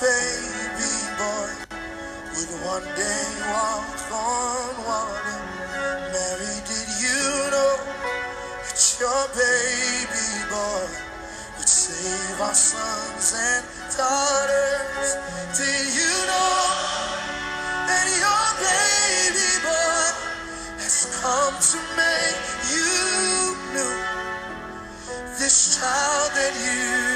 baby boy would one day walk on water. Mary, did you know that your baby boy would save our sons and daughters? Did you know that your baby boy has come to make you new? This child that you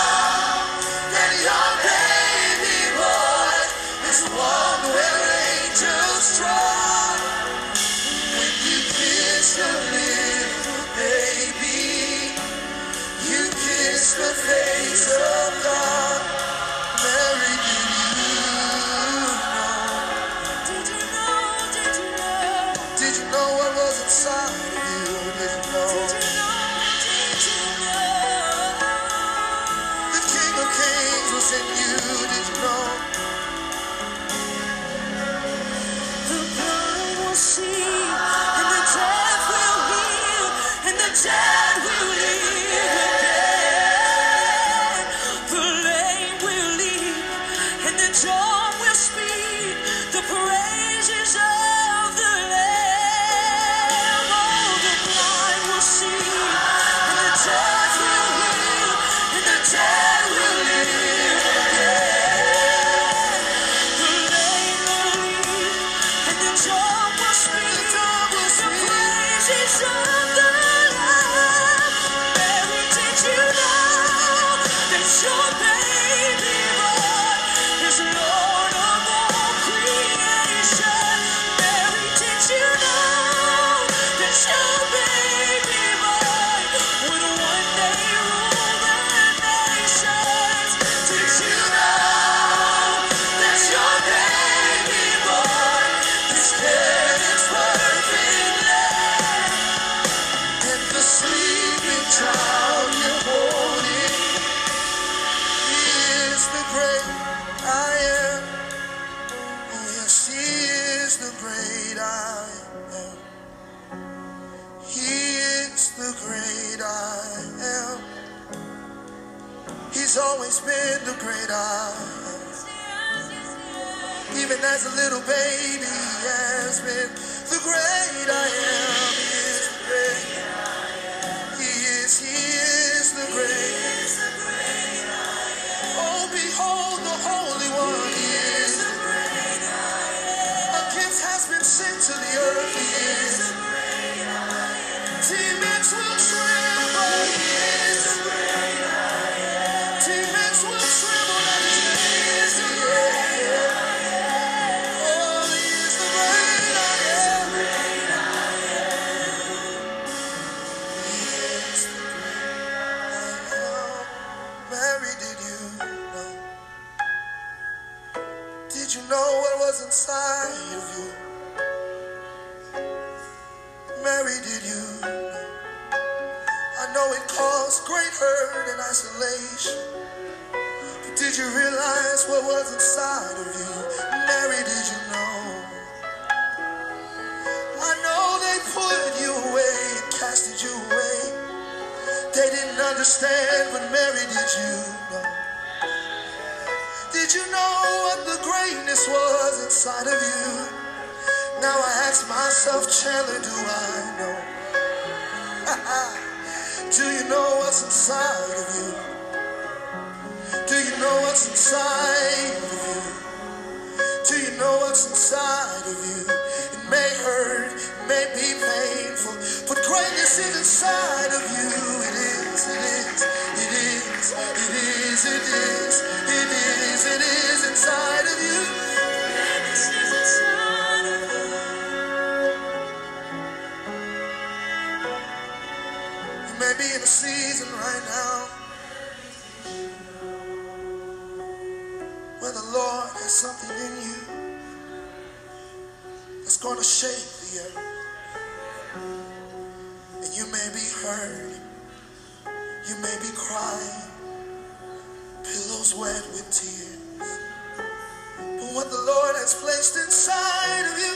isolation. Did you realize what was inside of you? Mary, did you know? I know they put you away casted you away. They didn't understand, but Mary, did you know? Did you know what the greatness was inside of you? Now I ask myself, Chandler, do I know? Do you know what's inside of you? Do you know what's inside of you? Do you know what's inside of you? It may hurt, it may be painful, but greatness is inside of you. It is, it is, it is, it is, it is, it is, it is, it is inside of you. be in a season right now where the Lord has something in you that's going to shape the earth. And you may be hurt. You may be crying, pillows wet with tears. But what the Lord has placed inside of you,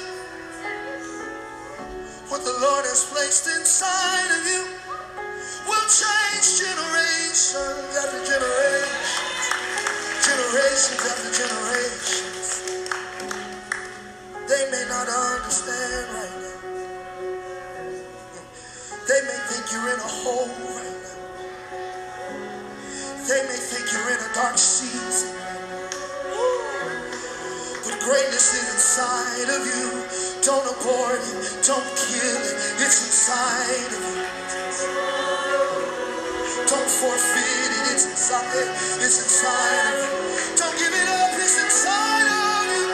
what the Lord has placed inside of you will change generations after generations, generations after generations. They may not understand right now. They may think you're in a hole right now. They may think you're in a dark season. But greatness is inside of you. Don't abort it. Don't kill it. It's inside of you. Don't forfeit it. It's inside. It's inside of you. Don't give it up. It's inside of you.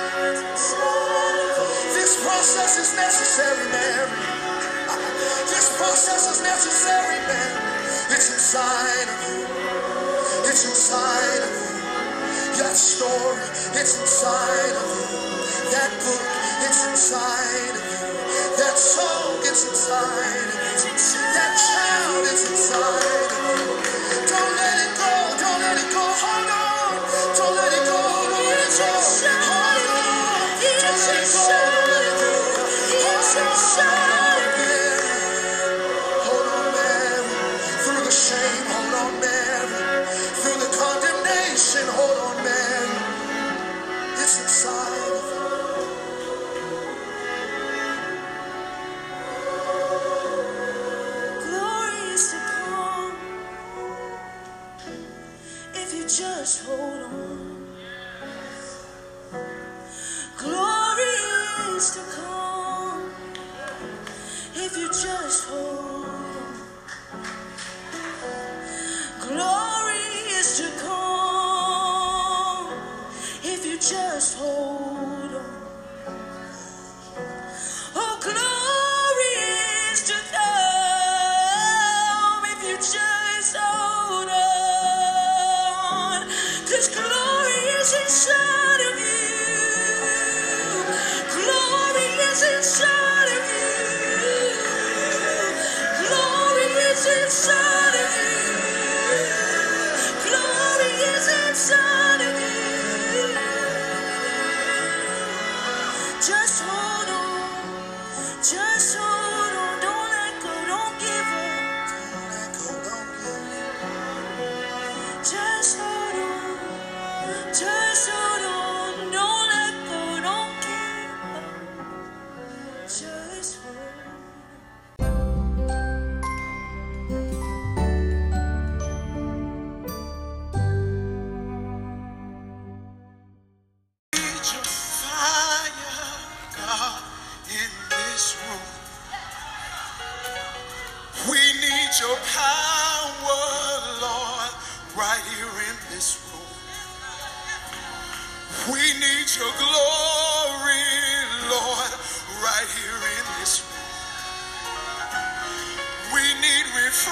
This process is necessary, Mary. This process is necessary, man. It's inside of you. It's inside of you. That story, it's inside of you. That book, it's inside of you. That song, it's inside of you. That child, it's inside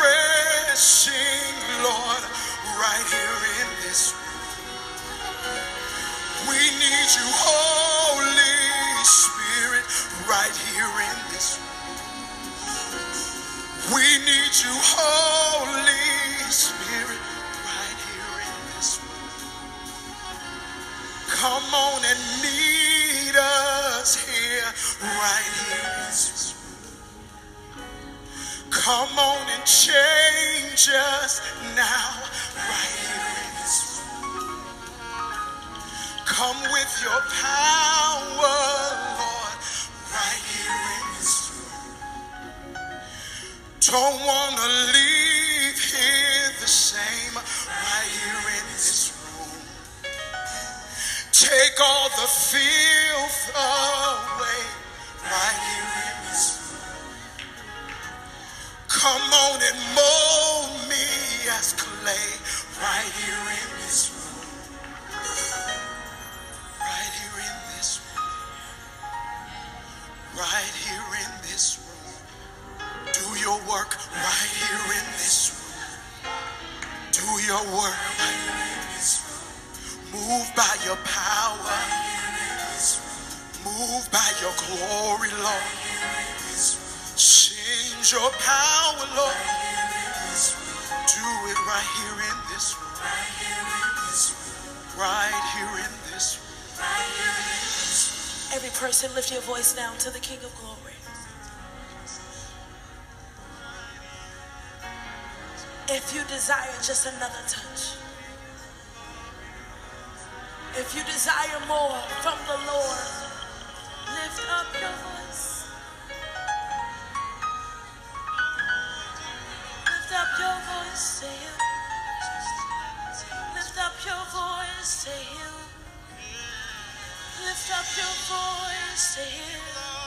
refreshing, Lord, right here in this room. We need you, Holy Spirit, right here in this room. We need you, Holy Spirit, right here in this room. Come on and meet us here, right here in this room. Come on and change us now, right here in this room. Come with your power, Lord, right here in this room. Don't want to leave here the same, right here in this room. Take all the filth away, right here in this room. Come on and mold me as clay, right here in this room. Right here in this room. Right here in this room. Do your work right here in this room. Do your work right here in this room. Move by your power. Move by your glory, Lord. Your power, Lord. Do it right here in this room. Right here in this room. Every person, lift your voice now to the King of Glory. If you desire just another touch, if you desire more from the Lord, lift up your voice. Lift up your voice to Him. Lift up your voice to Him.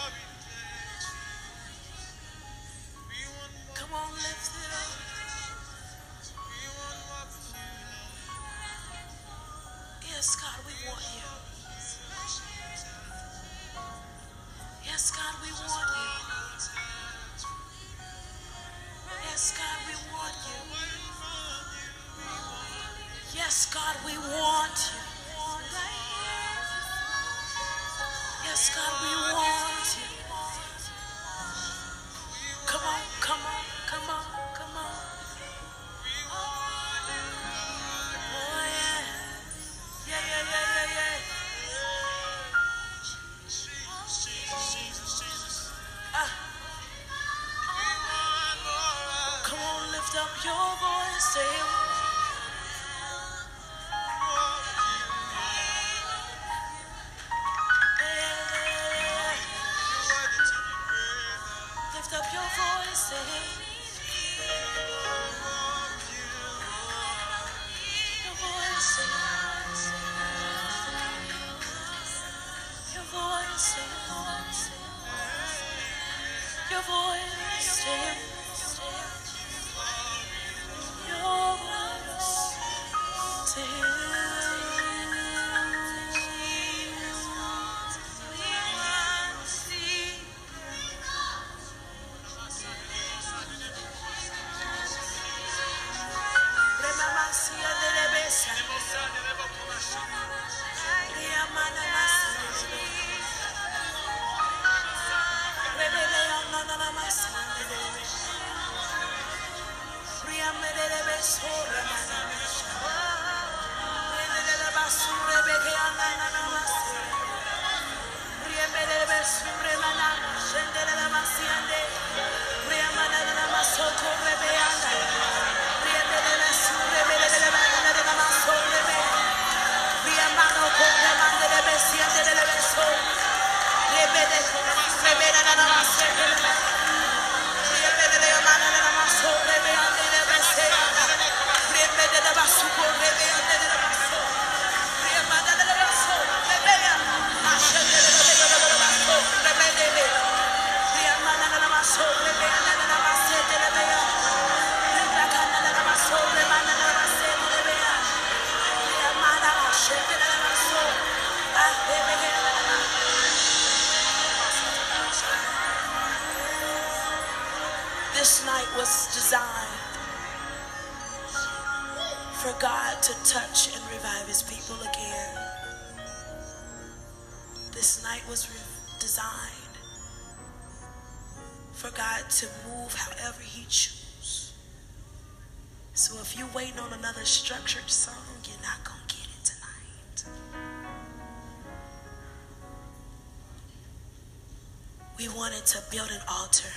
Wanted to build an altar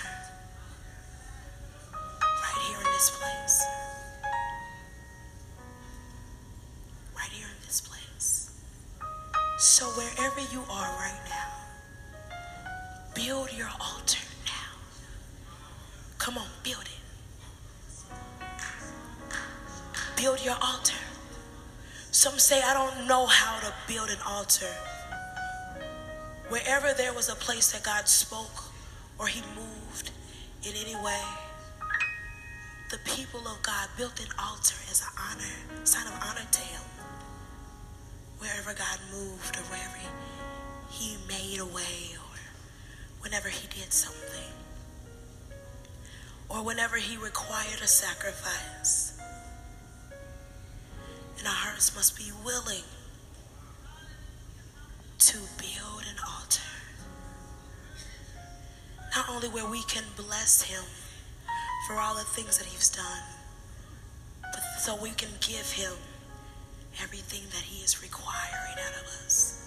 right here in this place. Right here in this place. So wherever you are right now, build your altar now. Come on, build it. Build your altar. Some say, I don't know how to build an altar. Wherever there was a place that God spoke required a sacrifice. And our hearts must be willing to build an altar Not only where we can bless him for all the things that he's done, but so we can give him everything that he is requiring out of us.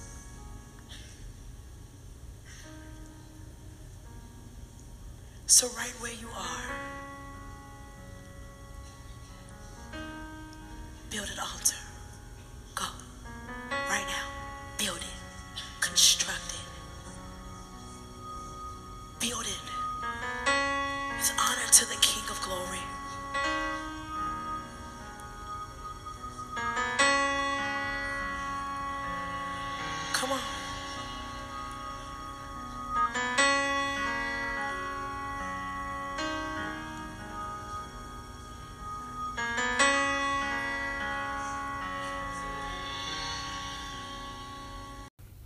So, right where you are, build an altar.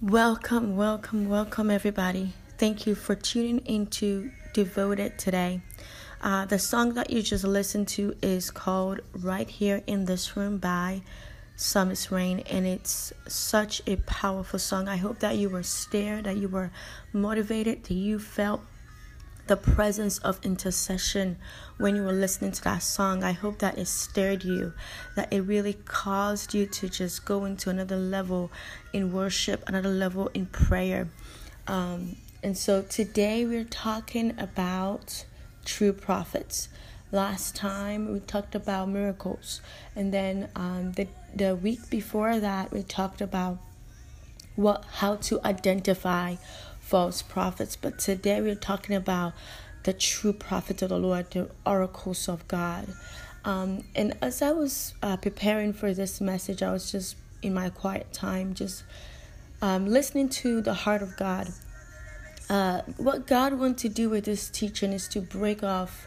Welcome, welcome, welcome, everybody. Thank you for tuning into Devoted today. Uh, the song that you just listened to is called Right Here in This Room by Psalmist Rain, and it's such a powerful song. I hope that you were stirred, that you were motivated, that you felt the presence of intercession when you were listening to that song. I hope that it stirred you, that it really caused you to just go into another level in worship, another level in prayer. Um, and so today we're talking about true prophets. Last time we talked about miracles, and then um, the the week before that we talked about what how to identify false prophets. But today we're talking about the true prophets of the Lord, the oracles of God. Um, and as I was uh, preparing for this message, I was just in my quiet time, just um, listening to the heart of God. Uh, what God wants to do with this teaching is to break off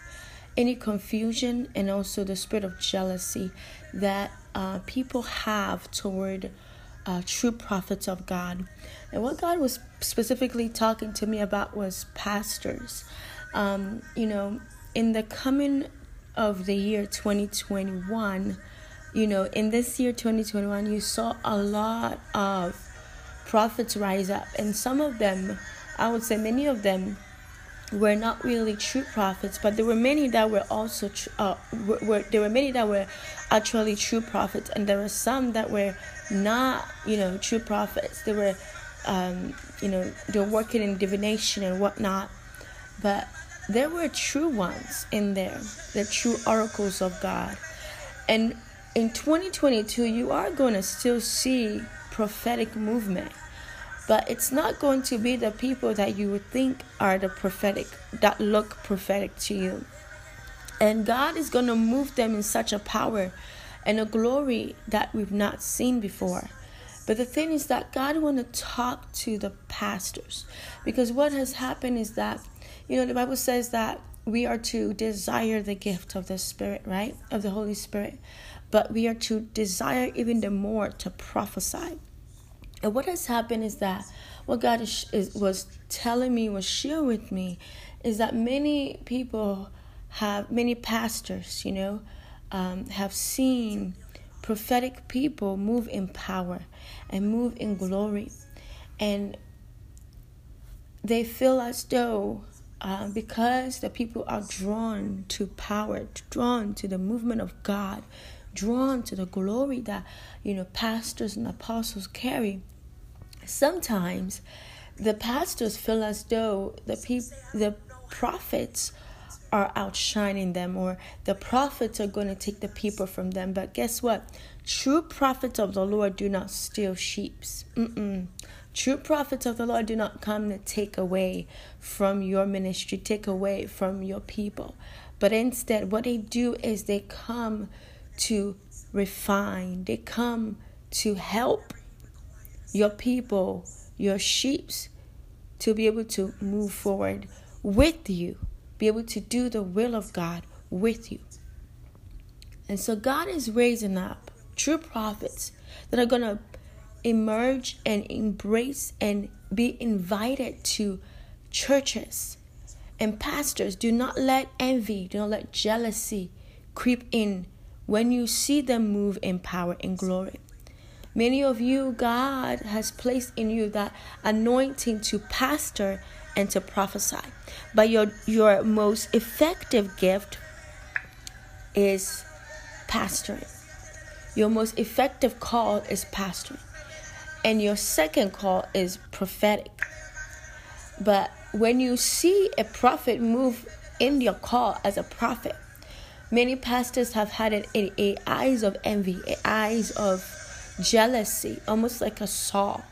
any confusion and also the spirit of jealousy that uh, people have toward uh, true prophets of God. And what God was specifically talking to me about was pastors. Um, you know, in the coming of the year 2021, you know, in this year 2021, you saw a lot of prophets rise up, and some of them, I would say many of them, were not really true prophets, but there were many that were also tr- uh, were, were there were many that were actually true prophets, and there were some that were not, you know, true prophets. They were, um, you know, they were working in divination and whatnot, but there were true ones in there, the true oracles of God, and in 2022, you are going to still see prophetic movement. But it's not going to be the people that you would think are the prophetic that look prophetic to you. And god is going to move them in such a power and a glory that we've not seen before. But the thing is that god want to talk to the pastors because what has happened is that you know the bible says that we are to desire the gift of the spirit right? Of the holy spirit. But we are to desire even the more to prophesy. And what has happened is that what God is, is, was telling me, was sharing with me, is that many people have, many pastors, you know, um, have seen prophetic people move in power and move in glory. And they feel as though uh, because the people are drawn to power, drawn to the movement of God, drawn to the glory that you know pastors and apostles carry sometimes the pastors feel as though the people the prophets are outshining them or the prophets are going to take the people from them. But guess what? True prophets of the lord do not steal sheeps true prophets of the lord do not come to take away from your ministry take away from your people. But instead what they do is they come to refine. They come to help your people, your sheeps, to be able to move forward with you, be able to do the will of God with you. And so God is raising up true prophets that are going to emerge and embrace and be invited to churches. And pastors, do not let envy, do not let jealousy creep in when you see them move in power and glory. Many of you, God has placed in you that anointing to pastor and to prophesy. But your your most effective gift is pastoring. Your most effective call is pastoring. And your second call is prophetic. But when you see a prophet move in your call as a prophet, many pastors have had an, a, a eyes of envy, a eyes of jealousy, almost like a Saul.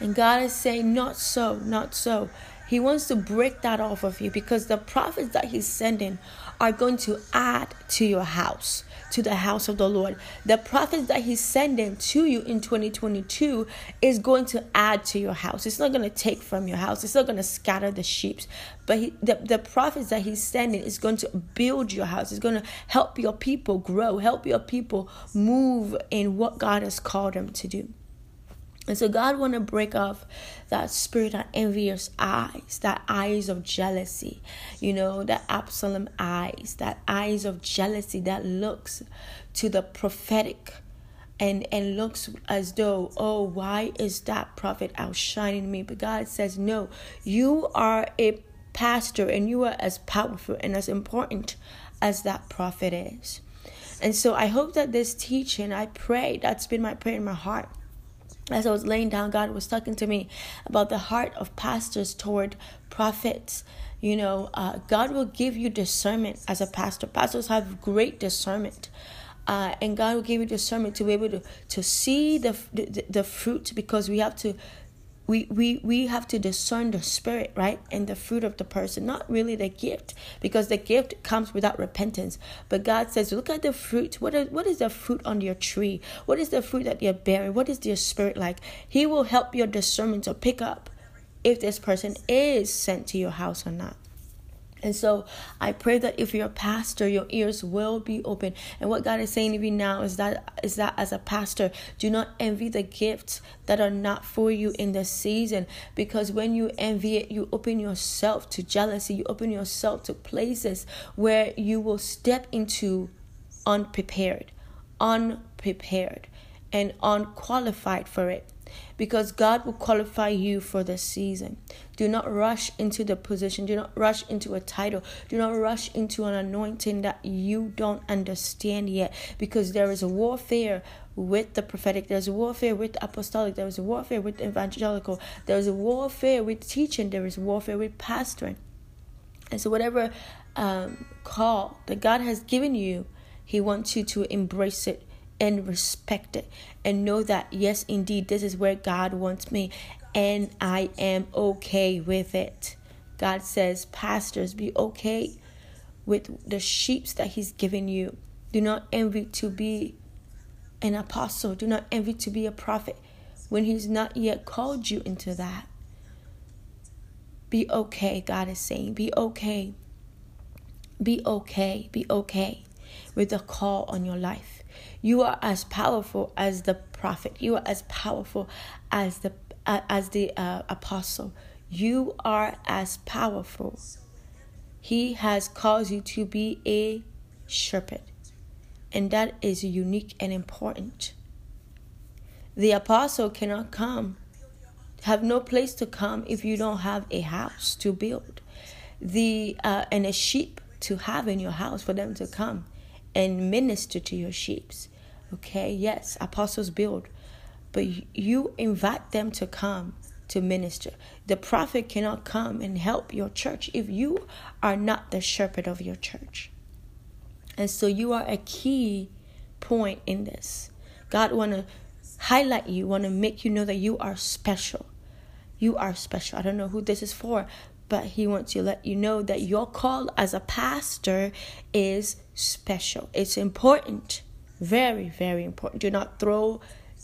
And God is saying, Not so, not so. He wants to break that off of you because the prophets that He's sending are going to add to your house, to the house of the Lord. The prophets that He's sending to you in 2022 is going to add to your house. It's not going to take from your house, it's not going to scatter the sheep. But he, the, the prophets that He's sending is going to build your house, it's going to help your people grow, help your people move in what God has called them to do. And so God want to break off that spirit of envious eyes, that eyes of jealousy, you know, that Absalom eyes, that eyes of jealousy that looks to the prophetic and and looks as though, oh, why is that prophet outshining me? But God says, no, you are a pastor and you are as powerful and as important as that prophet is. And so I hope that this teaching, I pray, that's been my prayer in my heart as I was laying down, God was talking to me about the heart of pastors toward prophets. You know, uh, God will give you discernment as a pastor. Pastors have great discernment. Uh, and God will give you discernment to be able to, to see the, the the fruit because we have to we, we we have to discern the spirit right and the fruit of the person not really the gift because the gift comes without repentance. But god says look at the fruit. What is, what is the fruit on your tree? What is the fruit that you're bearing? What is your spirit like? He will help your discernment to pick up if this person is sent to your house or not and so I pray that if you're a pastor, your ears will be open. And what God is saying to you now is that is that as a pastor, do not envy the gifts that are not for you in the season. Because when you envy it, you open yourself to jealousy, you open yourself to places where you will step into unprepared, unprepared, and unqualified for it because God will qualify you for the season. Do not rush into the position. Do not rush into a title. Do not rush into an anointing that you don't understand yet because there is a warfare with the prophetic, there's a warfare with the apostolic, there is a warfare with the evangelical, there is a warfare with teaching, there is warfare with pastoring. And so, whatever um, call that God has given you, He wants you to embrace it and respect it and know that yes indeed this is where God wants me and I am okay with it. God says, pastors, be okay with the sheeps that He's given you. Do not envy to be an apostle. Do not envy to be a prophet when He's not yet called you into that. Be okay, God is saying. Be okay. Be okay. Be okay with the call on your life. You are as powerful as the prophet. You are as powerful as the uh, as the uh, apostle. You are as powerful. He has caused you to be a shepherd, and that is unique and important. The apostle cannot come, have no place to come if you don't have a house to build, the uh, and a sheep to have in your house for them to come and minister to your sheep. Okay, yes, apostles build, but you invite them to come to minister. The prophet cannot come and help your church if you are not the shepherd of your church. And so you are a key point in this. God want to highlight you, want to make you know that you are special. You are special. I don't know who this is for, but he wants to let you know that your call as a pastor is special. It's important. Very, very important. Do not throw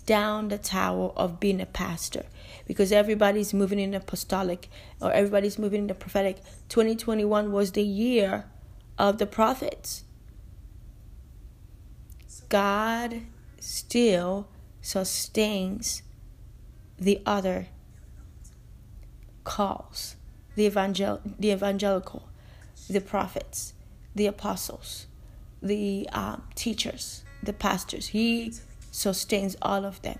down the tower of being a pastor because everybody's moving in the apostolic or everybody's moving in the prophetic. 2021 was the year of the prophets. God still sustains the other calls the evangel the evangelical the prophets the apostles the um, teachers the pastors. He sustains all of them.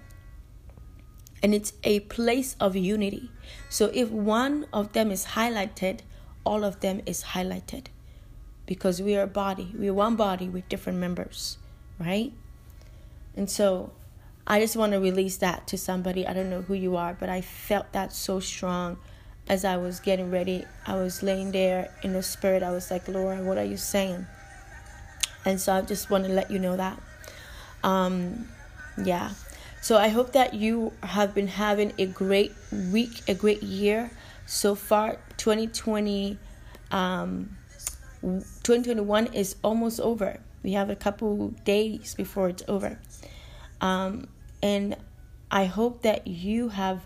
and it's a place of unity. So if one of them is highlighted, all of them is highlighted because we are a body. We're one body with different members, right? And so I just want to release that to somebody. I don't know who you are, but I felt that so strong as I was getting ready. I was laying there in the spirit. I was like, Lord, what are you saying? And so I just want to let you know that. Um, yeah. So I hope that you have been having a great week, a great year so far. 2020, um, 2021 is almost over. We have a couple days before it's over. Um, and I hope that you have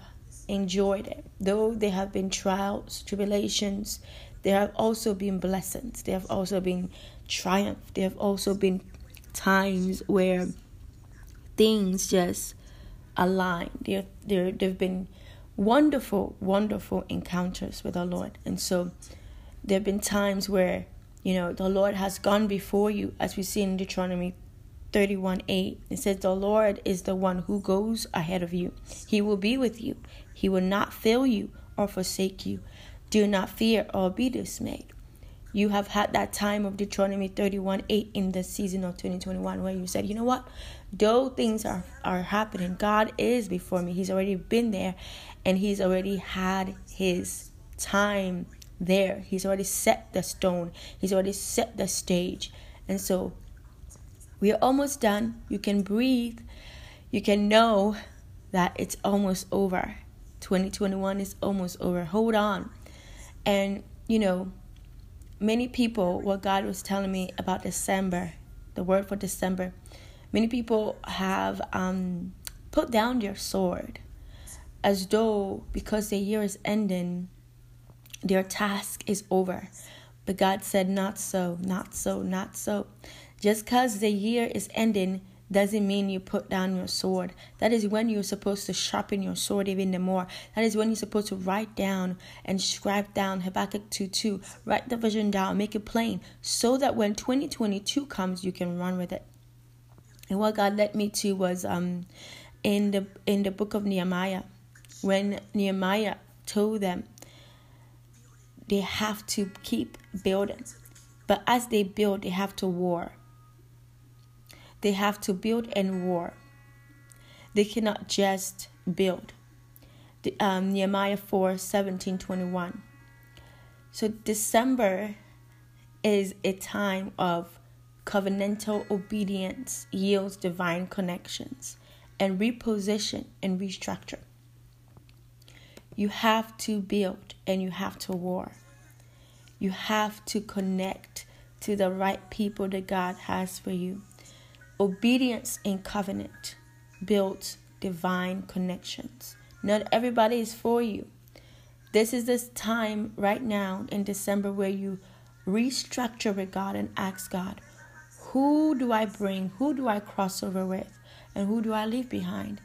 enjoyed it. Though there have been trials, tribulations, there have also been blessings. There have also been triumph. There have also been times where things just aligned. There, there, there have been wonderful, wonderful encounters with our Lord. And so there have been times where, you know, the Lord has gone before you, as we see in Deuteronomy 31 8. It says, The Lord is the one who goes ahead of you. He will be with you. He will not fail you or forsake you. Do not fear or be dismayed. You have had that time of Deuteronomy 31 8 in the season of 2021 where you said, You know what? Though things are, are happening, God is before me. He's already been there and He's already had His time there. He's already set the stone, He's already set the stage. And so we are almost done. You can breathe. You can know that it's almost over. 2021 is almost over. Hold on. And, you know, many people, what God was telling me about December, the word for December, Many people have um, put down their sword as though because the year is ending, their task is over. But God said, Not so, not so, not so. Just because the year is ending doesn't mean you put down your sword. That is when you're supposed to sharpen your sword even more. That is when you're supposed to write down and scribe down Habakkuk 2 2. Write the vision down, make it plain, so that when 2022 comes, you can run with it. And what God led me to was um, in the in the book of Nehemiah, when Nehemiah told them they have to keep building, but as they build, they have to war. They have to build and war. They cannot just build. The, um, Nehemiah 4 17 21. So, December is a time of covenantal obedience yields divine connections and reposition and restructure. You have to build and you have to war. You have to connect to the right people that God has for you. Obedience in covenant builds divine connections. Not everybody is for you. This is this time right now in December where you restructure with God and ask God, who do I bring? Who do I cross over with? And who do I leave behind?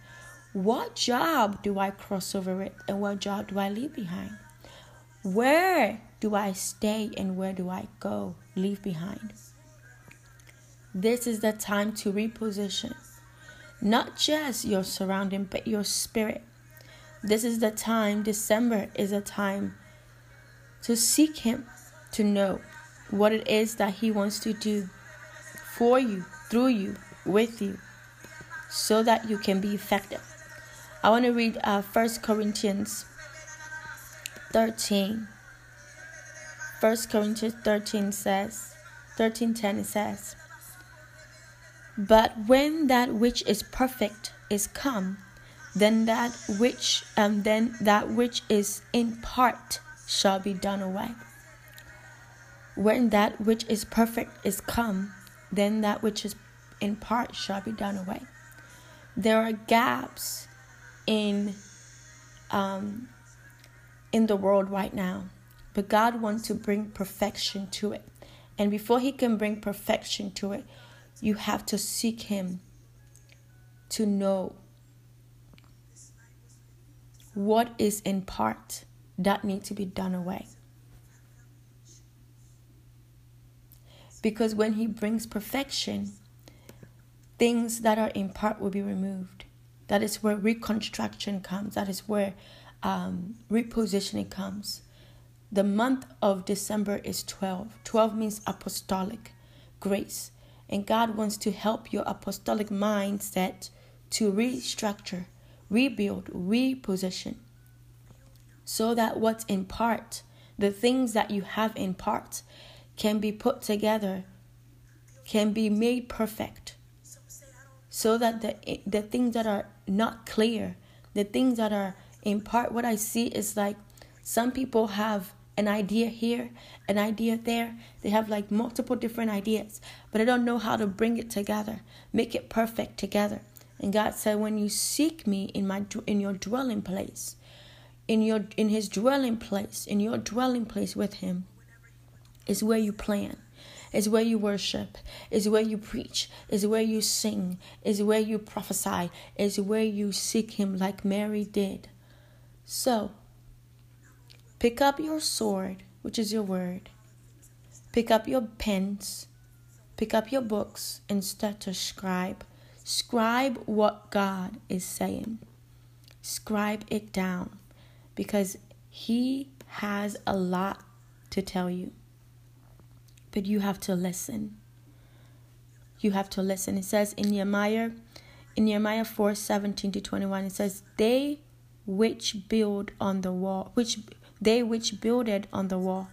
What job do I cross over with? And what job do I leave behind? Where do I stay and where do I go, leave behind? This is the time to reposition not just your surrounding, but your spirit. This is the time, December is a time to seek Him, to know what it is that He wants to do for you, through you, with you, so that you can be effective. I want to read uh, 1 Corinthians 13. 1 Corinthians 13 says, 13:10 it says, But when that which is perfect is come, then that which um, then that which is in part shall be done away. When that which is perfect is come, then that which is in part shall be done away. There are gaps in um, in the world right now, but God wants to bring perfection to it. And before He can bring perfection to it, you have to seek Him to know what is in part that needs to be done away. Because when He brings perfection, things that are in part will be removed. That is where reconstruction comes. That is where um, repositioning comes. The month of December is 12. 12 means apostolic grace. And God wants to help your apostolic mindset to restructure, rebuild, reposition. So that what's in part, the things that you have in part, can be put together, can be made perfect. So that the, the things that are not clear, the things that are in part, what I see is like some people have an idea here, an idea there. They have like multiple different ideas, but I don't know how to bring it together, make it perfect together. And God said, when you seek me in my in your dwelling place, in your in His dwelling place, in your dwelling place with Him, is where you plan, is where you worship, is where you preach, is where you sing, is where you prophesy, is where you seek Him like Mary did. So Pick up your sword, which is your word. Pick up your pens. Pick up your books and start to scribe. Scribe what God is saying. Scribe it down because He has a lot to tell you. But you have to listen. You have to listen. It says in Nehemiah, in Nehemiah 4 17 to 21, it says, They which build on the wall, which they which builded on the wall,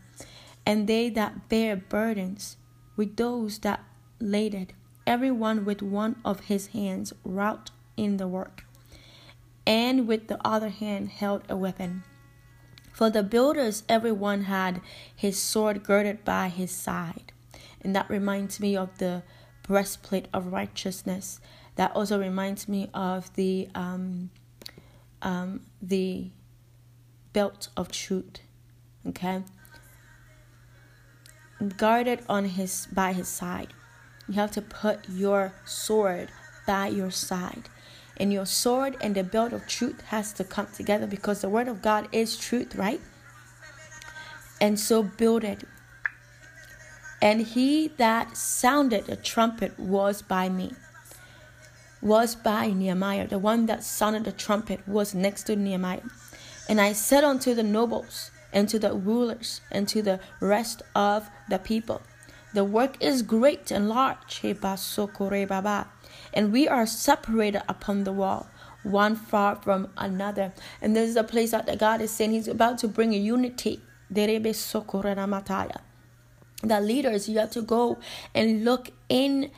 and they that bear burdens with those that laid it, every one with one of his hands wrought in the work, and with the other hand held a weapon. For the builders, every one had his sword girded by his side. And that reminds me of the breastplate of righteousness. That also reminds me of the um, um, the belt of truth. Okay? Guarded on his by his side. You have to put your sword by your side. And your sword and the belt of truth has to come together because the word of God is truth, right? And so build it. And he that sounded the trumpet was by me. Was by Nehemiah. The one that sounded the trumpet was next to Nehemiah. And I said unto the nobles, and to the rulers, and to the rest of the people, The work is great and large, and we are separated upon the wall, one far from another. And this is a place that God is saying He's about to bring a unity. The leaders, you have to go and look in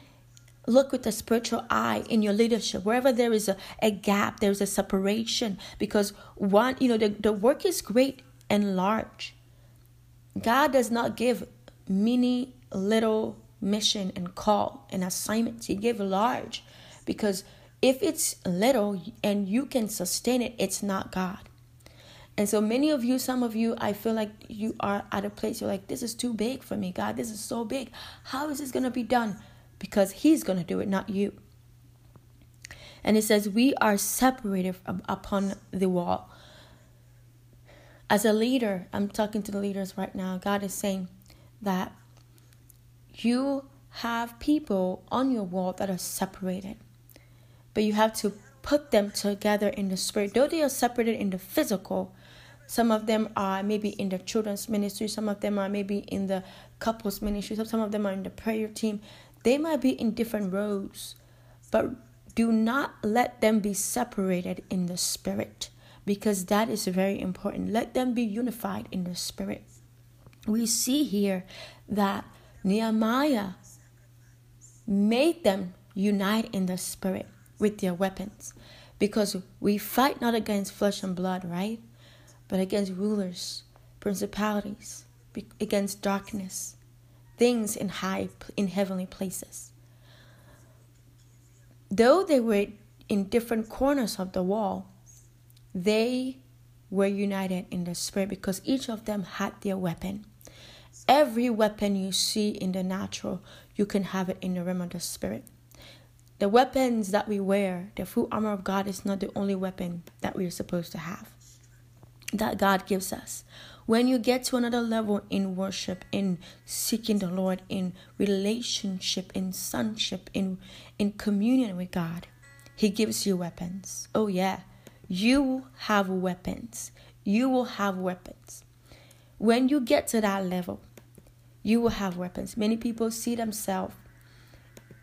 Look with a spiritual eye in your leadership. Wherever there is a, a gap, there's a separation. Because one, you know, the, the work is great and large. God does not give many little mission and call and assignments. He gave large. Because if it's little and you can sustain it, it's not God. And so many of you, some of you, I feel like you are at a place you're like, this is too big for me, God. This is so big. How is this going to be done? because He's going to do it, not you. And it says, We are separated upon the wall. As a leader, I'm talking to the leaders right now. God is saying that you have people on your wall that are separated, but you have to put them together in the spirit. Though they are separated in the physical, some of them are maybe in the children's ministry, some of them are maybe in the couples ministry, some of them are in the prayer team. They might be in different rows, but do not let them be separated in the spirit because that is very important. Let them be unified in the spirit. We see here that Nehemiah made them unite in the spirit with their weapons because we fight not against flesh and blood, right? But against rulers, principalities, against darkness, things in high in heavenly places. Though they were in different corners of the wall, they were united in the spirit because each of them had their weapon. Every weapon you see in the natural, you can have it in the realm of the spirit. The weapons that we wear, the full armor of God, is not the only weapon that we're supposed to have, that God gives us. When you get to another level in worship, in seeking the Lord, in relationship, in sonship, in, in communion with God, He gives you weapons. Oh, yeah. You have weapons. You will have weapons. When you get to that level, you will have weapons. Many people see themselves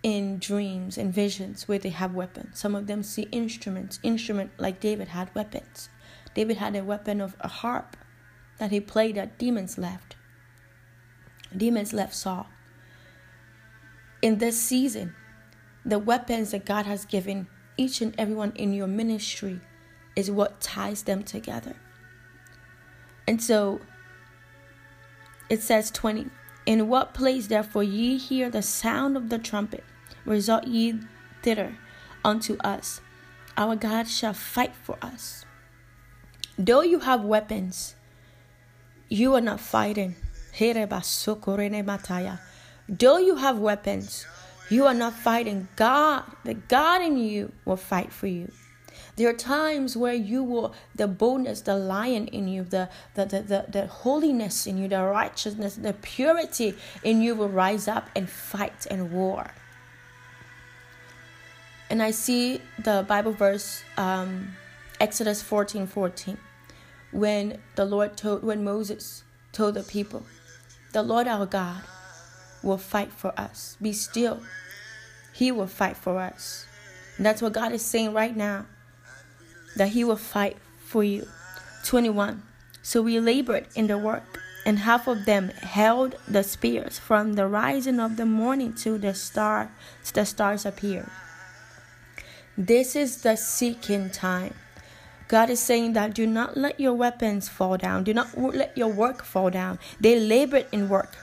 in dreams and visions where they have weapons. Some of them see instruments. Instrument like David had weapons. David had a weapon of a harp that he played that demons left. Demons left Saul. In this season, the weapons that God has given each and everyone in your ministry is what ties them together. And so it says 20 In what place therefore ye hear the sound of the trumpet, resort ye thither unto us. Our God shall fight for us. Though you have weapons, you are not fighting. Though you have weapons, you are not fighting. God, the God in you, will fight for you. There are times where you will, the boldness, the lion in you, the, the, the, the, the holiness in you, the righteousness, the purity in you will rise up and fight and war. And I see the Bible verse, um, Exodus 14 14, when the Lord told, when Moses told the people, The Lord our God will fight for us. Be still. He will fight for us. And that's what God is saying right now that He will fight for you. 21. So we labored in the work, and half of them held the spears from the rising of the morning to the star the stars appeared. This is the seeking time. God is saying that do not let your weapons fall down. Do not let your work fall down. They labored in work,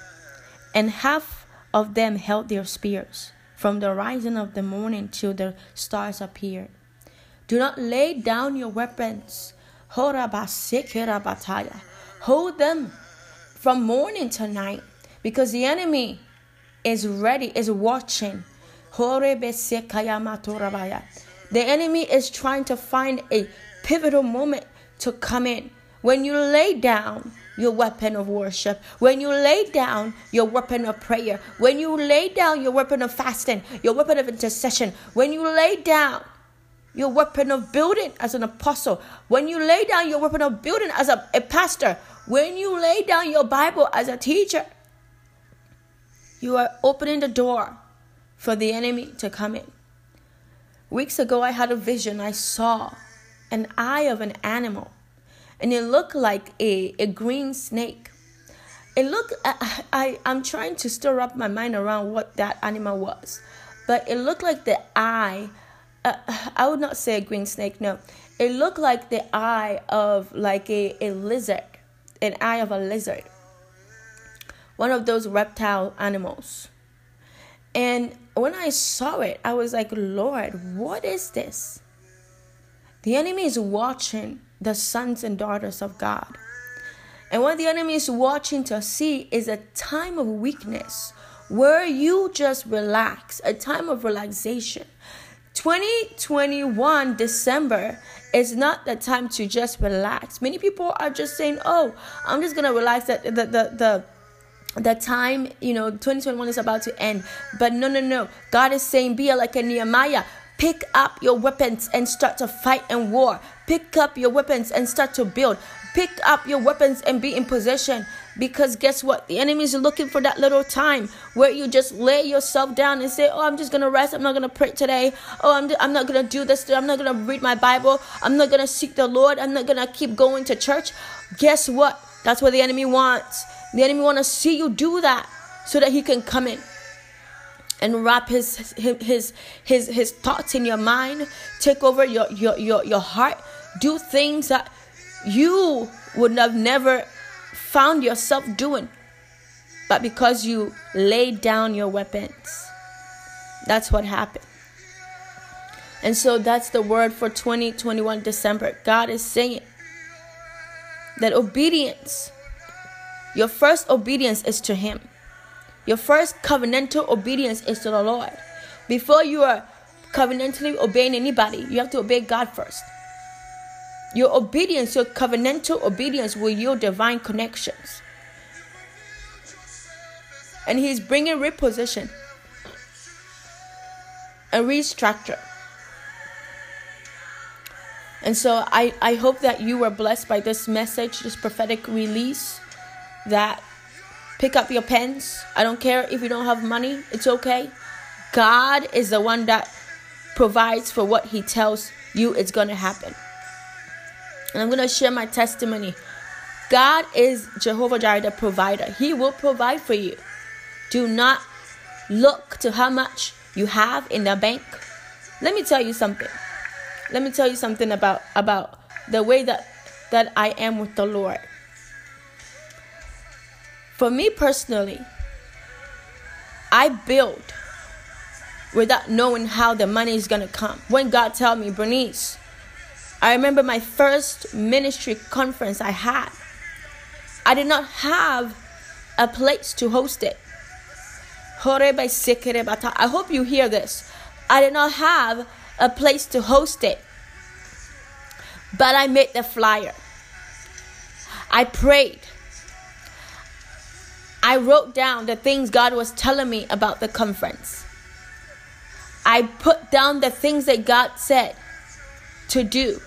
and half of them held their spears from the rising of the morning till the stars appeared. Do not lay down your weapons. Hold them from morning to night because the enemy is ready, is watching. The enemy is trying to find a pivotal moment to come in. When you lay down your weapon of worship, when you lay down your weapon of prayer, when you lay down your weapon of fasting, your weapon of intercession, when you lay down your weapon of building as an apostle, when you lay down your weapon of building as a, a pastor, when you lay down your Bible as a teacher, you are opening the door for the enemy to come in. Weeks ago, I had a vision. I saw an eye of an animal, and it looked like a, a green snake. It looked, I, I, I'm trying to stir up my mind around what that animal was, but it looked like the eye, uh, I would not say a green snake, no. It looked like the eye of like a, a lizard, an eye of a lizard, one of those reptile animals. And when I saw it, I was like, Lord, what is this? The enemy is watching the sons and daughters of God. And what the enemy is watching to see is a time of weakness where you just relax, a time of relaxation. 2021 December is not the time to just relax. Many people are just saying, "Oh, I'm just gonna relax." That the the, the the time you know 2021 is about to end but no no no god is saying be like a nehemiah Pick up your weapons and start to fight and war. Pick up your weapons and start to build. Pick up your weapons and be in possession. Because guess what? The enemy is looking for that little time where you just lay yourself down and say, Oh, I'm just going to rest. I'm not going to pray today. Oh, I'm, I'm not going to do this. I'm not going to read my Bible. I'm not going to seek the Lord. I'm not going to keep going to church. Guess what? That's what the enemy wants. The enemy want to see you do that so that he can come in and wrap his his his his thoughts in your mind take over your your your, your heart do things that you would have never found yourself doing but because you laid down your weapons that's what happened and so that's the word for 2021 december god is saying that obedience your first obedience is to him your first covenantal obedience is to the Lord. Before you are covenantally obeying anybody, you have to obey God first. Your obedience, your covenantal obedience, will yield divine connections. And He's bringing reposition and restructure. And so I, I hope that you were blessed by this message, this prophetic release. That pick up your pens. I don't care if you don't have money, it's okay. God is the one that provides for what He tells you is going to happen. And I'm going to share my testimony. God is Jehovah Jireh, the provider. He will provide for you. Do not look to how much you have in the bank. Let me tell you something. Let me tell you something about about the way that that I am with the Lord. For me personally, I build without knowing how the money is to come. When God tell me, Bernice, I remember my first ministry conference I had. I did not have a place to host it. I hope you hear this. I did not have a place to host it. But I made the flyer. I prayed. I wrote down the things God was telling me about the conference. I put down the things that God said to do.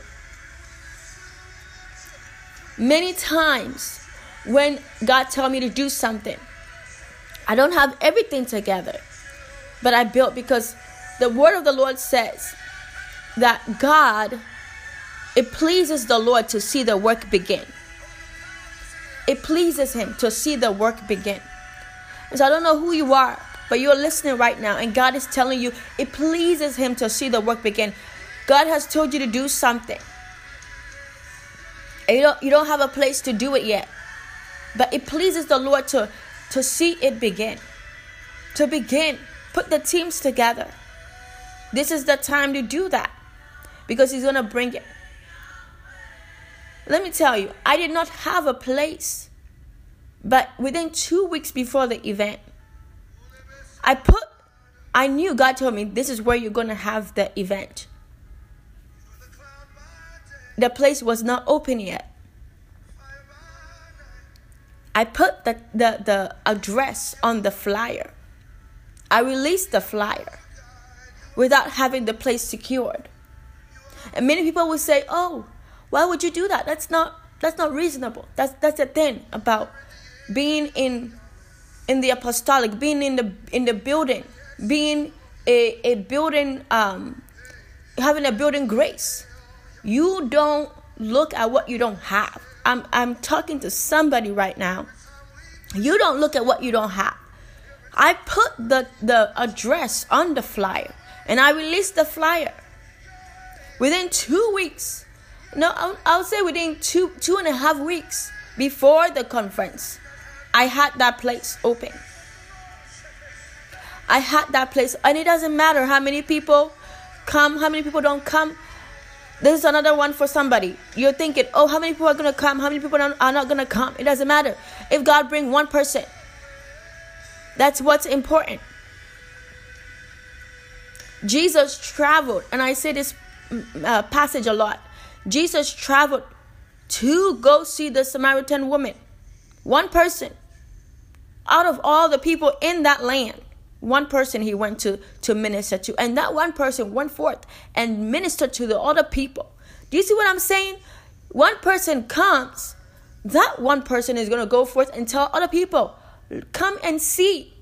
Many times when God told me to do something, I don't have everything together, but I built because the word of the Lord says that God, it pleases the Lord to see the work begin. It pleases Him to see the work begin. And so I don't know who you are, but you're listening right now, and God is telling you it pleases Him to see the work begin. God has told you to do something. And you don't, you don't have a place to do it yet. But it pleases the Lord to, to see it begin. To begin. Put the teams together. This is the time to do that. Because He's to bring it. Let me tell you, I did not have a place. But within two weeks before the event, I put, I knew God told me this is where you're to have the event. The place was not open yet. I put the, the, the address on the flyer. I released the flyer without having the place secured. And many people will say, "Oh, why would you do that? That's not that's not reasonable." That's that's the thing about being in in the apostolic, being in the in the building, being a, a building um having a building grace. You don't look at what you don't have. I'm I'm talking to somebody right now. You don't look at what you don't have. I put the the address on the flyer and I released the flyer. Within two weeks, no, I'll, I'll say within two two and a half weeks before the conference, I had that place open. I had that place, and it doesn't matter how many people come, how many people don't come. This is another one for somebody. You're thinking, oh, how many people are gonna come? How many people are not gonna come? It doesn't matter. If God bring one person, that's what's important. Jesus traveled, and I say this mm, uh, passage a lot. Jesus traveled to go see the Samaritan woman. One person out of all the people in that land one person he went to to minister to and that one person went forth and ministered to the other people. Do you see what i'm saying? One person comes that one person is going to go forth and tell other people come and see.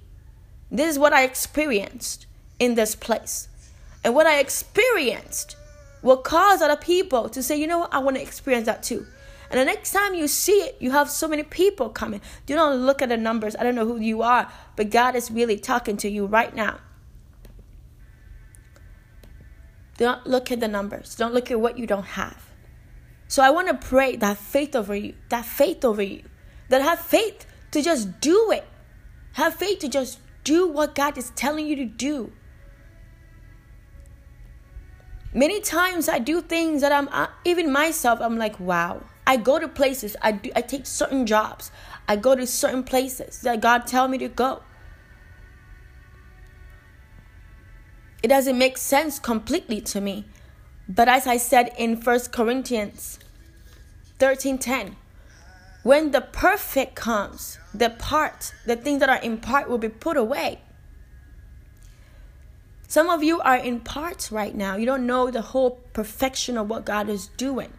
This is what i experienced in this place. And what i experienced will cause other people to say you know what? I want to experience that too and the next time you see it, you have so many people coming. Do not look at the numbers. I don't know who you are, but God is really talking to you right now. Don't look at the numbers. Don't look at what you don't have. So I want to pray that faith over you, that faith over you, that have faith to just do it. Have faith to just do what God is telling you to do. Many times I do things that I'm, even myself, I'm like, wow, I go to places. I do. I take certain jobs. I go to certain places that God tell me to go. It doesn't make sense completely to me. But as I said in First Corinthians 13:10, when the perfect comes, the part, the things that are in part will be put away. Some of you are in parts right now. You don't know the whole perfection of what God is doing.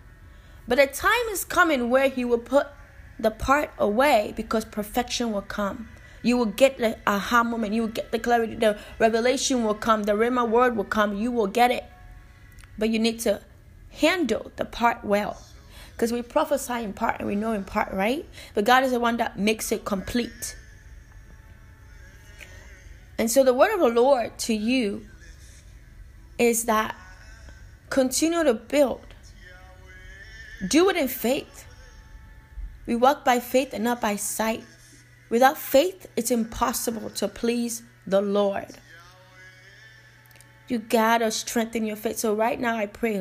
But a time is coming where He will put the part away because perfection will come. You will get the aha moment. You will get the clarity. The revelation will come. The Rhema word will come. You will get it. But you need to handle the part well. Because we prophesy in part and we know in part, right? But God is the one that makes it complete. And so the word of the Lord to you is that continue to build. Do it in faith. We walk by faith and not by sight. Without faith, it's impossible to please the Lord. You gotta strengthen your faith. So right now I pray.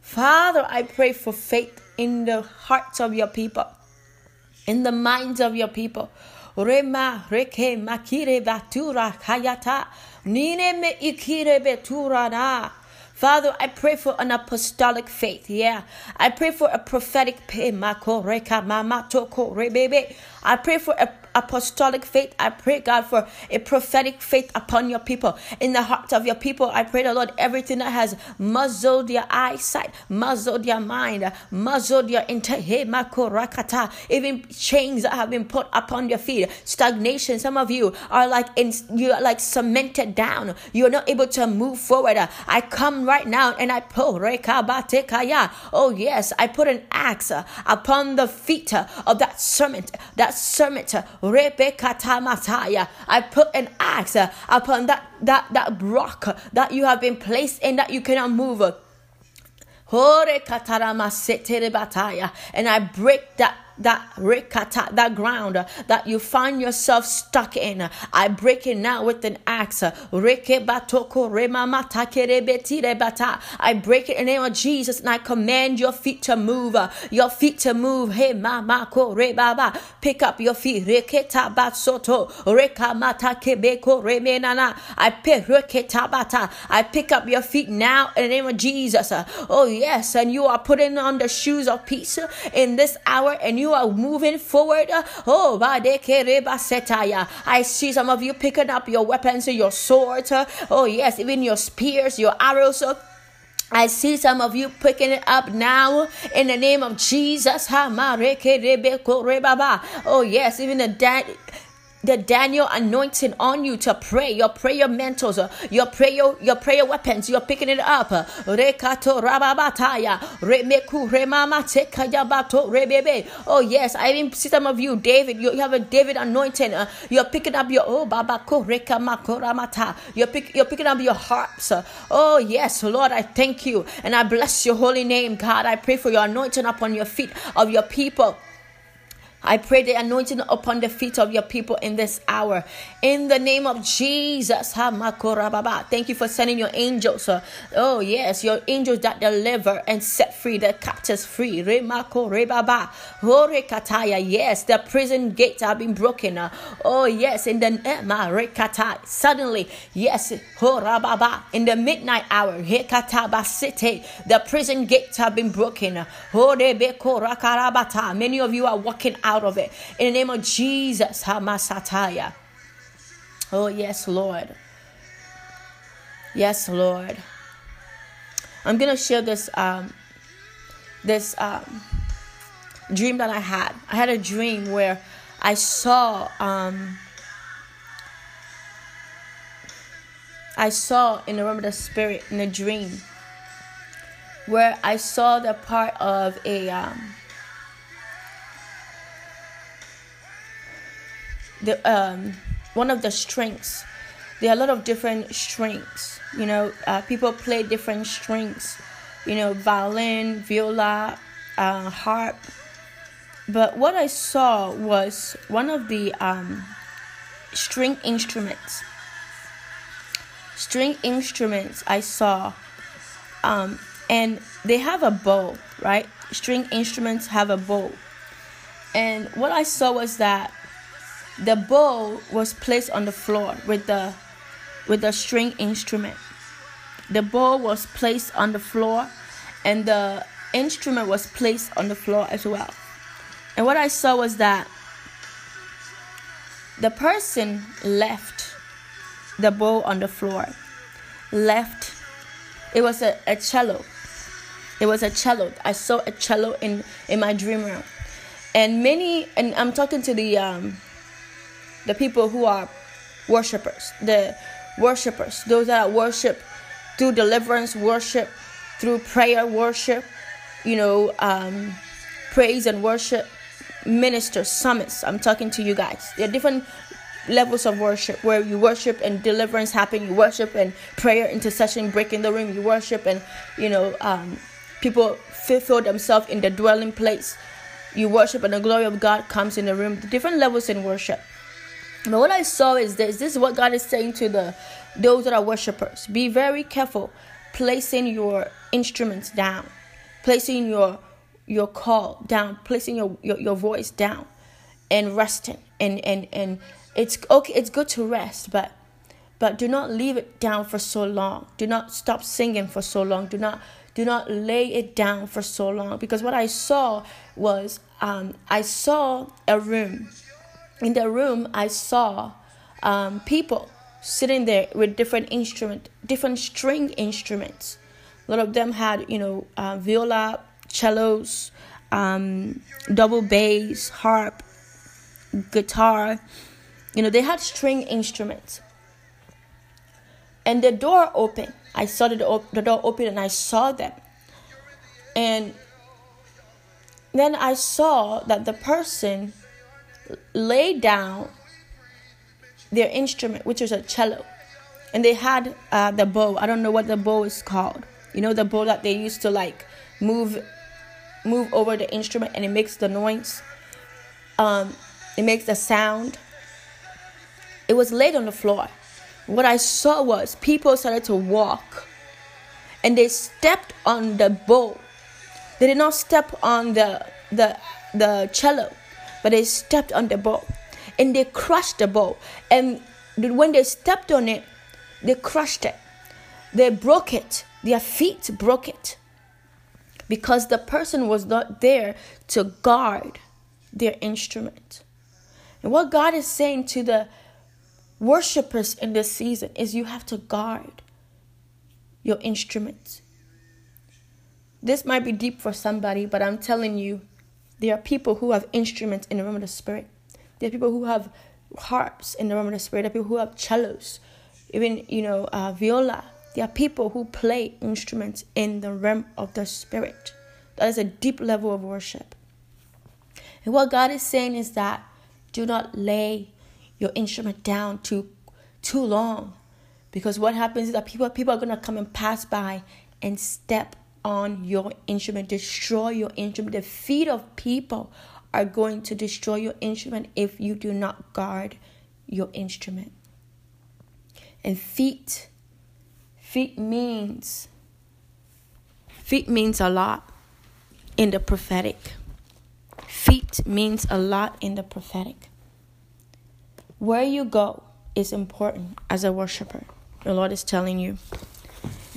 Father, I pray for faith in the hearts of your people, in the minds of your people. Rema reke makire batura kayata. Nine me ikire betura na. Father, I pray for an apostolic faith. Yeah. I pray for a prophetic. I pray for a apostolic faith. I pray, God, for a prophetic faith upon your people. In the hearts of your people, I pray, the Lord, everything that has muzzled your eyesight, muzzled your mind, muzzled your intehe even chains that have been put upon your feet, stagnation. Some of you are like in, you're like cemented down. You're not able to move forward. I come right now and I pull Oh yes, I put an axe upon the feet of that serpent, that serpent I put an axe upon that, that, that rock that you have been placed in that you cannot move. And I break that that rekata, that ground that you find yourself stuck in. I break it now with an axe. I break it in the name of Jesus and I command your feet to move. Your feet to move. Hey, mama baba. Pick up your feet. Reketa batsoto. Rekamata kebeko remenana. I pick reketa bata. I pick up your feet now in the name of Jesus. Oh yes, and you are putting on the shoes of peace in this hour, and you you are moving forward. Oh, I see some of you picking up your weapons, your swords. Oh, yes, even your spears, your arrows. I see some of you picking it up now in the name of Jesus. Oh, yes, even the dad the Daniel anointing on you to pray, your prayer mentors, uh, your prayer, your prayer weapons, you're picking it up. Rekato rababataya, remeku remamatekaya rebebe. Oh yes, I even see some of you, David. You have a David anointing. Uh, you're picking up your oh babako rekamakoramata. You're pick, you're picking up your harps. Oh yes, Lord, I thank you and I bless your holy name, God. I pray for your anointing upon your feet of your people. I pray the anointing upon the feet of your people in this hour. In the name of Jesus. Thank you for sending your angels. Oh, yes, your angels that deliver and set free the captives free. Yes, the prison gates have been broken. Uh. Oh, yes, in the eh, suddenly, yes, in the midnight hour, the prison gates have been broken. Uh. Many of you are walking out out of it. In the name of Jesus, Hamasataya. Oh, yes, Lord. Yes, Lord. I'm gonna share this um this um dream that I had. I had a dream where I saw um I saw in the realm of the spirit in a dream where I saw the part of a um the um, one of the strings. There are a lot of different strings. You know, uh, people play different strings. You know, violin, viola, uh, harp. But what I saw was one of the um, string instruments. String instruments I saw, um, and they have a bow, right? String instruments have a bow. And what I saw was that the bow was placed on the floor with the with the string instrument. the bowl was placed on the floor, and the instrument was placed on the floor as well. And what I saw was that the person left the bowl on the floor, left. It was a, a cello. It was a cello. I saw a cello in in my dream realm, and many. And I'm talking to the um, the people who are worshipers, the worshipers, those that worship through deliverance, worship through prayer, worship, you know, um, praise and worship ministers, summits. I'm talking to you guys. There are different levels of worship where you worship and deliverance happen. You worship and prayer, intercession, breaking the room, You worship and you know um, people fulfill themselves in the dwelling place. You worship and the glory of God comes in the room. The different levels in worship. But what I saw is this. This is what God is saying to the those that are worshipers. Be very careful placing your instruments down, placing your your call down, placing your, your, your voice down and resting. And, and and it's okay, it's good to rest, but but do not leave it down for so long. Do not stop singing for so long. Do not do not lay it down for so long. Because what I saw was um, I saw a room. In the room I saw um, people sitting there with different instrument, different string instruments. A lot of them had, you know, uh, viola, cellos, um, double bass, harp, guitar. You know, they had string instruments. And the door opened. I saw the door, the door open and I saw them. And then I saw that the person laid down their instrument, which was a cello, and they had uh, the bow. I don't know what the bow is called. You know the bow that they used to like move, move over the instrument, and it makes the noise. Um, it makes the sound. It was laid on the floor. What I saw was people started to walk, and they stepped on the bow. They did not step on the the the cello, but they stepped on the ball and they crushed the ball. And when they stepped on it, they crushed it. They broke it. Their feet broke it. Because the person was not there to guard their instrument. And what God is saying to the worshippers in this season is you have to guard your instruments. This might be deep for somebody, but I'm telling you, there are people who have instruments in the realm of the spirit. There are people who have harps in the realm of the spirit. There are people who have cellos, even you know uh, viola. There are people who play instruments in the realm of the spirit. That is a deep level of worship. And what God is saying is that do not lay your instrument down too too long. Because what happens is that people people are gonna come and pass by and step on your instrument, destroy your instrument. The feet of people are going to destroy your instrument if you do not guard your instrument. And feet, feet means, feet means a lot in the prophetic. Feet means a lot in the prophetic. Where you go is important as a worshiper. The Lord is telling you.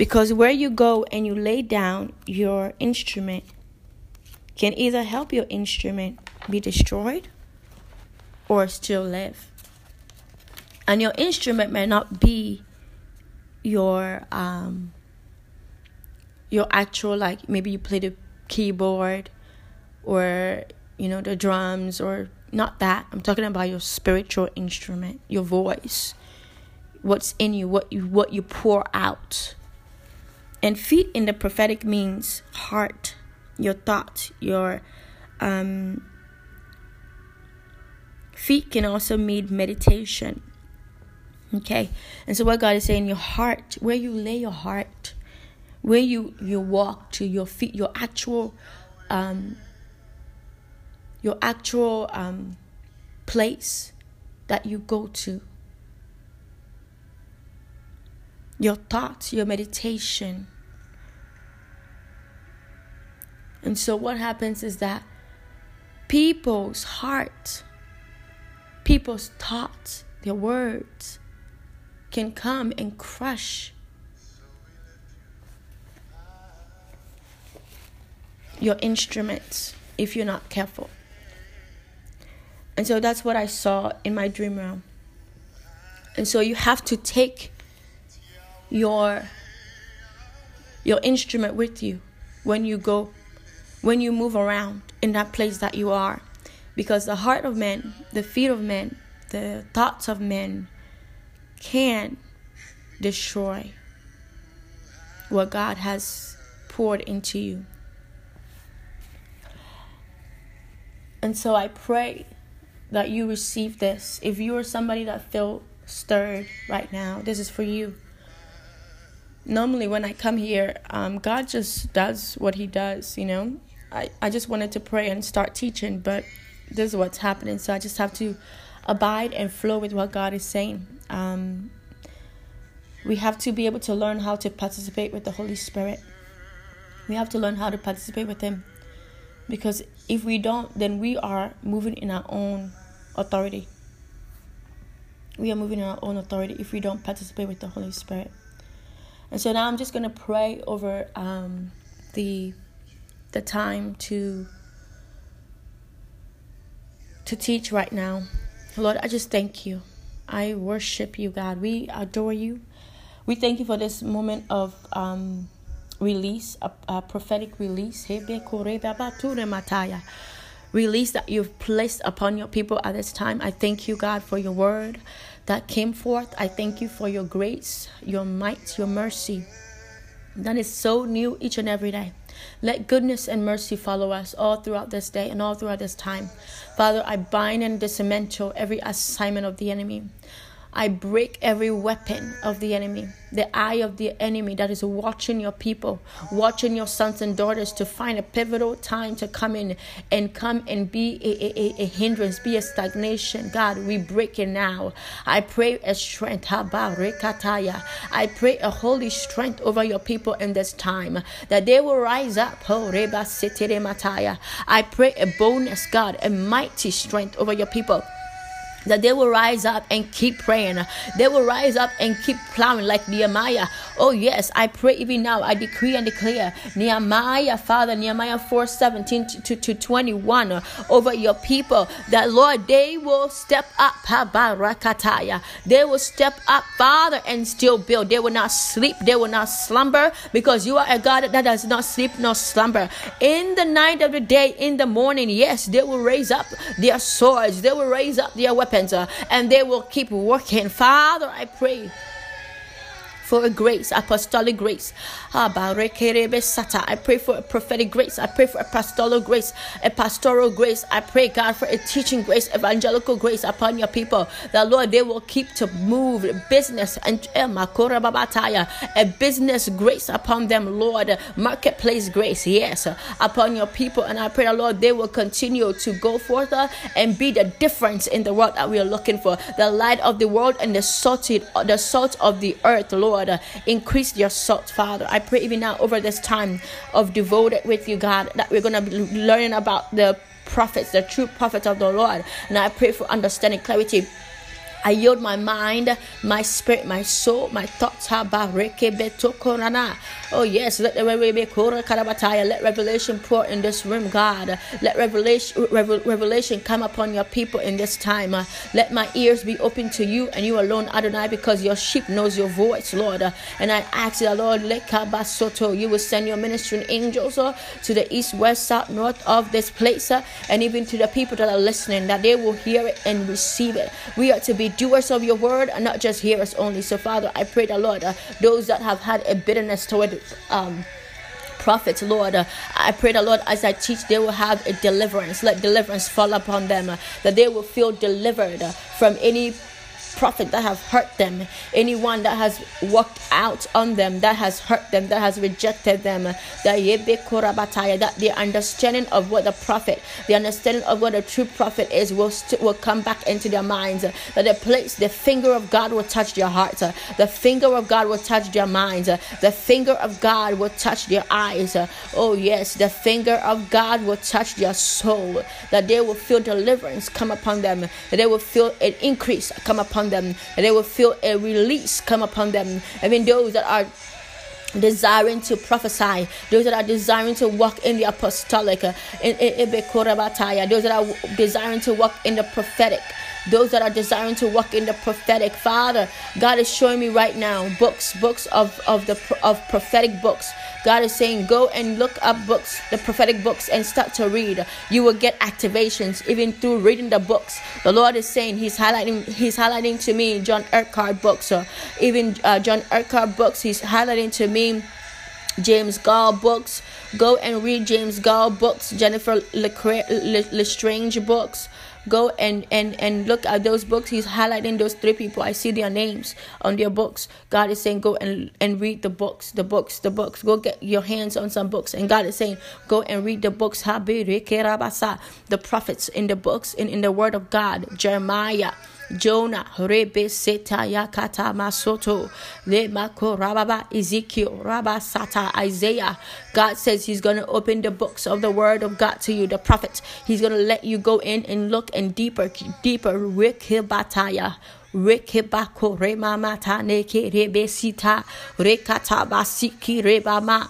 Because where you go and you lay down your instrument can either help your instrument be destroyed or still live. And your instrument may not be your um your actual like maybe you play the keyboard or you know the drums or not that. I'm talking about your spiritual instrument, your voice. What's in you, what you what you pour out. And feet in the prophetic means heart your thoughts, your um, feet can also mean meditation. Okay, and so what God is saying, your heart, where you lay your heart, where you you walk to your feet, your actual, um, your actual um, place that you go to. Your thoughts, your meditation, And so what happens is that people's hearts, people's thoughts, their words can come and crush your instruments if you're not careful. And so that's what I saw in my dream realm. And so you have to take your your instrument with you when you go when you move around in that place that you are because the heart of men the feet of men the thoughts of men can destroy what God has poured into you. And so I pray that you receive this. If you are somebody that feel stirred right now, this is for you. Normally, when I come here, um, God just does what He does, you know. I, I just wanted to pray and start teaching, but this is what's happening. So I just have to abide and flow with what God is saying. Um, we have to be able to learn how to participate with the Holy Spirit. We have to learn how to participate with Him. Because if we don't, then we are moving in our own authority. We are moving in our own authority if we don't participate with the Holy Spirit. And so now I'm just going to pray over um, the the time to to teach right now. Lord, I just thank you. I worship you, God. We adore you. We thank you for this moment of um, release, a, a prophetic release. Release that you've placed upon your people at this time. I thank you, God, for your word that came forth. I thank you for your grace, your might, your mercy that is so new each and every day. Let goodness and mercy follow us all throughout this day and all throughout this time. Father, I bind and dismantle every assignment of the enemy. I break every weapon of the enemy, the eye of the enemy that is watching your people, watching your sons and daughters to find a pivotal time to come in and come and be a, a, a hindrance, be a stagnation. God, we break it now. I pray a strength. I pray a holy strength over your people in this time that they will rise up. I pray a boldness, God, a mighty strength over your people that they will rise up and keep praying. They will rise up and keep plowing like Nehemiah. Oh, yes, I pray even now. I decree and declare Nehemiah, Father, Nehemiah 4 17 to, to 21 over your people that, Lord, they will step up. They will step up, Father, and still build. They will not sleep. They will not slumber because you are a God that does not sleep nor slumber. In the night of the day, in the morning, yes, they will raise up their swords. They will raise up their weapons and they will keep working. Father, I pray for a grace, apostolic grace. I pray for a prophetic grace. I pray for a pastoral grace, a pastoral grace. I pray, God, for a teaching grace, evangelical grace upon your people. That, Lord, they will keep to move business and eh, a business grace upon them, Lord. Marketplace grace, yes, upon your people. And I pray, that, Lord, they will continue to go forth uh, and be the difference in the world that we are looking for. The light of the world and the salt, the salt of the earth, Lord. Lord. Uh, increase your salt, Father. I pray even now over this time of devoted with you, God, that we're going to be learning about the prophets, the true prophets of the Lord. And I pray for understanding, clarity I yield my mind, my spirit, my soul, my thoughts. Oh, yes, let the let revelation pour in this room, God. Let revelation, revelation come upon your people in this time. Let my ears be open to you and you alone, Adonai, because your sheep knows your voice, Lord. And I ask the Lord, let Kabasoto, you will send your ministering angels uh, to the east, west, south, north of this place, uh, and even to the people that are listening, that they will hear it and receive it. We are to be doers of your word and not just hearers only. So, Father, I pray the Lord, uh, those that have had a bitterness toward um, prophets, Lord. Uh, I pray the Lord, as I teach, they will have a deliverance. Let deliverance fall upon them, uh, that they will feel delivered uh, from any prophet that have hurt them, anyone that has walked out on them, that has hurt them, that has rejected them, that the understanding of what the prophet, the understanding of what a true prophet is will, st- will come back into their minds. That the place, the finger of God will touch their hearts, the finger of God will touch their minds, the finger of God will touch their eyes. Oh, yes, the finger of God will touch their soul, that they will feel deliverance come upon them, that they will feel an increase come upon them, and they will feel a release come upon them. Mean, those that are desiring to prophesy, those that are desiring to walk in the apostolic, uh, in, in, in those that are desiring to walk in the prophetic, those that are desiring to walk in the prophetic. Father, God is showing me right now books, books of, of the of prophetic books. God is saying, go and look up books, the prophetic books, and start to read. You will get activations even through reading the books. The Lord is saying He's highlighting He's highlighting to me John Eckhardt books, or even uh, John Eckhardt books. He's highlighting to me James Goll books. Go and read James Goll books, Jennifer Lestrange books. Go and and and look at those books. He's highlighting those three people. I see their names on their books. God is saying go and and read the books the books the books. Go get your hands on some books. And god is saying go and read the books. The prophets in the books in, in the word of god. Jeremiah Jonah, Rebe Seta Yakata Masoto, Le Mako Rababa, Ezekiel, Rabba Sata, Isaiah. God says He's going to open the books of the Word of God to you, the prophets. He's going to let you go in and look and deeper, deeper. Rikibataya. Rikibako Remamata Neke Rebesita Rekata Basiki Rebama.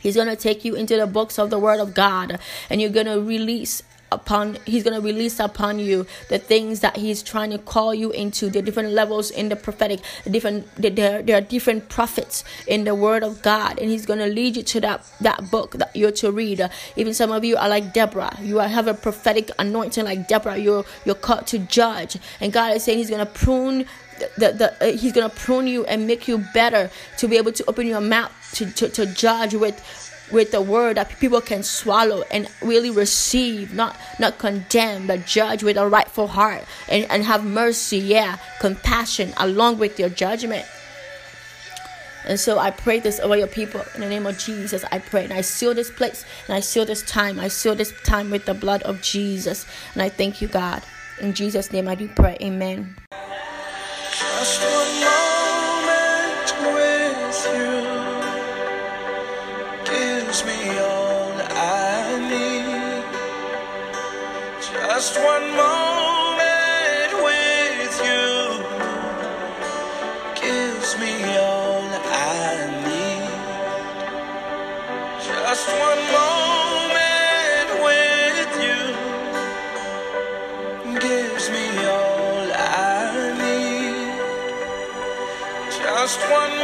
He's going to take you into the books of the Word of God and you're going to release upon he's going to release upon you the things that he's trying to call you into. The different levels in the prophetic the different there, there are different prophets in the word of god and he's going to lead you to that that book that you're to read. Even some of you are like deborah. You have a prophetic anointing like deborah. You're you're called to judge. And god is saying he's going to prune the, the, uh, he's gonna prune you and make you better to be able to open your mouth to, to, to judge with with the word that people can swallow and really receive, not not condemn, but judge with a rightful heart and, and have mercy, yeah, compassion along with your judgment. And so I pray this over your people in the name of Jesus. I pray and I seal this place and I seal this time. I seal this time with the blood of Jesus. And I thank you, God. In Jesus' name I do pray. Amen. Just one moment with you gives me all I need. Just one moment with you gives me all I need. Just one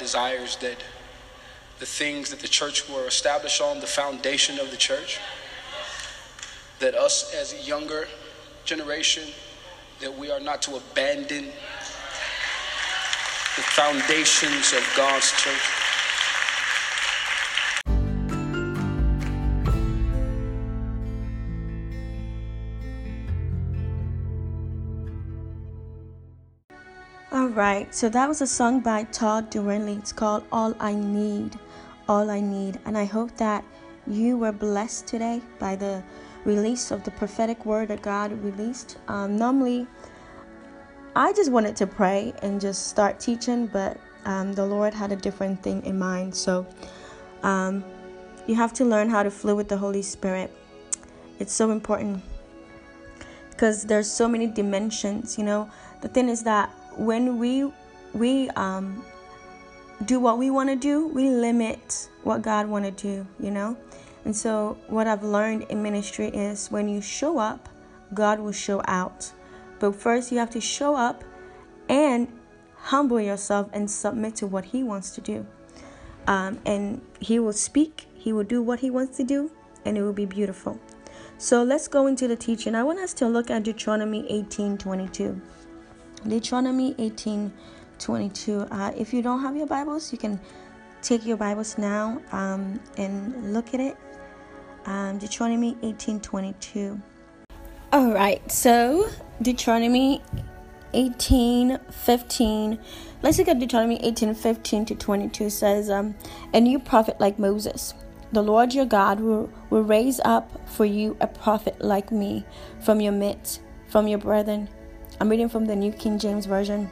desires that the things that the church were established on, the foundation of the church, that us as a younger generation, that we are not to abandon the foundations of God's church. Right, so that was a song by Todd Dulaney. It's called All I Need, All I Need. And I hope that you were blessed today by the release of the prophetic word that God released. Um, normally, I just wanted to pray and just start teaching, but um, the Lord had a different thing in mind. So um, you have to learn how to flow with the Holy Spirit. It's so important because there's so many dimensions. You know, the thing is that when we we um, do what we want to do, we limit what God want to do. You know, and so what I've learned in ministry is when you show up, God will show out. But first, you have to show up and humble yourself and submit to what He wants to do. Um, and He will speak. He will do what He wants to do, and it will be beautiful. So let's go into the teaching. I want us to look at Deuteronomy 18 22. Deuteronomy 18 22. Uh, if you don't have your Bibles, you can take your Bibles now um, and look at it. Um, Deuteronomy 18 22. All right, so Deuteronomy 18 15. Let's look at Deuteronomy 18 15 to 22. It says, um, A new prophet like Moses. The Lord your God will, will raise up for you a prophet like me from your midst, from your brethren I'm reading from the New King James Version.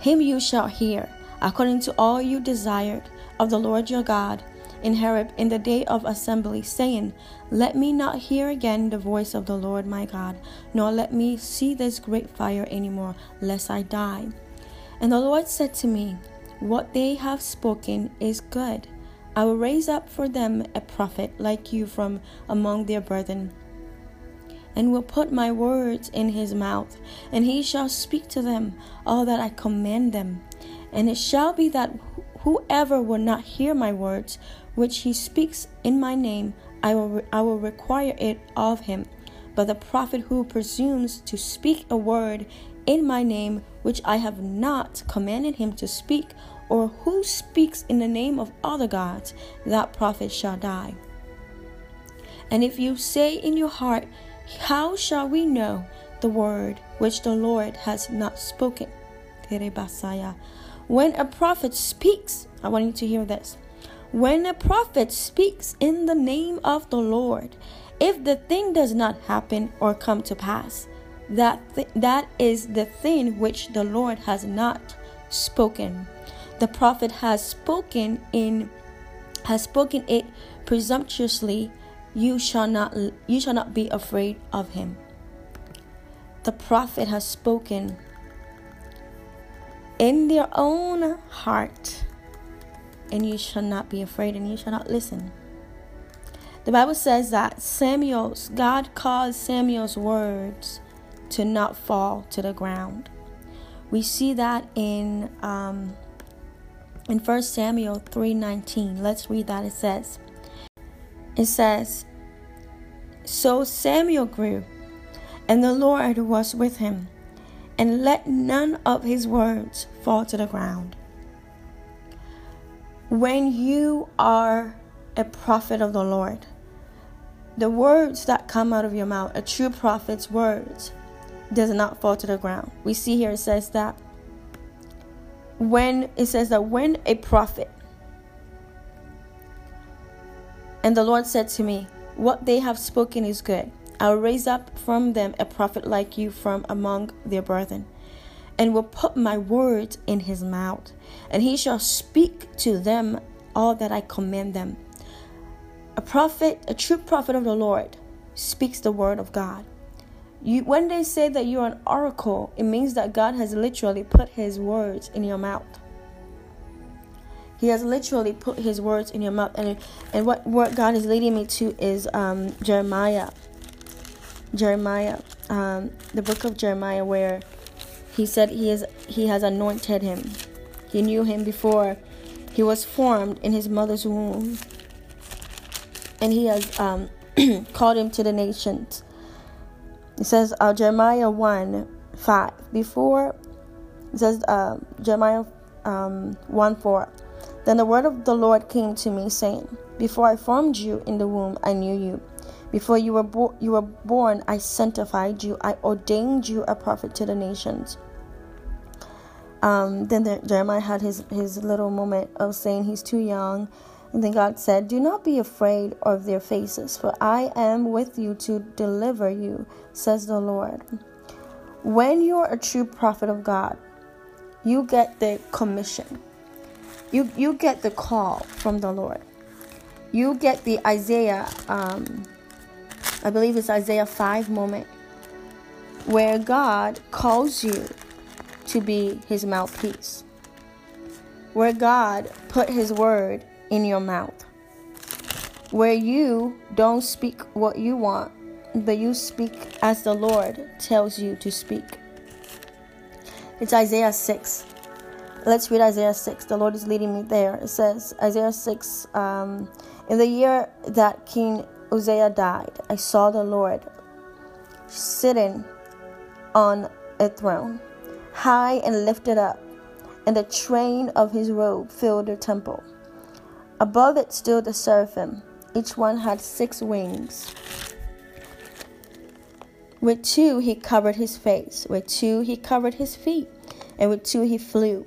Him you shall hear, according to all you desired of the Lord your God in Horeb in the day of assembly, saying, Let me not hear again the voice of the Lord my God, nor let me see this great fire any more, lest I die. And the Lord said to me, What they have spoken is good. I will raise up for them a prophet like you from among their brethren and will put my words in his mouth, and he shall speak to them all that I command them. And it shall be that whoever will not hear my words, which he speaks in my name, I will, I will require it of him. But the prophet who presumes to speak a word in my name, which I have not commanded him to speak, or who speaks in the name of other gods, that prophet shall die. And if you say in your heart, how shall we know the word which the Lord has not spoken? When a prophet speaks, I want you to hear this. When a prophet speaks in the name of the Lord, if the thing does not happen or come to pass, that th- that is the thing which the Lord has not spoken. The prophet has spoken in has spoken it presumptuously you shall not you shall not be afraid of him. The prophet has spoken in their own heart and you shall not be afraid and you shall not listen. The bible says that samuel's god caused samuel's words to not fall to the ground. We see that in um, in 1 samuel 3.19 let's read that. It says it says, So Samuel grew, and the Lord was with him, and let none of his words fall to the ground. When you are a prophet of the Lord, the words that come out of your mouth, a true prophet's words, does not fall to the ground. We see here it says that when it says that when a prophet And the Lord said to me, What they have spoken is good. I will raise up from them a prophet like you from among their brethren, and will put my words in his mouth, and he shall speak to them all that I command them. A prophet, a true prophet of the Lord, speaks the word of God. You, when they say that you're an oracle, it means that God has literally put his words in your mouth. He has literally put His words in your mouth, and and what what God is leading me to is um, Jeremiah. Jeremiah, um, the book of Jeremiah, where He said He is He has anointed him. He knew him before he was formed in his mother's womb. And he has um, called him to the nations. It says uh, Jeremiah 1 5. Before, it says uh, Jeremiah um, 1 4. Then the word of the Lord came to me, saying, Before I formed you in the womb, I knew you. Before you were, bo- you were born, I sanctified you. I ordained you a prophet to the nations. Um, then the, Jeremiah had his, his little moment of saying he's too young. And then God said, Do not be afraid of their faces, for I am with you to deliver you, says the Lord. When you're a true prophet of God, you get the commission. You, you get the call from the Lord. You get the Isaiah, um, I believe it's Isaiah 5 moment, where God calls you to be his mouthpiece, where God put his word in your mouth, where you don't speak what you want, but you speak as the Lord tells you to speak. It's Isaiah 6. Let's read Isaiah 6. The Lord is leading me there. It says, Isaiah 6 um, In the year that King Uzziah died, I saw the Lord sitting on a throne high and lifted up, and the train of his robe filled the temple. Above it stood the seraphim. Each one had six wings. With two he covered his face, with two he covered his feet, and with two he flew.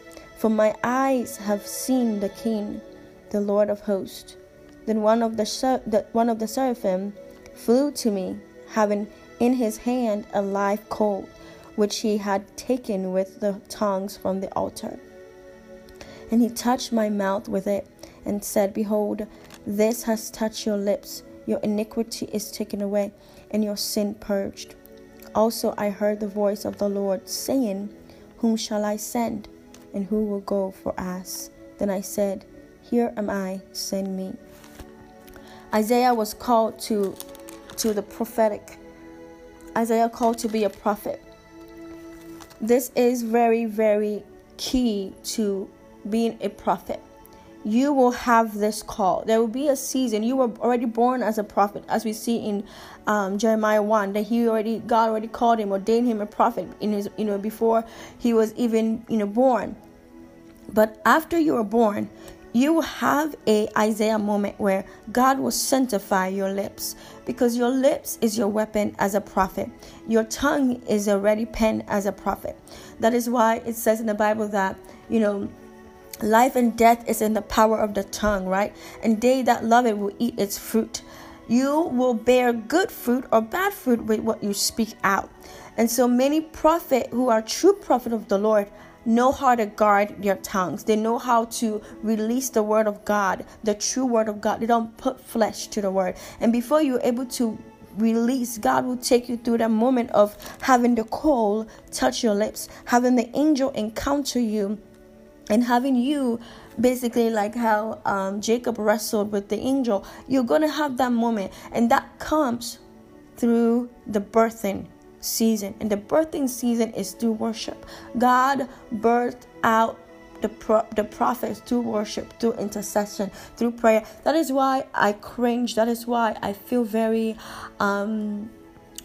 For my eyes have seen the King, the Lord of hosts. Then one of the, the one of the seraphim flew to me, having in his hand a live coal which he had taken with the tongs from the altar. And he touched my mouth with it, and said, Behold, this has touched your lips. Your iniquity is taken away, and your sin purged. Also I heard the voice of the Lord saying, Whom shall I send? And who will go for us? Then I said, Here am I, send me. Isaiah was called to, to the prophetic. Isaiah called to be a prophet. This is very, very key to being a prophet. You will have this call. There will be a season. You were already born as a prophet, as we see in um, Jeremiah one. That he already, God already called him, ordained him a prophet in his, you know, before he was even, you know, born. But after you are born, you have a Isaiah moment where God will sanctify your lips because your lips is your weapon as a prophet. Your tongue is a ready pen as a prophet. That is why it says in the Bible that, you know, life and death is in the power of the tongue, right? And they that love it will eat its fruit. You will bear good fruit or bad fruit with what you speak out. And so many prophet who are true prophet of the Lord know how to guard their tongues. They know how to release the word of God, the true word of God. They don't put flesh to the word. And before you're able to release, God will take you through that moment of having the coal touch your lips, having the angel encounter you, and having you basically like how um, Jacob wrestled with the angel. You're going to have that moment, and that comes through the birthing season. And the birthing season is through worship. God birthed out the, pro- the prophets through worship, through intercession, through prayer. That is why I cringe. That is why I feel very um,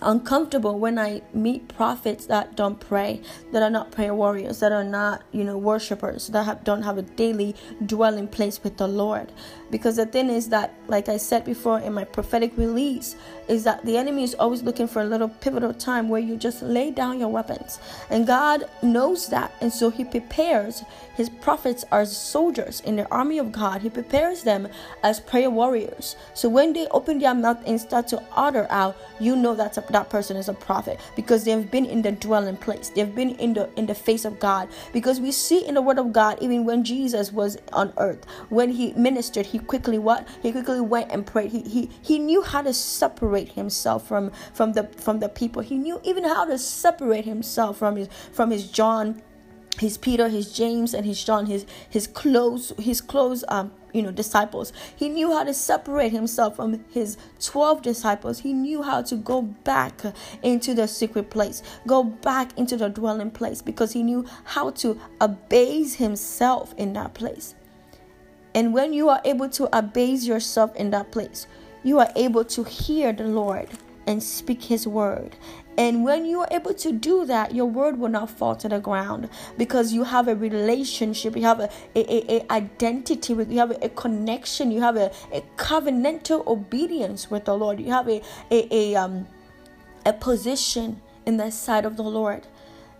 uncomfortable when I meet prophets that don't pray, that are not prayer warriors, that are not, you know, worshipers, that have, don't have a daily dwelling place with the Lord. Because the thing is that like i said before in my prophetic release is that the enemy is always looking for a little pivotal time where you just lay down your weapons. And god knows that and so he prepares his prophets are soldiers in the army of god. He prepares them as prayer warriors. So when they open their mouth and start to utter out you know that that person is a prophet. Because they've been in the dwelling place. They've been in the in the face of god. Because we see in the word of god even when jesus was on earth when he ministered he quickly what he quickly went and prayed. He he, he knew how to separate himself from from the from the people. He knew even how to separate himself from his from his john his peter his james and his john his his close his close um you know disciples. He knew how to separate himself from his 12 disciples. He knew how to go back into the secret place go back into the dwelling place because he knew how to abase himself in that place and when you are able to abase yourself in that place, you are able to hear the Lord and speak His word. And when you are able to do that, your word will not fall to the ground because you have a relationship, you have a, a, a, identity, you have a, a, connection, you have a, a covenantal obedience with the Lord. You have a, a, a, um, a position in the sight of the Lord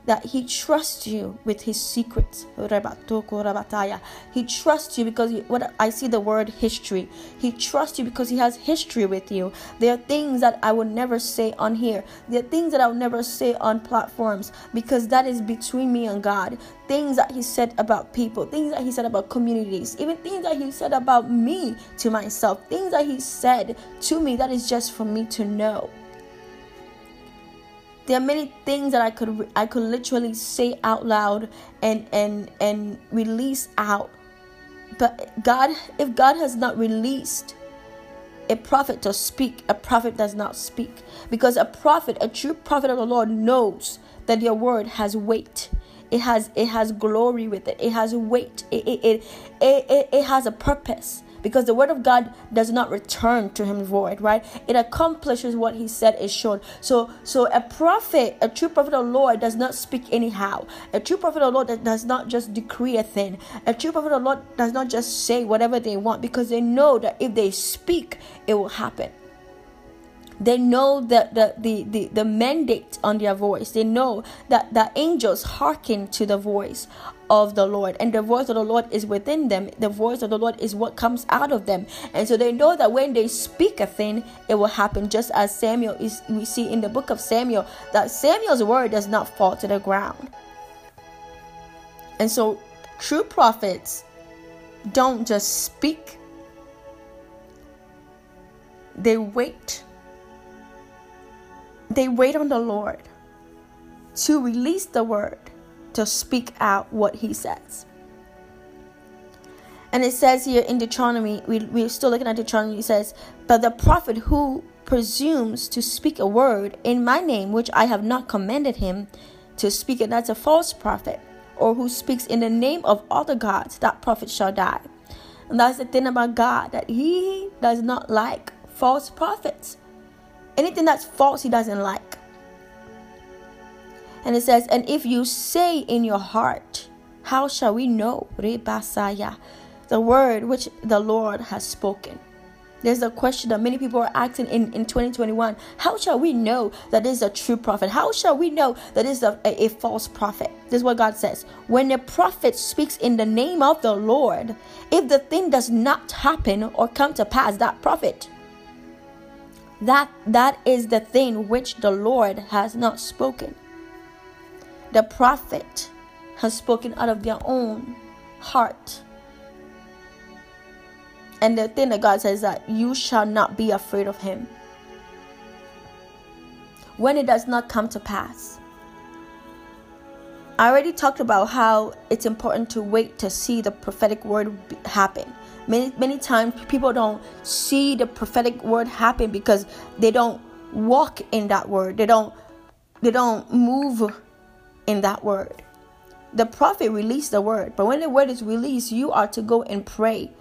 that he trusts you with his secrets. He trusts you because he, what I see the word history. He trusts you because he has history with you. There are things that I would never say on here. There are things that I would never say on platforms because that is between me and God. Things that he said about people, things that he said about communities, even things that he said about me to myself, things that he said to me that is just for me to know there are many things that I could I could literally say out loud and and and release out. But God, if God has not released a prophet to speak, a prophet does not speak. Because a prophet, a true prophet of the Lord knows that your word has weight. It has it has glory with it. It has weight. It it, it, it, it, it has a purpose because the word of God does not return to him void, right? It accomplishes what he said is shown. So, so a prophet, a true prophet of the Lord, does not speak anyhow. A true prophet of the Lord does not just decree a thing. A true prophet of the Lord does not just say whatever they want because they know that if they speak, it will happen they know that the, the, the, the mandate on their voice they know that the angels hearken to the voice of the Lord, and the voice of the Lord is within them. The voice of the Lord is what comes out of them, and so they know that when they speak a thing, it will happen. Just as Samuel is, we see in the book of Samuel that Samuel's word does not fall to the ground, and so true prophets don't just speak; they wait. They wait on the Lord to release the word to speak out what he says. And it says here in Deuteronomy, we, we're still looking at Deuteronomy, it says, But the prophet who presumes to speak a word in my name, which I have not commanded him to speak it, that's a false prophet, or who speaks in the name of other gods, that prophet shall die. And that's the thing about God, that he does not like false prophets. Anything that's false, he doesn't like. And it says, And if you say in your heart, How shall we know? The word which the Lord has spoken. There's a question that many people are asking in, in 2021 How shall we know that is a true prophet? How shall we know that is a, a, a false prophet? This is what God says. When a prophet speaks in the name of the Lord, if the thing does not happen or come to pass, that prophet that that is the thing which the Lord has not spoken. The prophet has spoken out of their own heart. And the thing that God says that you shall not be afraid of him. When it does not come to pass. I already talked about how it's important to wait to see the prophetic word happen. Many many times people don't see the prophetic word happen because they don't walk in that word. They don't they don't move in that word. The prophet released the word, but when the word is released, you are to go and pray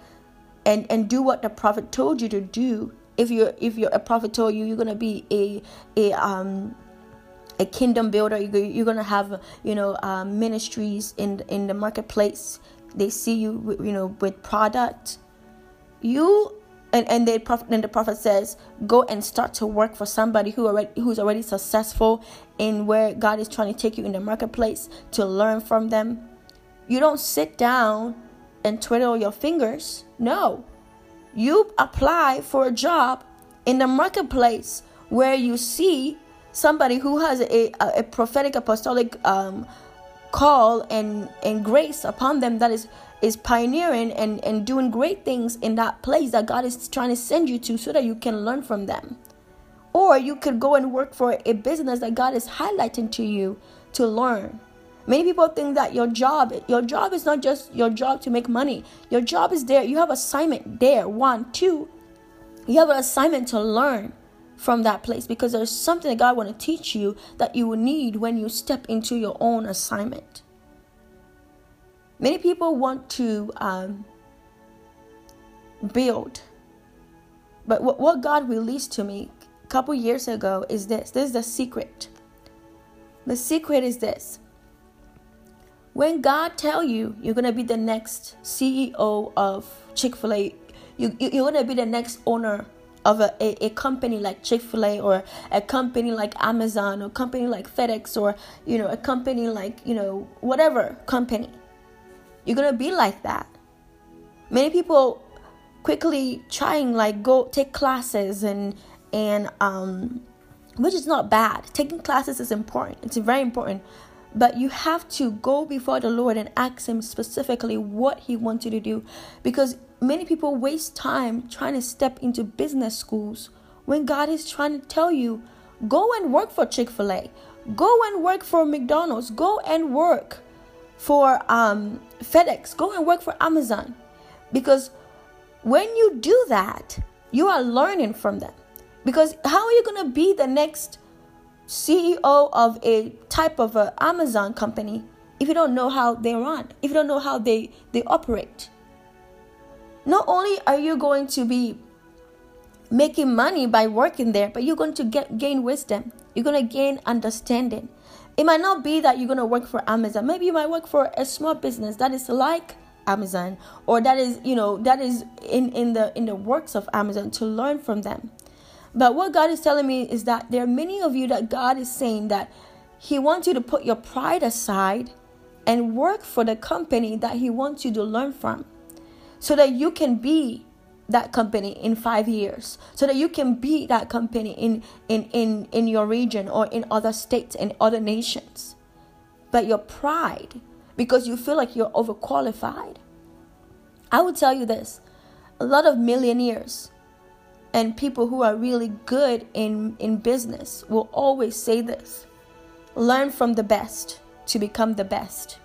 and and do what the prophet told you to do. If you're if you're a prophet told you you're gonna be a a um a kingdom builder, you're gonna have you know uh, ministries in in the marketplace. They see you you know with product you and, and the prophet and the prophet says go and start to work for somebody who already who's already successful in where God is trying to take you in the marketplace to learn from them. You don't sit down and twiddle your fingers. No. You apply for a job in the marketplace where you see somebody who has a, a, prophetic apostolic um, call and, and grace upon them that is is pioneering and, and doing great things in that place that God is trying to send you to so that you can learn from them. Or you could go and work for a business that God is highlighting to you to learn. Many people think that your job, your job is not just your job to make money. Your job is there. You have assignment there. One, two, you have an assignment to learn from that place because there's something that God want to teach you that you will need when you step into your own assignment. Many people want to um, build, but what, what God released to me a couple years ago is this. This is the secret. The secret is this. When God tell you you're gonna be the next CEO of Chick-fil-A, you, you, you're gonna be the next owner of a, a, a, company like chick-fil-a or a company like amazon or company like fedex or you know a company like you know whatever company you're gonna be like that many people quickly trying like go take classes and and um which is not bad. Taking classes is important. It's very important. But you have to go before the lord and ask him specifically what he wants you to do. Because many people waste time trying to step into business schools when God is trying to tell you go and work for Chick fil A, go and work for McDonald's, go and work for um, FedEx, go and work for Amazon. Because when you do that, you are learning from them. Because how are you going to be the next CEO of a type of a Amazon company if you don't know how they run, if you don't know how they, they operate? not only are you going to be making money by working there, but you're going to get gain wisdom. You're going to gain understanding. It might not be that you're going to work for Amazon. Maybe you might work for a small business that is like Amazon or that is, you know, that is in in the in the works of Amazon to learn from them. But what God is telling me is that there are many of you that God is saying that he wants you to put your pride aside and work for the company that he wants you to learn from so that you can be that company in five years so that you can be that company in in in in your region or in other states and other nations. But your pride because you feel like you're overqualified. I would tell you this. A lot of millionaires and people who are really good in in business will always say this learn from the best to become the best.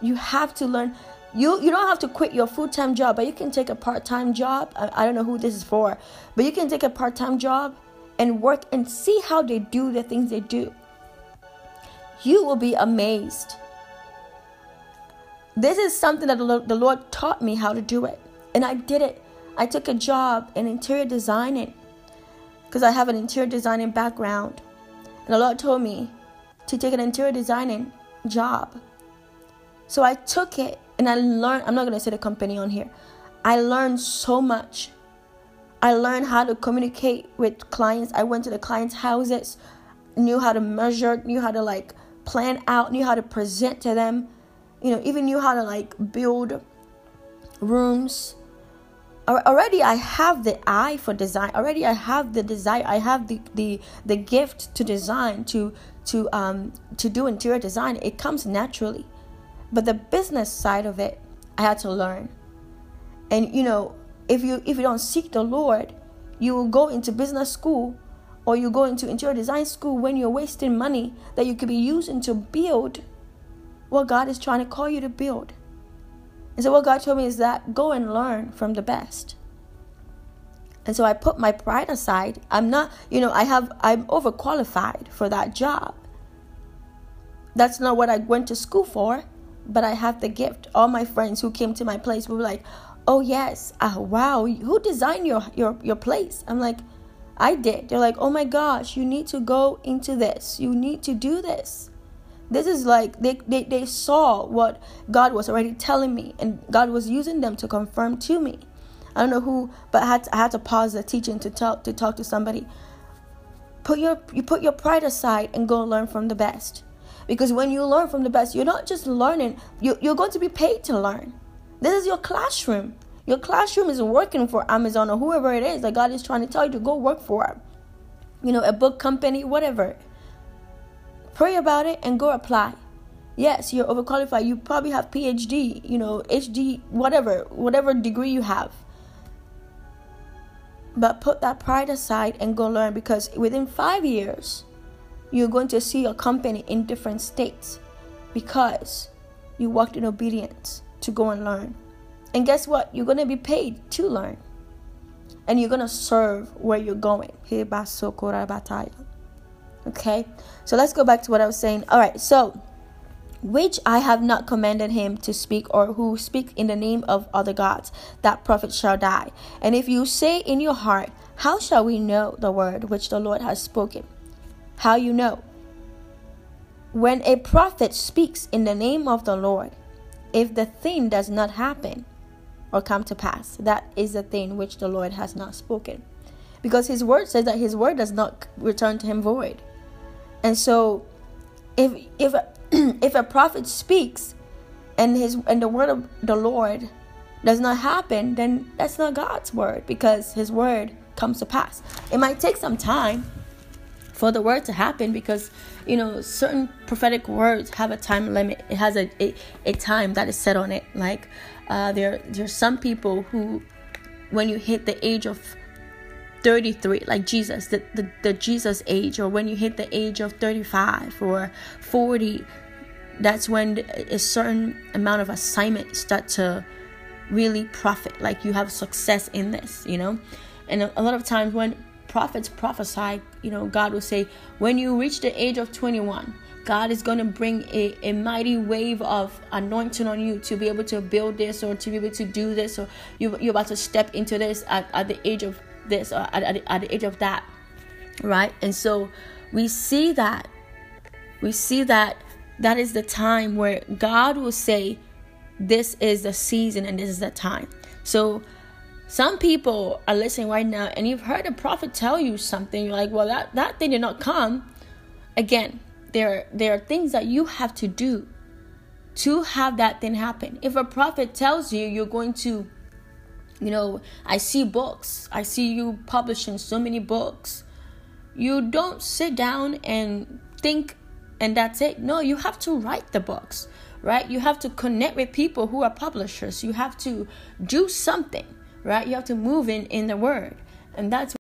You have to learn. You you don't have to quit your full-time job but you can take a part-time job. I, I, don't know who this is for but you can take a part-time job and work and see how they do the things they do. You will be amazed. This is something that the lord taught me how to do it and i did it i took a job in interior designing because i have an interior designing background and the lord told me to take an interior designing job so i took it and I learned, I'm not going to say the company on here. I learned so much. I learned how to communicate with clients. I went to the clients' houses, knew how to measure, knew how to like plan out, knew how to present to them. You know, even knew how to like build rooms. Already I have the eye for design. Already I have the desire. I have the the the gift to design to to um to do interior design. It comes naturally. But the business side of it, I had to learn. And you know, if you if you don't seek the Lord, you will go into business school or you go into interior design school when you're wasting money that you could be using to build what God is trying to call you to build. And so what God told me is that go and learn from the best. And so I put my pride aside. I'm not, you know, I have I'm overqualified for that job. That's not what I went to school for but I have the gift. All my friends who came to my place were like, "Oh yes, uh, wow, who designed your your your place?" I'm like, "I did." They're like, "Oh my gosh, you need to go into this. You need to do this." This is like they, they, they saw what God was already telling me, and God was using them to confirm to me. I don't know who, but I had to, I had to pause the teaching to talk to talk to somebody. Put your you put your pride aside and go learn from the best. Because when you learn from the best, you're not just learning, you, you're going to be paid to learn. This is your classroom. Your classroom is working for Amazon or whoever it is that God is trying to tell you to go work for. You know, a book company, whatever. Pray about it and go apply. Yes, you're overqualified. You probably have PhD, you know, HD, whatever, whatever degree you have. But put that pride aside and go learn because within five years, you're going to see your company in different states because you walked in obedience to go and learn. And guess what? You're going to be paid to learn. And you're going to serve where you're going. Okay? So let's go back to what I was saying. All right. So, which I have not commanded him to speak, or who speak in the name of other gods, that prophet shall die. And if you say in your heart, How shall we know the word which the Lord has spoken? How you know? When a prophet speaks in the name of the Lord, if the thing does not happen or come to pass, that is the thing which the Lord has not spoken. Because his word says that his word does not return to him void. And so if if if a prophet speaks and his and the word of the Lord does not happen, then that's not God's word because his word comes to pass. It might take some time for the word to happen because you know certain prophetic words have a time limit it has a a, a time that is set on it like uh, there there's some people who when you hit the age of 33 like jesus the, the, the jesus age or when you hit the age of 35 or 40 that's when a certain amount of assignment start to really profit like you have success in this you know? And a, lot of times when prophets prophesy, you know, God will say, when you reach the age of 21, God is going to bring a, a mighty wave of anointing on you to be able to build this or to be able to do this, or you, you're about to step into this at, at the age of this or at, at, at the age of that, right? And so we see that, we see that that is the time where God will say, This is the season and this is the time. So some people are listening right now and you've heard a prophet tell you something you're like well that that thing did not come again there there are things that you have to do to have that thing happen if a prophet tells you you're going to you know i see books. I see you publishing so many books. You don't sit down and think and that's it. No you have to write the books right? You have to connect with people who are publishers. You have to do something right? You have to move in in the word, and that's.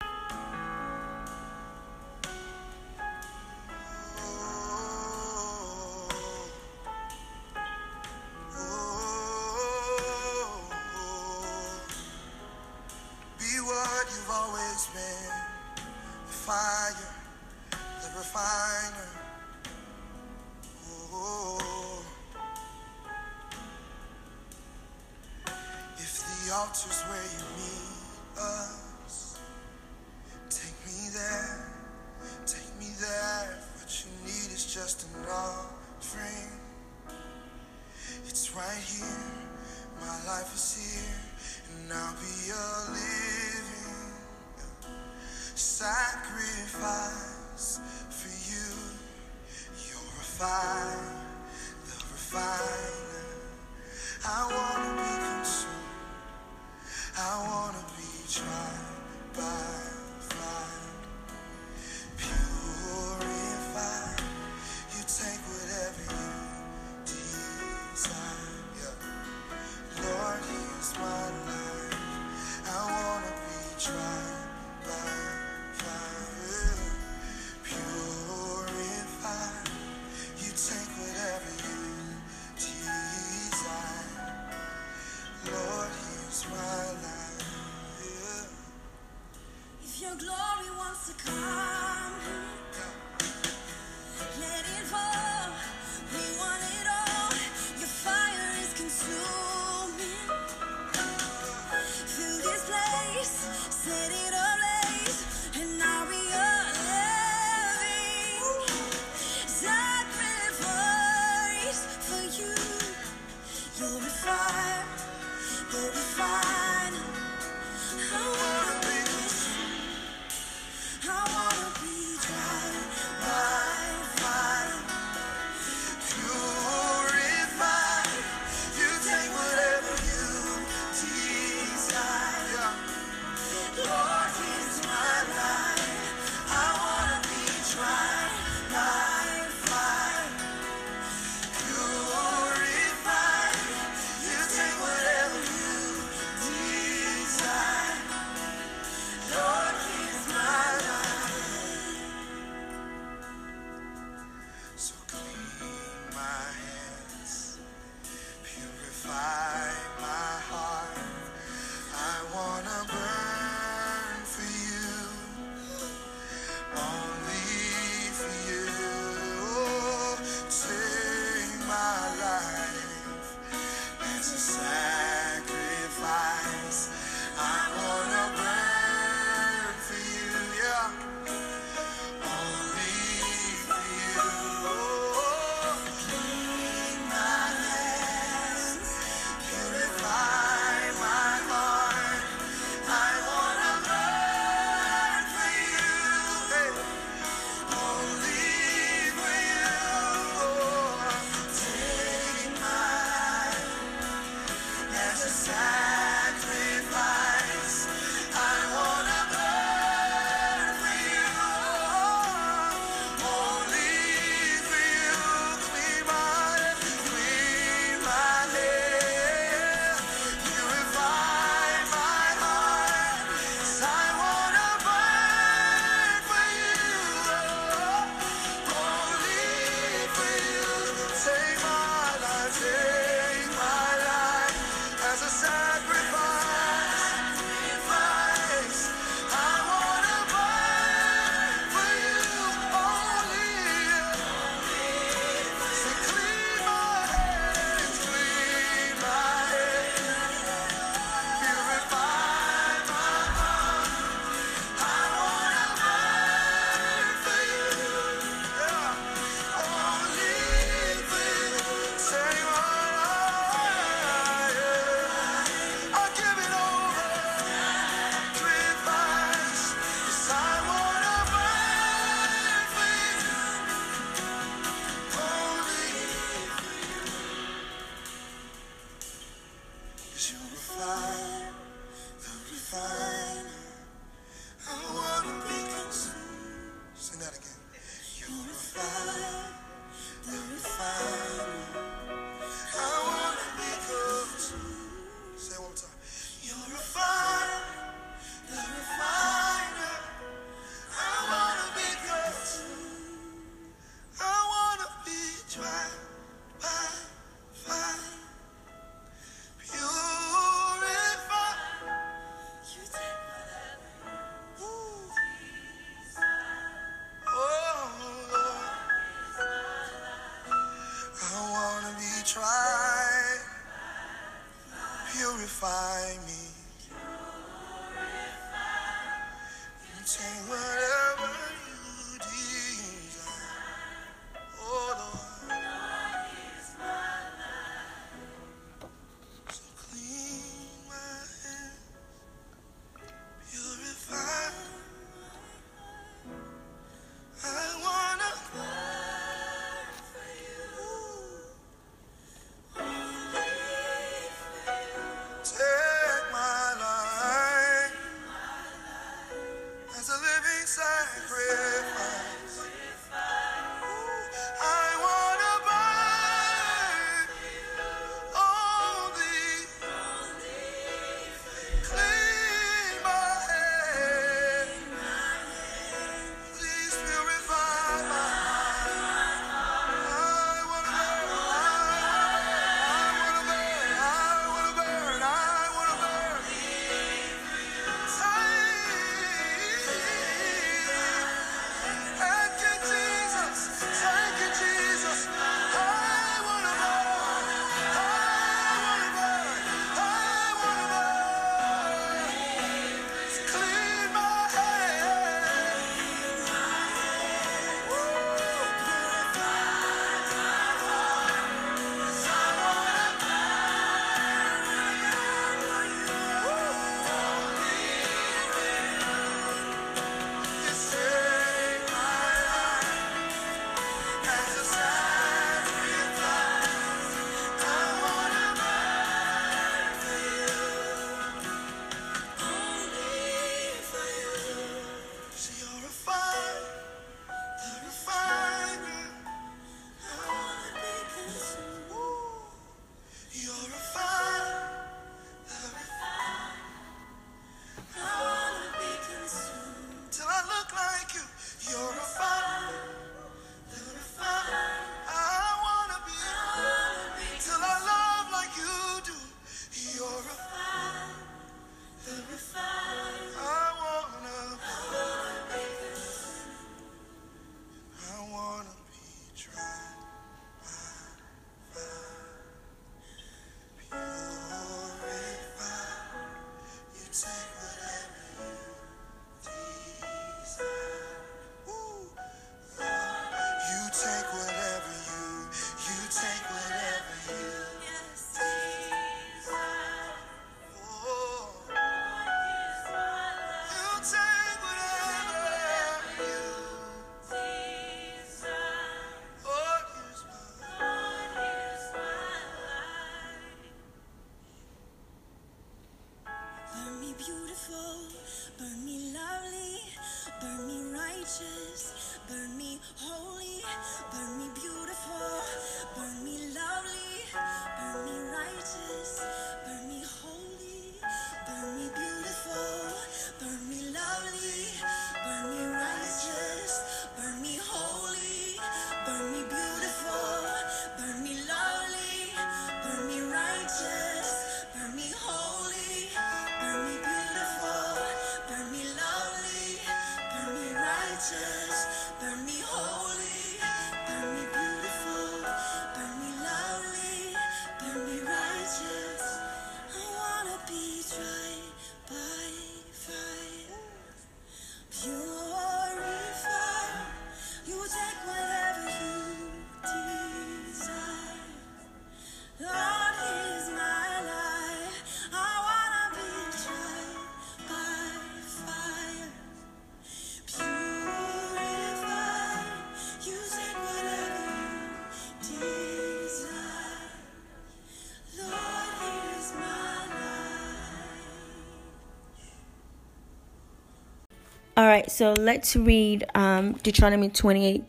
Right, so let's read um, Deuteronomy 28.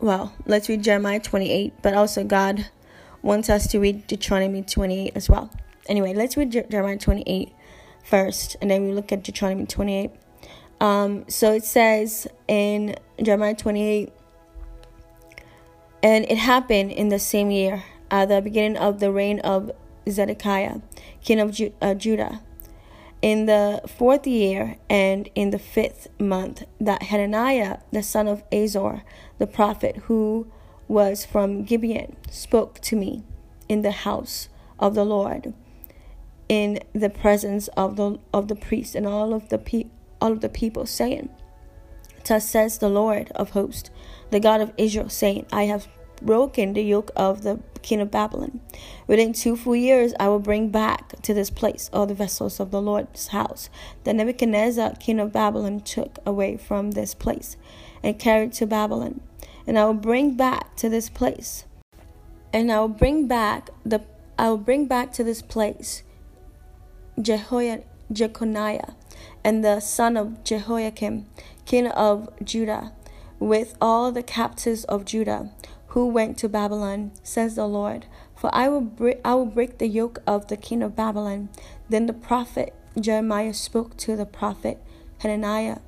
Well, let's read Jeremiah 28, but also God wants us to read Deuteronomy 28 as well. Anyway, let's read Je- Jeremiah 28 first, and then we look at Deuteronomy 28. Um, so it says in Jeremiah 28, and it happened in the same year, at the beginning of the reign of Zedekiah, king of Ju- uh, Judah, in the fourth year and in the fifth month, that Hananiah, the son of Azor, the prophet, who was from Gibeon, spoke to me in the house of the Lord, in the presence of the of the priest and all of the pe- all of the people, saying, Thus says the Lord of hosts, the God of Israel, saying, I have broken the yoke of the king of Babylon. Within two full years I will bring back to this place all the vessels of the Lord's house that Nebuchadnezzar, king of Babylon, took away from this place and carried to Babylon. And I will bring back to this place. And I will bring back the I will bring back to this place Jehoiah, Jeconiah, and the son of Jehoiakim, king of Judah, with all the captives of Judah, who went to Babylon, says the Lord. For I will break, I will break the yoke of the king of Babylon. Then the prophet Jeremiah spoke to the prophet Hananiah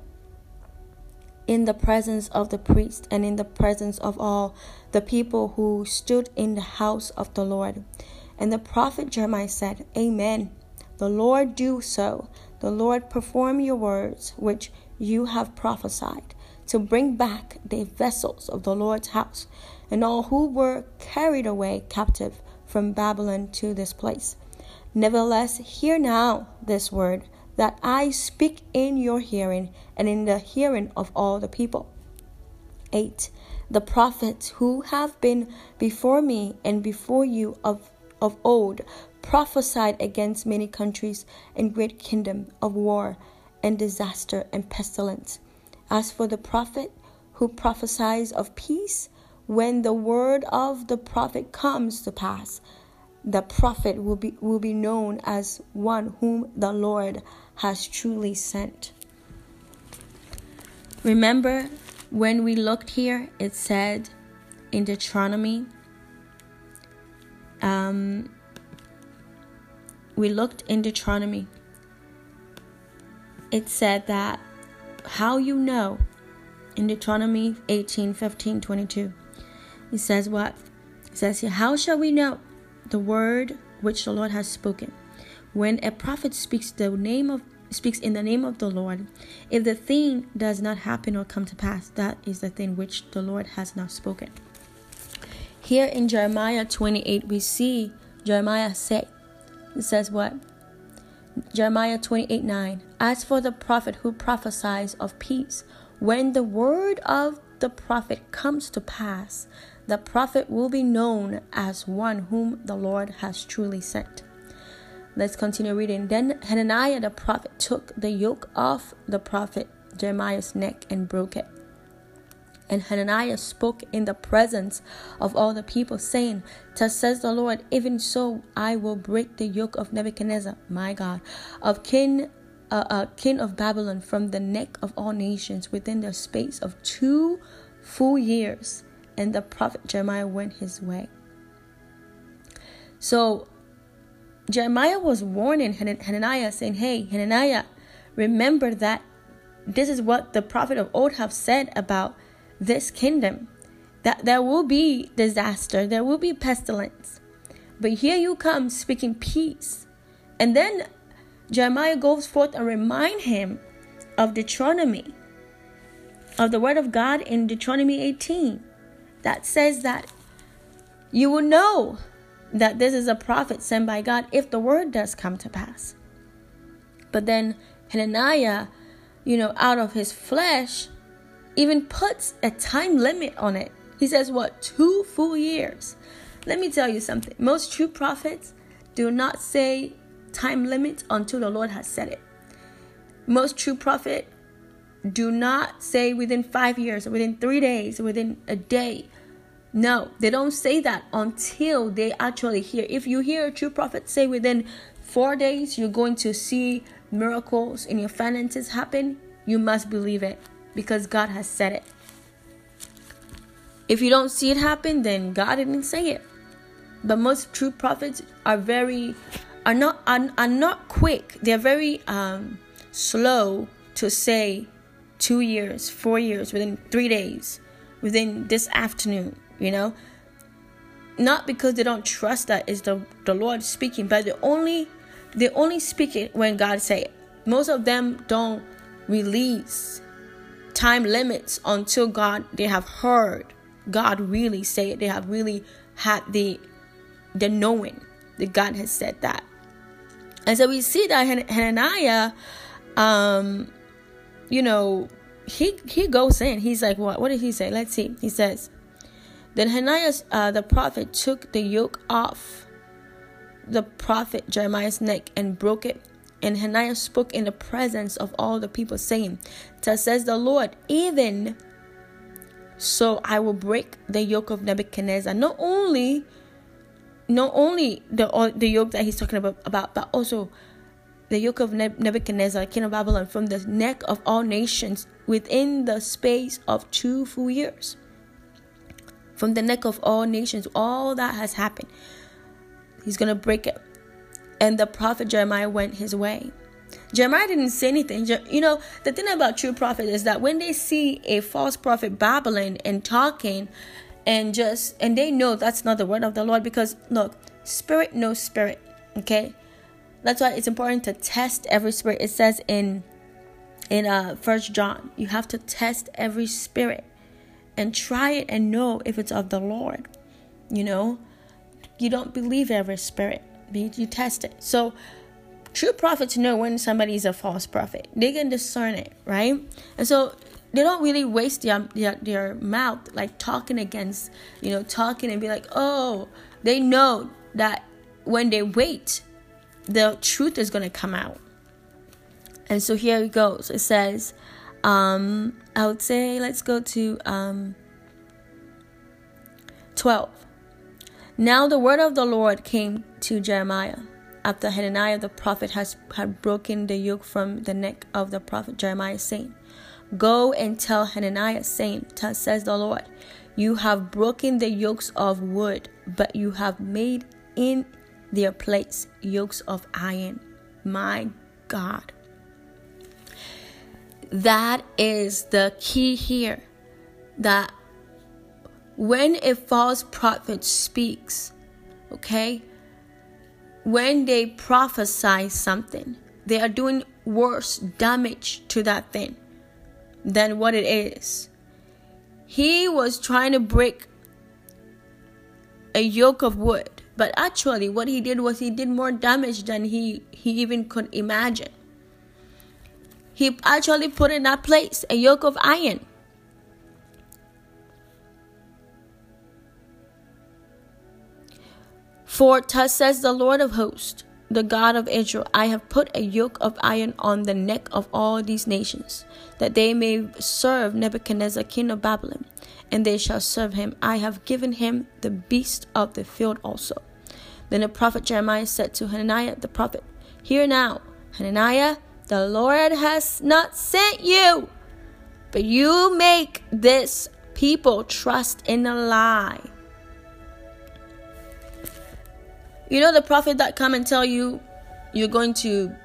in the presence of the priest and in the presence of all the people who stood in the house of the Lord. And the prophet Jeremiah said, Amen. The Lord do so. The Lord perform your words which you have prophesied to bring back the vessels of the Lord's house and all who were carried away captive from Babylon to this place. Nevertheless, hear now this word that I speak in your hearing and in the hearing of all the people. 8. The prophets who have been before me and before you of, of old prophesied against many countries and great kingdom of war and disaster and pestilence. As for the prophet who prophesies of peace, when the word of the prophet comes to pass, the prophet will be, will be known as one whom the Lord has truly sent. Remember when we looked here, it said in Deuteronomy, um, we looked in Deuteronomy, it said that how you know in Deuteronomy 18 15 22. It says what? It says How shall we know the word which the Lord has spoken? When a prophet speaks the name of speaks in the name of the Lord, if the thing does not happen or come to pass, that is the thing which the Lord has not spoken. Here in Jeremiah 28, we see Jeremiah say, it says what? Jeremiah 28 9. As for the prophet who prophesies of peace, when the word of the prophet comes to pass, the prophet will be known as one whom the Lord has truly sent. Let's continue reading. Then Hananiah the prophet took the yoke off the prophet Jeremiah's neck and broke it. And Hananiah spoke in the presence of all the people, saying, Thus says the Lord, even so I will break the yoke of Nebuchadnezzar, my God, of king, uh, uh, king of Babylon, from the neck of all nations within the space of two full years. And the prophet Jeremiah went his way. So Jeremiah was warning Hananiah, saying, Hey, Hananiah, remember that this is what the prophet of old have said about this kingdom that there will be disaster, there will be pestilence. But here you come speaking peace. And then Jeremiah goes forth and remind him of Deuteronomy, of the word of God in Deuteronomy 18, that says that you will know that this is a prophet sent by God if the word does come to pass. But then Hananiah, you know, out of his flesh, even puts a time limit on it. He says, What, two full years? Let me tell you something. Most true prophets do not say time limit until the Lord has said it. Most true prophet do not say within five years, within three days, within a day. No, they don't say that until they actually hear. If you hear a true prophet say within four days you're going to see miracles in your finances happen, you must believe it because God has said it. If you don't see it happen, then God didn't say it. But most true prophets are very are not are, are not quick. They're very um, slow to say two years, four years, within three days, within this afternoon. You know, not because they don't trust that is the the Lord speaking, but they only they only speak it when God say it. Most of them don't release time limits until God they have heard God really say it. They have really had the the knowing that God has said that. And so we see that Hananiah, um, you know, he he goes in. He's like, what? What did he say? Let's see. He says, then Hananiah, uh, the prophet, took the yoke off the prophet Jeremiah's neck and broke it and Hananiah spoke in the presence of all the people, saying, Thus says the Lord, even so I will break the yoke of Nebuchadnezzar. Not only not only the the yoke that he's talking about, about but also the yoke of Nebuchadnezzar, king of Babylon, from the neck of all nations within the space of two full years. From the neck of all nations, all that has happened. He's going to break it and the prophet Jeremiah went his way. Jeremiah didn't say anything. You know, the thing about true prophet is that when they see a false prophet babbling and talking and just, and they know that's not the word of the Lord because look, spirit knows spirit, okay? That's why it's important to test every spirit. It says in in uh first John, you have to test every spirit and try it and know if it's of the Lord. You know, you don't believe every spirit you test it. So true prophets know when somebody is a false prophet. They can discern it, right? And so they don't really waste their, their their mouth like talking against, you know, talking and be like, oh, they know that when they wait, the truth is gonna come out. And so here it goes. It says, um, I would say let's go to um 12. Now the word of the Lord came to Jeremiah after Hananiah the prophet has had broken the yoke from the neck of the prophet Jeremiah, saying, Go and tell Hananiah, saying, says the Lord, you have broken the yokes of wood, but you have made in their place yokes of iron. My God. That is the key here. That when a false prophet speaks, okay, when they prophesy something, they are doing worse damage to that thing than what it is. He was trying to break a yoke of wood, but actually, what he did was he did more damage than he, he even could imagine. He actually put in that place a yoke of iron. For thus says the Lord of hosts, the God of Israel, I have put a yoke of iron on the neck of all these nations, that they may serve Nebuchadnezzar, king of Babylon, and they shall serve him. I have given him the beast of the field also. Then the prophet Jeremiah said to Hananiah the prophet, Hear now, Hananiah, the Lord has not sent you, but you make this people trust in a lie. You know the prophet that come and tell you you're going to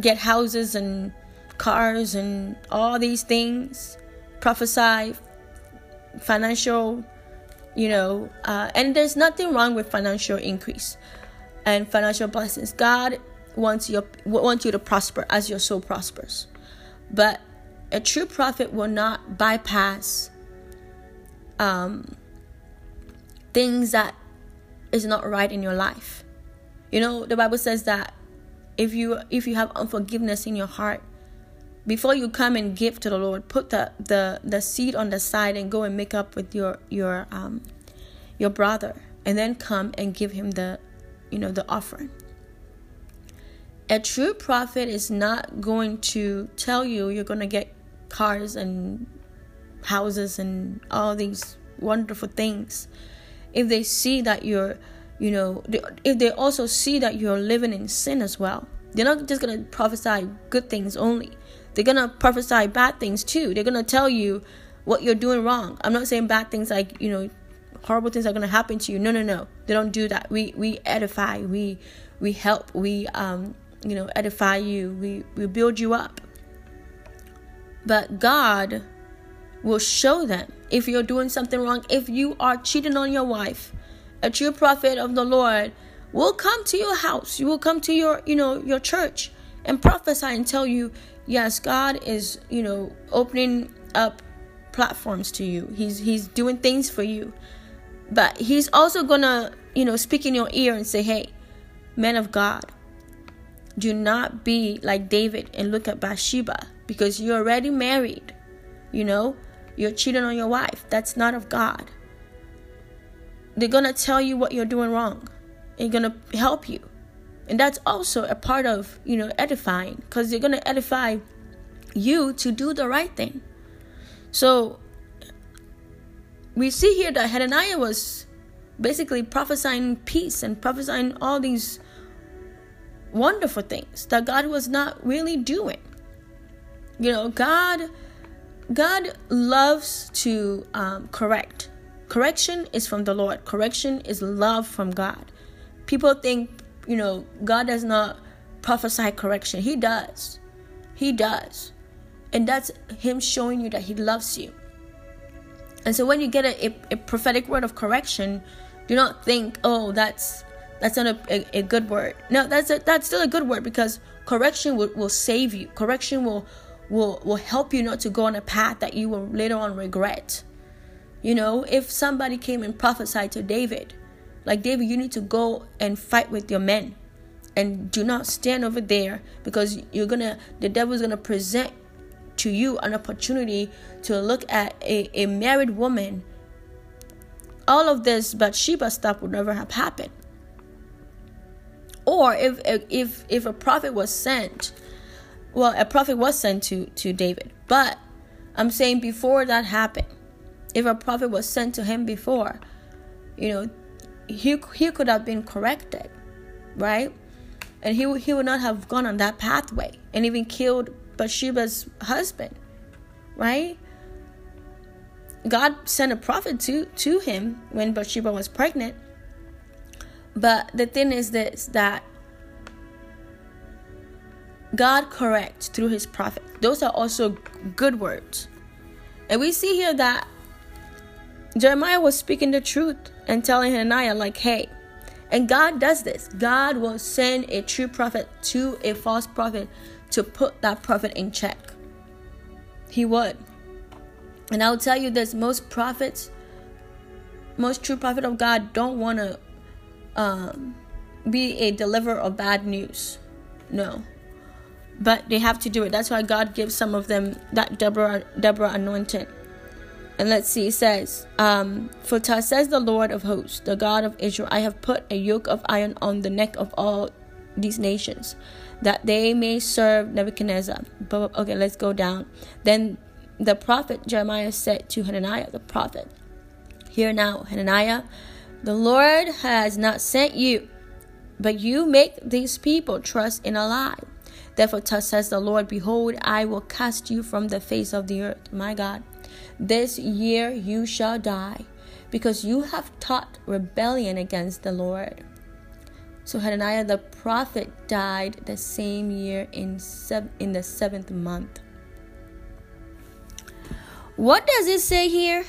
get houses and cars and all these things, prophesy financial, you know, uh, and there's nothing wrong with financial increase and financial blessings. God wants you wants you to prosper as your soul prospers, but a true prophet will not bypass um, things that is not right in your life. You know, the Bible says that if you if you have unforgiveness in your heart, before you come and give to the Lord, put the the the seed on the side and go and make up with your your um your brother, and then come and give him the you know the offering. A true prophet is not going to tell you you're going to get cars and houses and all these wonderful things if they see that you're you know if they also see that you're living in sin as well they're not just going to prophesy good things only they're going to prophesy bad things too. They're going to tell you what you're doing wrong. I'm not saying bad things like you know horrible things are going to happen to you. No no no. They don't do that. We we edify. We we help. We um you know edify you. We we build you up. But god will show them if you're doing something wrong, if you are cheating on your wife. A true prophet of the Lord will come to your house. You will come to your, you know, your church and prophesy and tell you, yes, God is, you know, opening up platforms to you. He's he's doing things for you. But he's also gonna, you know, speak in your ear and say, Hey, men of God, do not be like David and look at Bathsheba because you're already married. You know, you're cheating on your wife. That's not of God. They're going to tell you what you're doing wrong. They're going to help you. And that's also a part of, you know, edifying because they're going to edify you to do the right thing. So we see here that Hananiah was basically prophesying peace and prophesying all these wonderful things that God was not really doing. You know, God God loves to um, correct. Correction is from the Lord. Correction is love from God. People think, you know, God does not prophesy correction. He does. He does. And that's Him showing you that He loves you. And so when you get a, a, a prophetic word of correction, do not think, oh, that's that's not a, a, a good word. No, that's a, that's still a good word because correction will, will save you. Correction will will will help you not to go on a path that you will later on regret. You know, if somebody came and prophesied to David, like David, you need to go and fight with your men. And do not stand over there because you're gonna the devil's gonna present to you an opportunity to look at a, a married woman. All of this but Bathsheba stuff would never have happened. Or if if if a prophet was sent well, a prophet was sent to, to David. But I'm saying before that happened, if a prophet was sent to him before, you know, he, he could have been corrected, right? And he, he would not have gone on that pathway and even killed Bathsheba's husband, right? God sent a prophet to, to him when Bathsheba was pregnant. But the thing is this that God corrects through his prophet. Those are also good words. And we see here that Jeremiah was speaking the truth and telling Hananiah, like, hey, and God does this. God will send a true prophet to a false prophet to put that prophet in check. He would. And I'll tell you this most prophets, most true prophet of God don't want to um, be a deliverer of bad news. No but they have to do it. That's why God gives some of them that Deborah Deborah anointing. And let's see, it says, um, For thus says the Lord of hosts, the God of Israel, I have put a yoke of iron on the neck of all these nations, that they may serve Nebuchadnezzar. But okay, let's go down. Then the prophet Jeremiah said to Hananiah, the prophet, Hear now, Hananiah, the Lord has not sent you, but you make these people trust in a lie. Therefore, thus says the Lord, Behold, I will cast you from the face of the earth, my God. This year you shall die, because you have taught rebellion against the Lord. So Hananiah the prophet died the same year in, sev- in the seventh month. What does it say here?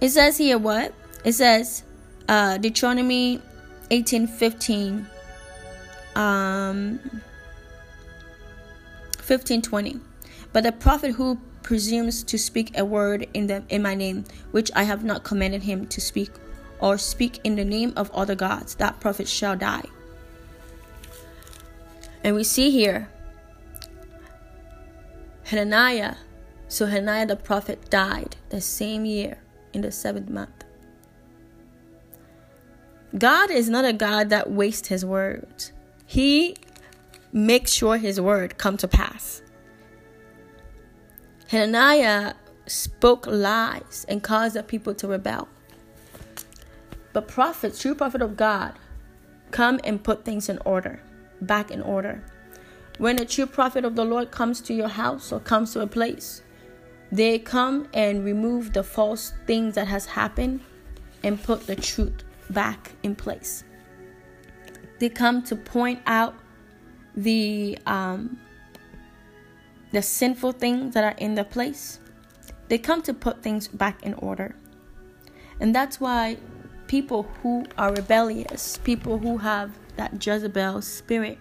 It says here what? It says uh, Deuteronomy 18:15 um 15:20. But the prophet who presumes to speak a word in the in my name which I have not commanded him to speak or speak in the name of other gods, that prophet shall die. And we see here Hananiah. So Hananiah the prophet died the same year in the seventh month. God is not a God that wastes his words. He makes sure his word come to pass. Hananiah spoke lies and caused the people to rebel. But prophets, true prophet of God, come and put things in order, back in order. When a true prophet of the Lord comes to your house or comes to a place, they come and remove the false things that has happened and put the truth back in place. They come to point out the um, the sinful things that are in the place. They come to put things back in order. And that's why people who are rebellious, people who have that Jezebel spirit,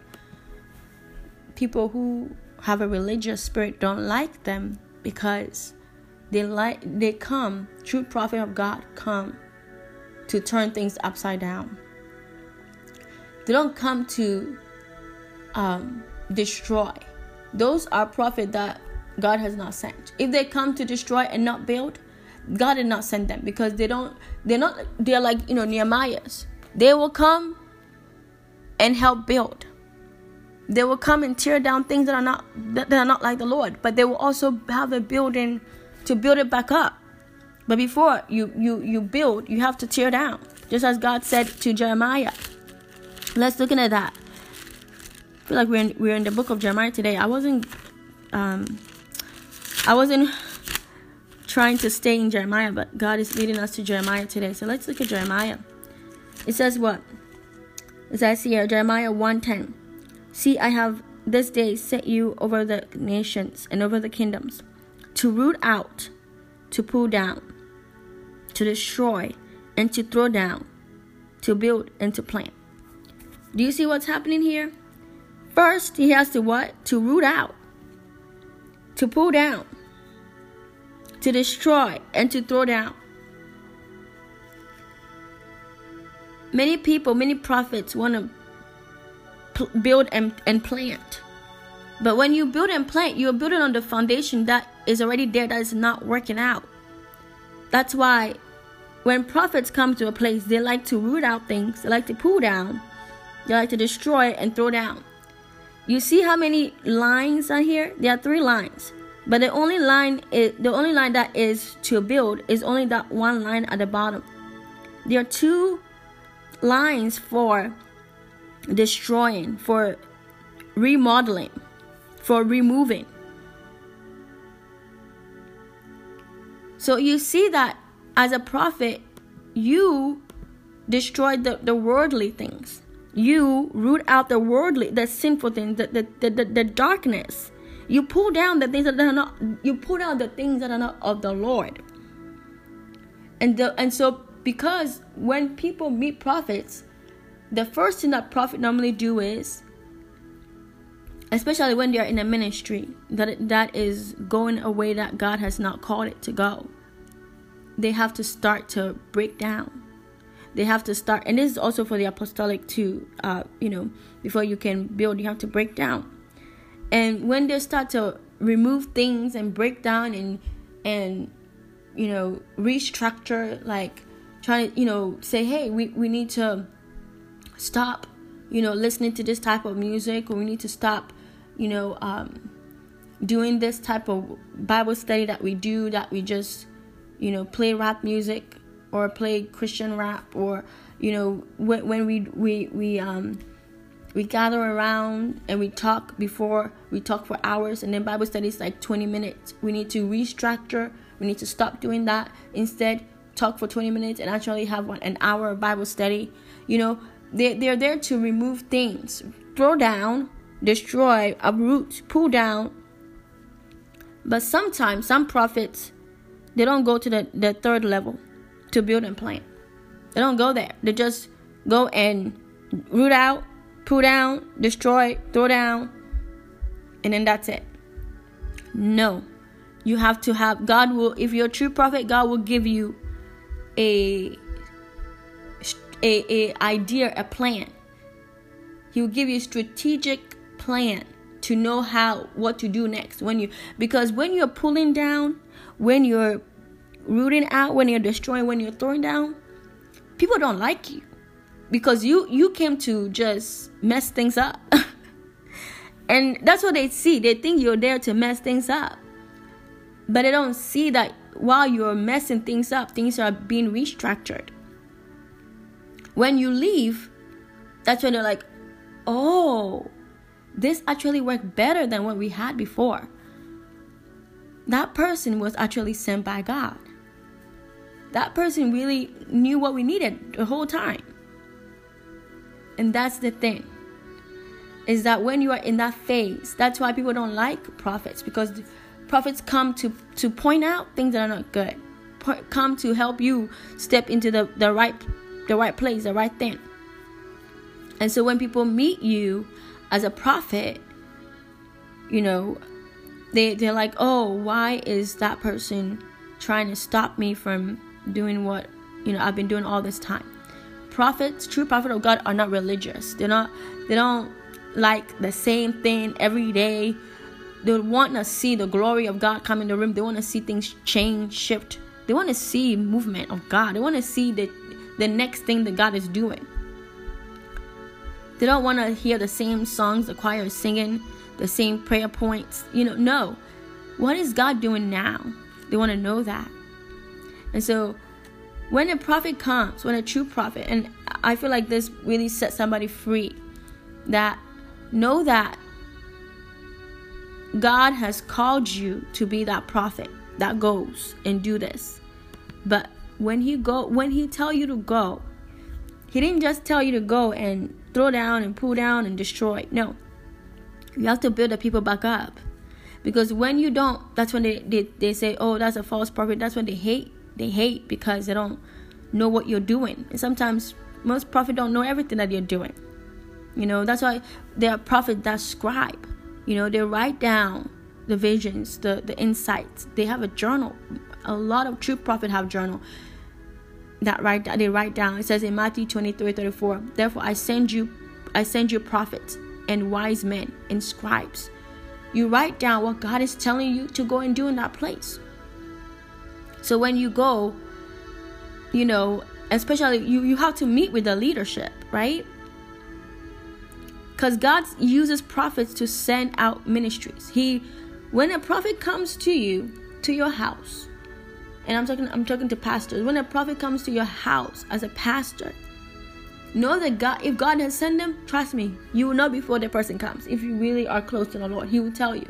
people who have a religious spirit don't like them because they like they come, true prophet of God come to turn things upside down. They don't come to um, destroy. Those are prophets that God has not sent. If they come to destroy and not build, God did not send them because they don't. They're not. They're like you know Nehemiah's. They will come and help build. They will come and tear down things that are not that are not like the Lord, but they will also have a building to build it back up. But before you you you build, you have to tear down, just as God said to Jeremiah. Let's look into that. Feel like we're in, we're in the book of Jeremiah today. I wasn't um I wasn't trying to stay in Jeremiah, but God is leading us to Jeremiah today. So let's look at Jeremiah. It says what? It says here, Jeremiah 110. See, I have this day set you over the nations and over the kingdoms, to root out, to pull down, to destroy, and to throw down, to build and to plant. Do you see what's happening here? First, he has to what? To root out, to pull down, to destroy, and to throw down. Many people, many prophets want to pl- build and, and plant. But when you build and plant, you're building on the foundation that is already there that is not working out. That's why when prophets come to a place, they like to root out things, they like to pull down, they like to destroy and throw down. You see how many lines are here? There are three lines. But the only line is the only line that is to build is only that one line at the bottom. There are two lines for destroying, for remodeling, for removing. So you see that as a prophet, you destroy the, the worldly things. You root out the worldly, the sinful things, the, the, the, the, the darkness. You pull down the things that are not you pull down the things that are not of the Lord. And the and so because when people meet prophets, the first thing that prophet normally do is especially when they are in a ministry that that is going a way that God has not called it to go. They have to start to break down. They have to start, and this is also for the apostolic too. Uh, you know, before you can build, you have to break down. And when they start to remove things and break down and and you know restructure like trying to you know say hey we, we need to stop you know listening to this type of music or we need to stop you know um, doing this type of bible study that we do that we just you know play rap music or play christian rap or you know when, when we we we um we gather around and we talk before we talk for hours and then bible study is like 20 minutes. We need to restructure. We need to stop doing that. Instead talk for 20 minutes and actually have one, an hour of bible study. You know they, they're there to remove things. Throw down destroy uproot pull down. But sometimes some prophets they don't go to the, the third level to build and plant they don't go there they just go and root out pull down, destroy, throw down, and then that's it. No. You have to have God will if you're a true prophet, God will give you a a, a idea, a plan. He will give you a strategic plan to know how what to do next when you because when you're pulling down, when you're rooting out, when you're destroying, when you're throwing down, people don't like you. Because you you came to just mess things up. And that's what they see. They think you're there to mess things up. But they don't see that while you're messing things up things are being restructured. When you leave that's when they're like oh this actually worked better than what we had before. That person was actually sent by god that person really knew what we needed the whole time and that's the thing. Is that when you are in that phase, that's why people don't like prophets because prophets come to to point out things that are not good. Come to help you step into the the right the right place, the right thing. And so when people meet you as a prophet, you know, they they're like, "Oh, why is that person trying to stop me from doing what, you know, I've been doing all this time?" prophets, true prophet of God, are not religious. They're not. They don't like the same thing every day. They want to see the glory of God come in the room. They want to see things change, shift. They want to see movement of God. They want to see the the next thing that God is doing. They don't want to hear the same songs the choir is singing, the same prayer points. You know, no. What is God doing now? They want to know that. And so when a prophet comes, when a true prophet, and I feel like this really sets somebody free, that know that God has called you to be that prophet that goes and do this. But when he go when he tell you to go, he didn't just tell you to go and throw down and pull down and destroy. No. You have to build the people back up. Because when you don't, that's when they, they, they say, oh, that's a false prophet. That's when they hate they hate because they don't know what you're doing. And sometimes most prophets don't know everything that you're doing. You know, that's why there are prophets that scribe. You know, they write down the visions, the, the insights. They have a journal. A lot of true prophets have journal that write they write down. It says in Matthew 23, 34, Therefore I send you I send you prophets and wise men and scribes. You write down what God is telling you to go and do in that place. So when you go, you know, especially you, you have to meet with the leadership, right? Because God uses prophets to send out ministries. He when a prophet comes to you, to your house, and I'm talking I'm talking to pastors, when a prophet comes to your house as a pastor, know that God if God has sent them, trust me, you will know before the person comes. If you really are close to the Lord, He will tell you.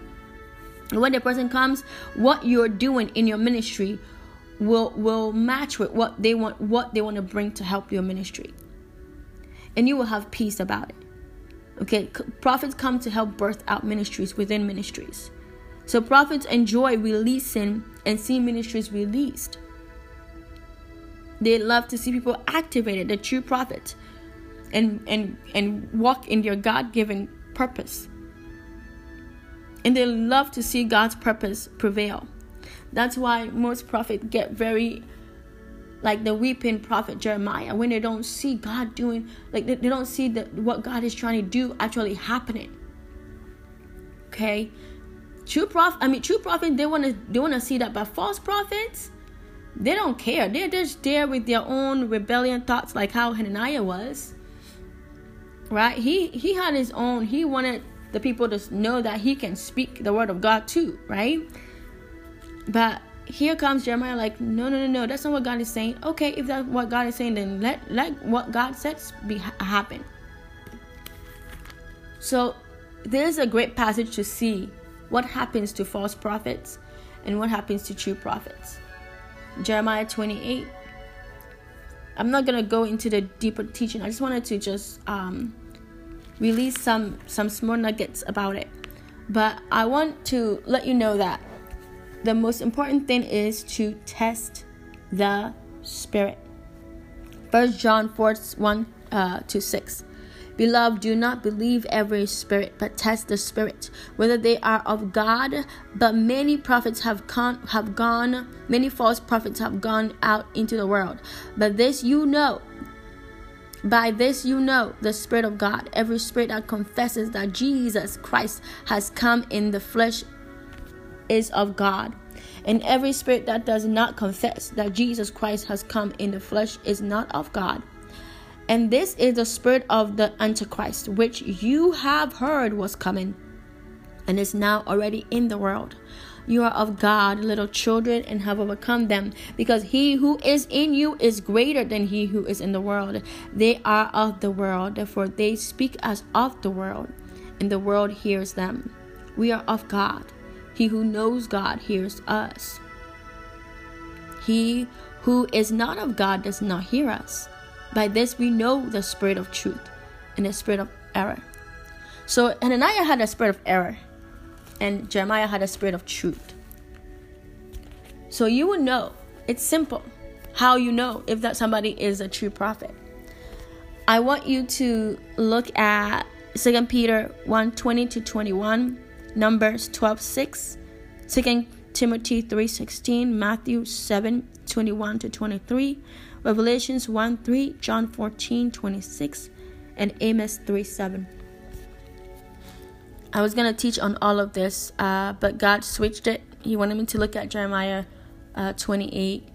And when the person comes, what you're doing in your ministry will will match with what they want what they want to bring to help your ministry. And you will have peace about it. Okay? Prophets come to help birth out ministries within ministries. So prophets enjoy releasing and seeing ministries released. They love to see people activated the true prophets and and and walk in their god-given purpose. And they love to see god's purpose prevail that's why most prophets get very like the weeping prophet Jeremiah when they don't see God doing like they, they don't see that what God is trying to do actually happening. Okay? True prophet, I mean, true prophets, they want to they want to see that, but false prophets, they don't care. They're just there with their own rebellion thoughts, like how Hananiah was. Right? He he had his own. He wanted the people to know that he can speak the word of God too. Right? But here comes Jeremiah, like, no, no, no, no. That's not what God is saying. Okay, if that's what God is saying, then let let what God says be happen. So there's a great passage to see what happens to false prophets and what happens to true prophets. Jeremiah 28. I'm not gonna go into the deeper teaching. I just wanted to just um, release some some small nuggets about it. But I want to let you know that the most important thing is to test the spirit. First John 4 1 uh, to 6. Beloved, do not believe every spirit, but test the spirit, whether they are of God. But many prophets have gone, have gone, many false prophets have gone out into the world. But this you know, by this you know the Spirit of God. Every spirit that confesses that Jesus Christ has come in the flesh is of God. And every spirit that does not confess that Jesus Christ has come in the flesh is not of God. And this is the spirit of the Antichrist, which you have heard was coming and is now already in the world. You are of God, little children, and have overcome them, because he who is in you is greater than he who is in the world. They are of the world, therefore they speak as of the world, and the world hears them. We are of God. He who knows God hears us. He who is not of God does not hear us. By this we know the spirit of truth and the spirit of error. So Hananiah had a spirit of error, and Jeremiah had a spirit of truth. So you will know. It's simple. How you know if that somebody is a true prophet. I want you to look at 2 Peter 1 20 to 21, Numbers 12 6, 2 Timothy 3 16, Matthew 7 21 to 23, Revelations 1 3, John 14 26, and Amos 3 7. I was to teach on all of this, uh, but God switched it. He wanted me to look at Jeremiah uh, 28.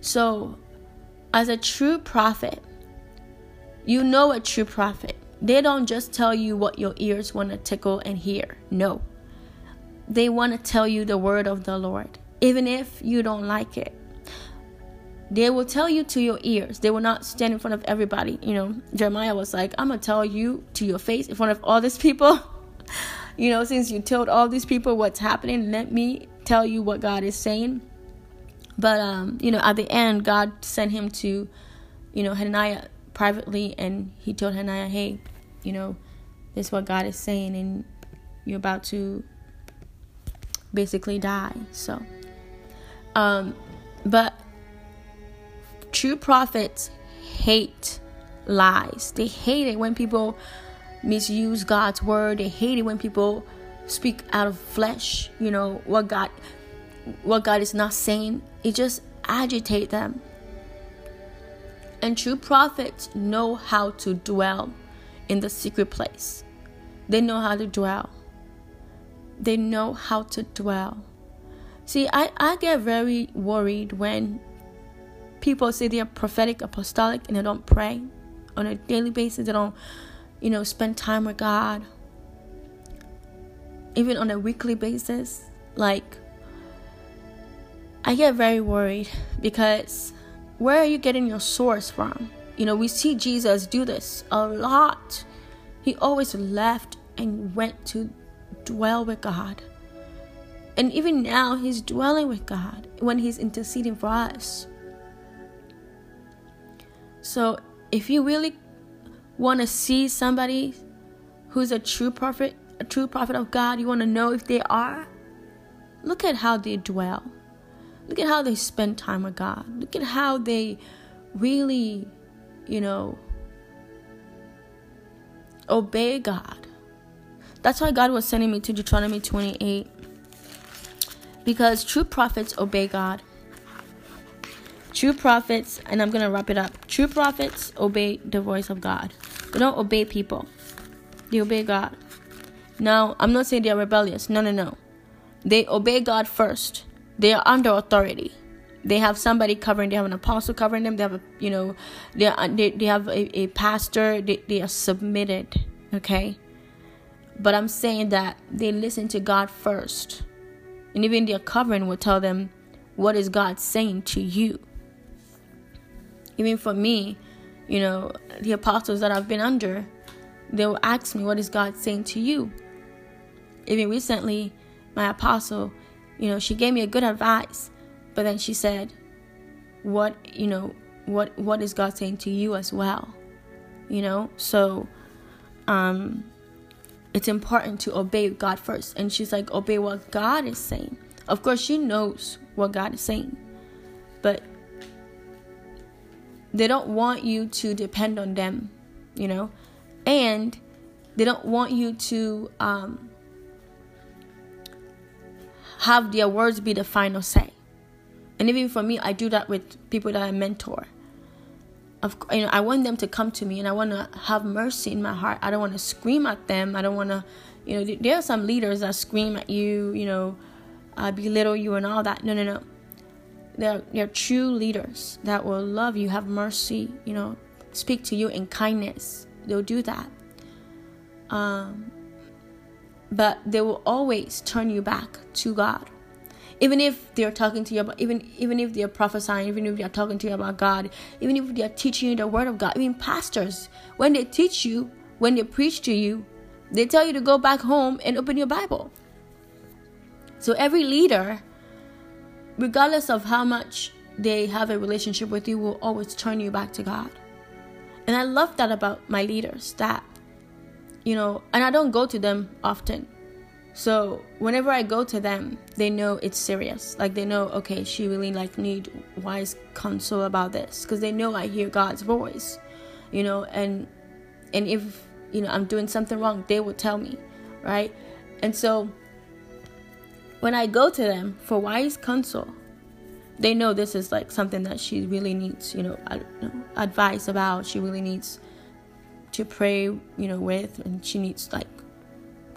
So, as a true prophet, you know a true prophet. They don't just tell you what your ears want to tickle and hear. No. They want to tell you the word of the Lord, even if you don't like it. They will tell you to your ears. They will not stand in front of everybody. You know, Jeremiah was like, I'm going to tell you to your face in front of all these people. you know, since you told all these people what's happening, let me tell you what God is saying. But, um, you know, at the end, God sent him to, you know, Hananiah privately and he told Hananiah, hey, you know, this is what God is saying and you're about to basically die. So, um, but True prophets hate lies. They hate it when people misuse God's word. They hate it when people speak out of flesh, you know, what God what God is not saying. It just agitate them. And true prophets know how to dwell in the secret place. They know how to dwell. They know how to dwell. See, I, I get very worried when people say they're prophetic, apostolic, and they don't pray on a daily basis. They don't, you know, spend time with God. Even on a weekly basis. Like, I get very worried because where are you getting your source from? You know, we see Jesus do this a lot. He always left and went to dwell with God. And even now, he's dwelling with God when he's interceding for us. So, if you really want to see somebody who's a true prophet, a true prophet of God, you want to know if they are, look at how they dwell. Look at how they spend time with God. Look at how they really, you know, obey God. That's why God was sending me to Deuteronomy 28. Because true prophets obey God. True prophets, and I'm going to wrap it up. True prophets obey the voice of God. They don't obey people, they obey God. Now, I'm not saying they're rebellious. No, no, no. they obey God first. They are under authority. They have somebody covering. They have an apostle covering them. They have a, you know, they are, they, they have a, a pastor. They, they are submitted. Okay. But I'm saying that they listen to God first. And even their covering will tell them what is God saying to you. Even for me, you know, the apostles that I've been under, they will ask me, What is God saying to you? Even recently, my apostle, you know, she gave me a good advice, but then she said, What, you know, what what is God saying to you as well? You know? So um it's important to obey God first. And she's like, obey what God is saying. Of course, she knows what God is saying, but they don't want you to depend on them, you know, and they don't want you to um, have their words be the final say. And even for me, I do that with people that I mentor. Of, you know, I want them to come to me, and I want to have mercy in my heart. I don't want to scream at them. I don't want to, you know, there are some leaders that scream at you, you know, uh, belittle you and all that. No, no, no. They're, they're true leaders that will love you, have mercy, you know, speak to you in kindness. They'll do that. Um, but they will always turn you back to God. Even if they're talking to you about, even even if they're prophesying, even if they're talking to you about God, even if they're teaching you the Word of God, even pastors, when they teach you, when they preach to you, they tell you to go back home and open your Bible. So every leader regardless of how much they have a relationship with you, will always turn you back to God. And I love that about my leaders that, you know, and I don't go to them often. So whenever I go to them, they know it's serious. Like they know, okay, she really like need wise counsel about this because they know I hear God's voice, you know, and and if you know I'm doing something wrong, they will tell me, right? And so when I go to them for wise counsel, they know this is like something that she really needs, you know, advice about. She really needs to pray, you know, with, and she needs like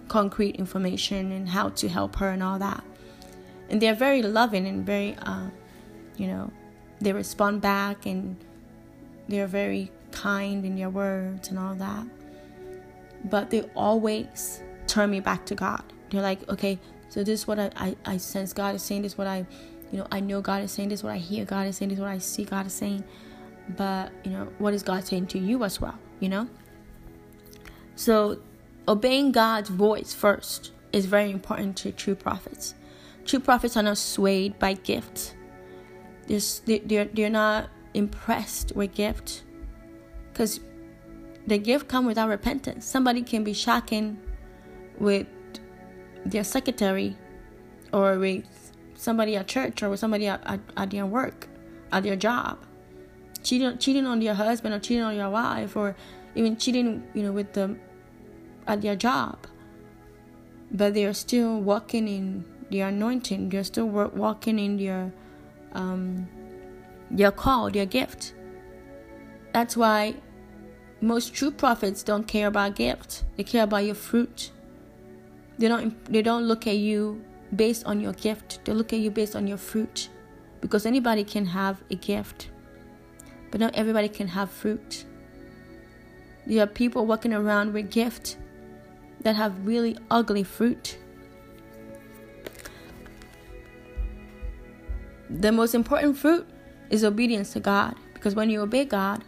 concrete information and how to help her and all that. And they're very loving and very, uh, you know, they respond back and they're very kind in their words and all that. But they always turn me back to God. They're like, okay, so this is what I, I, I sense God is saying, this is what I, you know, I know God is saying, this is what I hear God is saying, this is what I see God is saying. But, you know, what is God saying to you as well, you know? So obeying God's voice first is very important to true prophets. True prophets are not swayed by gifts. They're, they're, they're not impressed with gift because the gift come without repentance. Somebody can be shocking with their secretary or with somebody at church or with somebody at, at, at their work, at their job. Cheating, cheating on your husband or cheating on your wife or even cheating, you know, with them at their job. But they're still walking in their anointing. They're still walking in their um, their call, their gift. That's why most true prophets don't care about gift. They care about your fruit. They don't they don't look at you based on your gift. They look at you based on your fruit. Because anybody can have a gift. But not everybody can have fruit. There are people walking around with gift that have really ugly fruit. The most important fruit is obedience to God because when you obey God,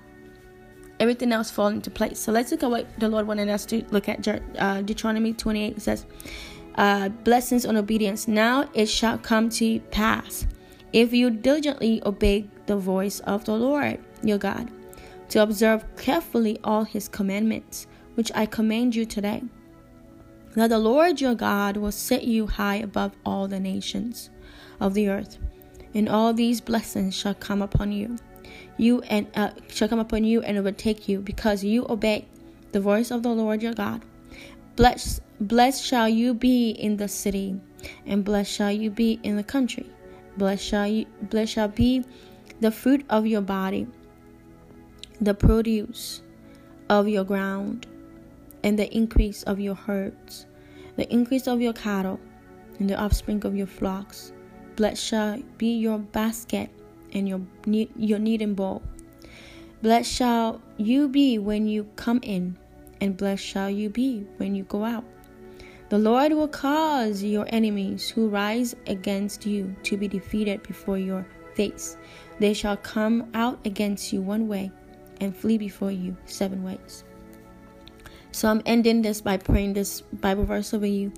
everything else falls into place. So let's look at what the Lord wanted us to look at. Uh, Deuteronomy 28 it says, uh, Blessings on obedience. Now it shall come to pass if you diligently obey the voice of the Lord your God, to observe carefully all his commandments, which I command you today. That the Lord your God will set you high above all the nations of the earth, and all these blessings shall come upon you you and uh, shall come upon you and overtake you, because you obey the voice of the Lord your God. Blessed, blessed shall you be in the city, and blessed shall you be in the country. Blessed shall you, blessed shall be the fruit of your body, the produce of your ground, and the increase of your herds, the increase of your cattle, and the offspring of your flocks. Blessed shall be your basket and your your kneading bowl. Blessed shall you be when you come in, and blessed shall you be when you go out. The Lord will cause your enemies who rise against you to be defeated before your face. They shall come out against you one way and flee before you seven ways. So I'm ending this by praying this Bible verse over you.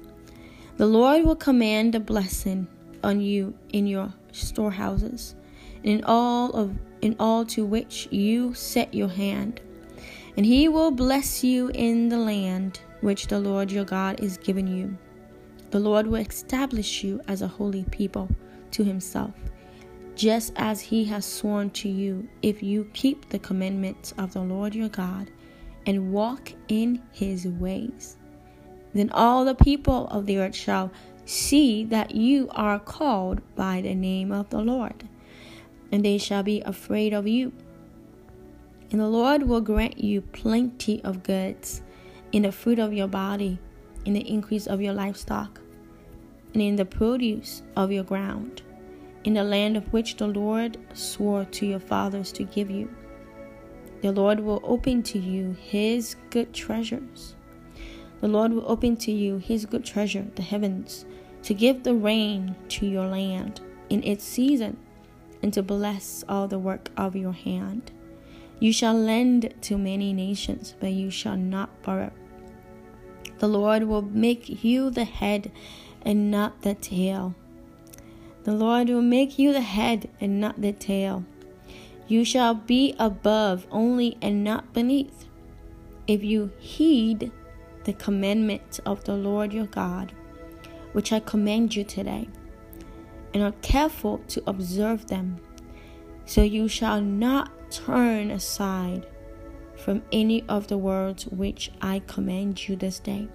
The Lord will command a blessing on you in your storehouses, and in all of in all to which you set your hand. And he will bless you in the land which the Lord your God is giving you. The Lord will establish you as a holy people to himself, just as he has sworn to you, if you keep the commandments of the Lord your God and walk in his ways. Then all the people of the earth shall see that you are called by the name of the Lord, and they shall be afraid of you. And the Lord will grant you plenty of goods in the fruit of your body, in the increase of your livestock, and in the produce of your ground, in the land of which the Lord swore to your fathers to give you. The Lord will open to you his good treasures. The Lord will open to you his good treasure, the heavens, to give the rain to your land in its season, and to bless all the work of your hand. You shall lend to many nations, but you shall not borrow. The Lord will make you the head and not the tail. The Lord will make you the head and not the tail. You shall be above only and not beneath. If you heed the commandments of the Lord your God, which I command you today, and are careful to observe them, so you shall not turn aside from any of the words which I command you this day,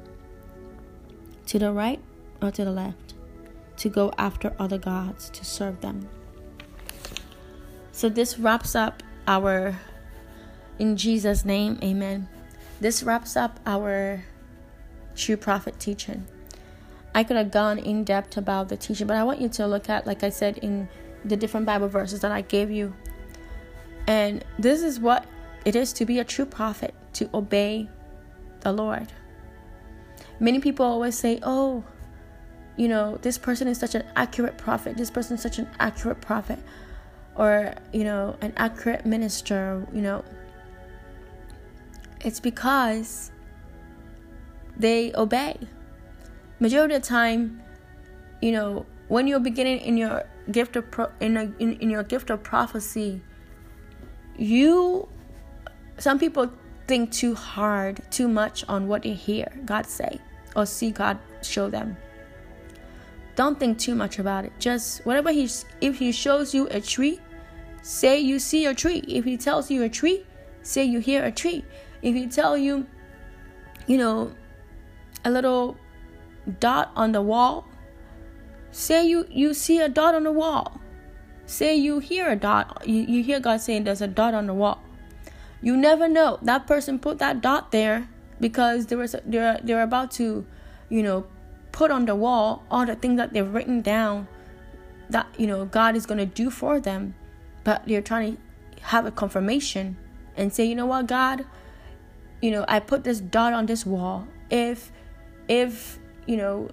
to the right or to the left, to go after other gods to serve them. So this wraps up our, in Jesus' name, amen. This wraps up our true prophet teaching. I could have gone in depth about the teaching, but I want you to look at, like I said, in the different Bible verses that I gave you. And this is what it is to be a true prophet, to obey the Lord. Many people always say, oh, you know, this person is such an accurate prophet, this person is such an accurate prophet, or, you know, an accurate minister, you know. It's because they obey. Majority of the time, you know, when you're beginning in your gift of pro- in, a, in in your gift of prophecy, you some people think too hard, too much on what they hear God say or see God show them. Don't think too much about it. Just whatever he's if he shows you a tree, say you see a tree. If he tells you a tree, say you hear a tree. If he tell you, you know, a little dot on the wall, say you you see a dot on the wall. Say you hear a dot, you, you hear God saying there's a dot on the wall. You never know. That person put that dot there because they were they're they're about to, you know, put on the wall all the things that they've written down that you know God is going to do for them, but they're trying to have a confirmation and say, you know what, God, you know, I put this dot on this wall. If if you know,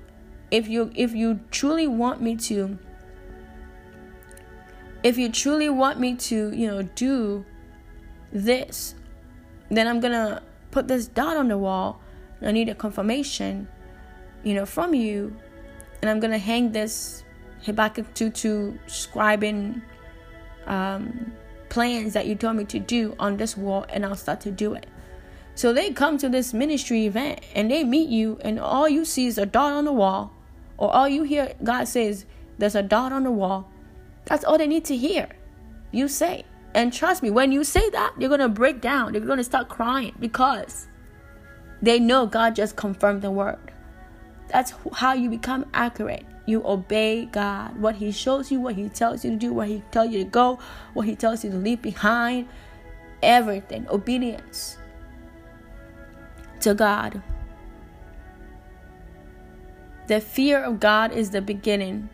if you if you truly want me to if you truly want me to, you know, do this, then I'm gonna put this dot on the wall. I need a confirmation, you know, from you, and I'm gonna hang this Habakkuk 2 scribing um, plans that you told me to do on this wall, and I'll start to do it. So they come to this ministry event and they meet you, and all you see is a dot on the wall, or all you hear God says, There's a dot on the wall. That's all they need to hear. You say. And trust me, when you say that, you're going to break down. You're going to start crying because they know God just confirmed the word. That's how you become accurate. You obey God. What He shows you, what He tells you to do, where He tells you to go, what He tells you to leave behind. Everything. Obedience to God. The fear of God is the beginning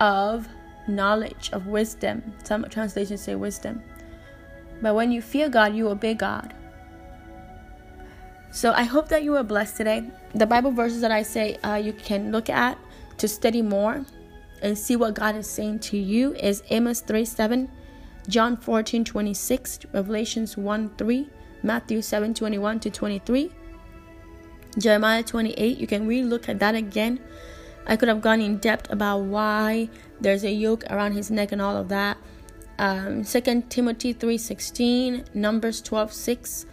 of knowledge, of wisdom. Some translations say wisdom. But when you fear God, you obey God. So I hope that you were blessed today. The Bible verses that I say uh, you can look at to study more and see what God is saying to you is Amos 3 7, John 14 26, Revelations 1 3, Matthew 7 21 to 23, Jeremiah 28. You can really look at that again. I could have gone in depth about why there's a yoke around his neck and all of that. Um, 2 Timothy 3.16, Numbers 12.6,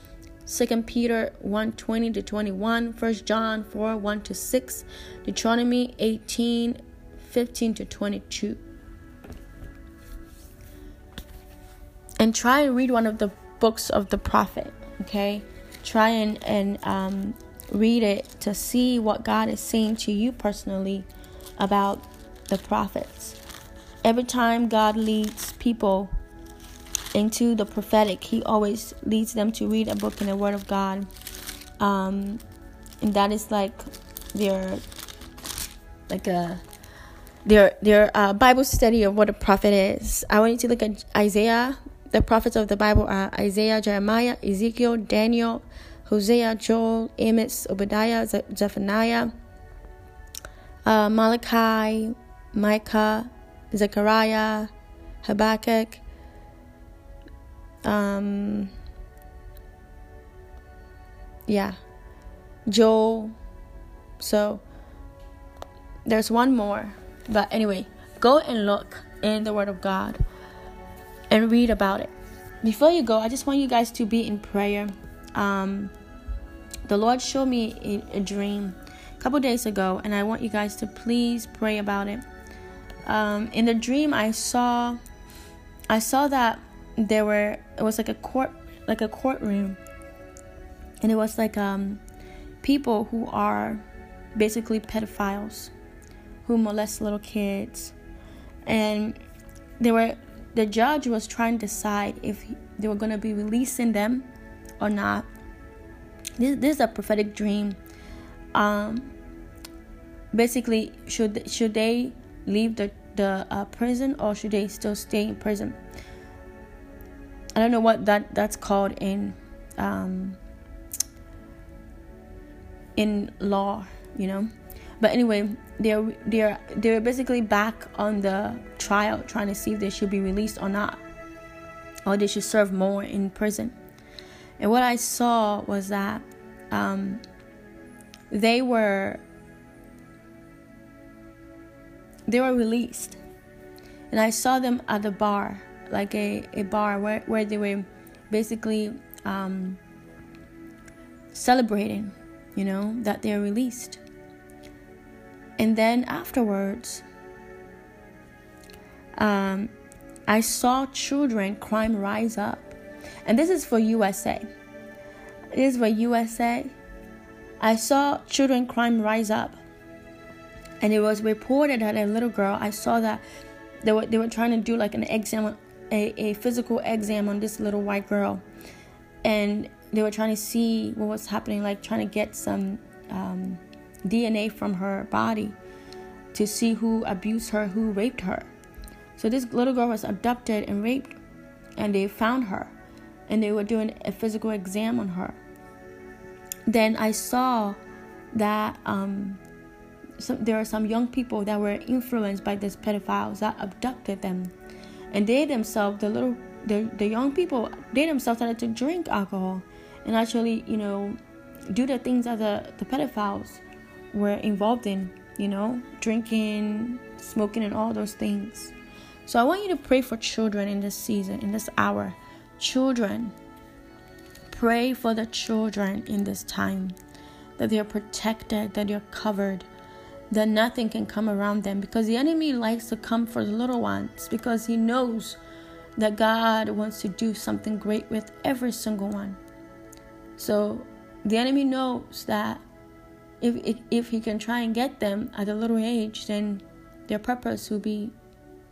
2 Peter 1.20 to 21, 1 John 4, 1 to 6, Deuteronomy 18, 15 to 22. And try and read one of the books of the prophet, okay? Try and, and um, read it to see what God is saying to you personally about the prophets. Every time God leads people into the prophetic, He always leads them to read a book in the Word of God. Um, and that is like their like a their their uh, Bible study of what a prophet is. I want you to look at Isaiah. The prophets of the Bible are Isaiah, Jeremiah, Ezekiel, Daniel, Hosea, Joel, Amos, Obadiah, Zephaniah, uh, Malachi, Micah, Zechariah, Habakkuk, um, yeah, Joel. So there's one more, but anyway, go and look in the Word of God and read about it. Before you go, I just want you guys to be in prayer. Um, the Lord showed me a, dream a couple days ago, and I want you guys to please pray about it. Um, in the dream, I saw, I saw that there were it was like a court, like a courtroom, and it was like um, people who are basically pedophiles, who molest little kids, and they were the judge was trying to decide if they were going to be releasing them or not. This, this is a prophetic dream. Um basically should should they leave the the uh, prison or should they still stay in prison i don't know what that that's called in um in law you know? But anyway they're they're they're basically back on the trial trying to see if they should be released or not or they should serve more in prison. And what I saw was that um, they were they were released, and I saw them at the bar, like a, a bar where, where they were basically um, celebrating, you know, that they're released. And then afterwards, um, I saw children crime rise up and this is for USA. This is for USA. I saw children crime rise up. And it was reported that a little girl, I saw that they were, they were trying to do like an exam, a, a physical exam on this little white girl. And they were trying to see what was happening, like trying to get some um, DNA from her body to see who abused her, who raped her. So this little girl was abducted and raped, and they found her and they were doing a physical exam on her. Then I saw that um, there are some young people that were influenced by these pedophiles that abducted them, and they themselves, the little, the, the young people, they themselves started to drink alcohol, and actually, you know, do the things that the, the pedophiles were involved in, you know, drinking, smoking, and all those things. So I want you to pray for children in this season, in this hour children. Pray for the children in this time that they are protected, that they're covered, that nothing can come around them because the enemy likes to come for the little ones because he knows that God wants to do something great with every single one. So the enemy knows that if, if, if he can try and get them at a little age, then their purpose will be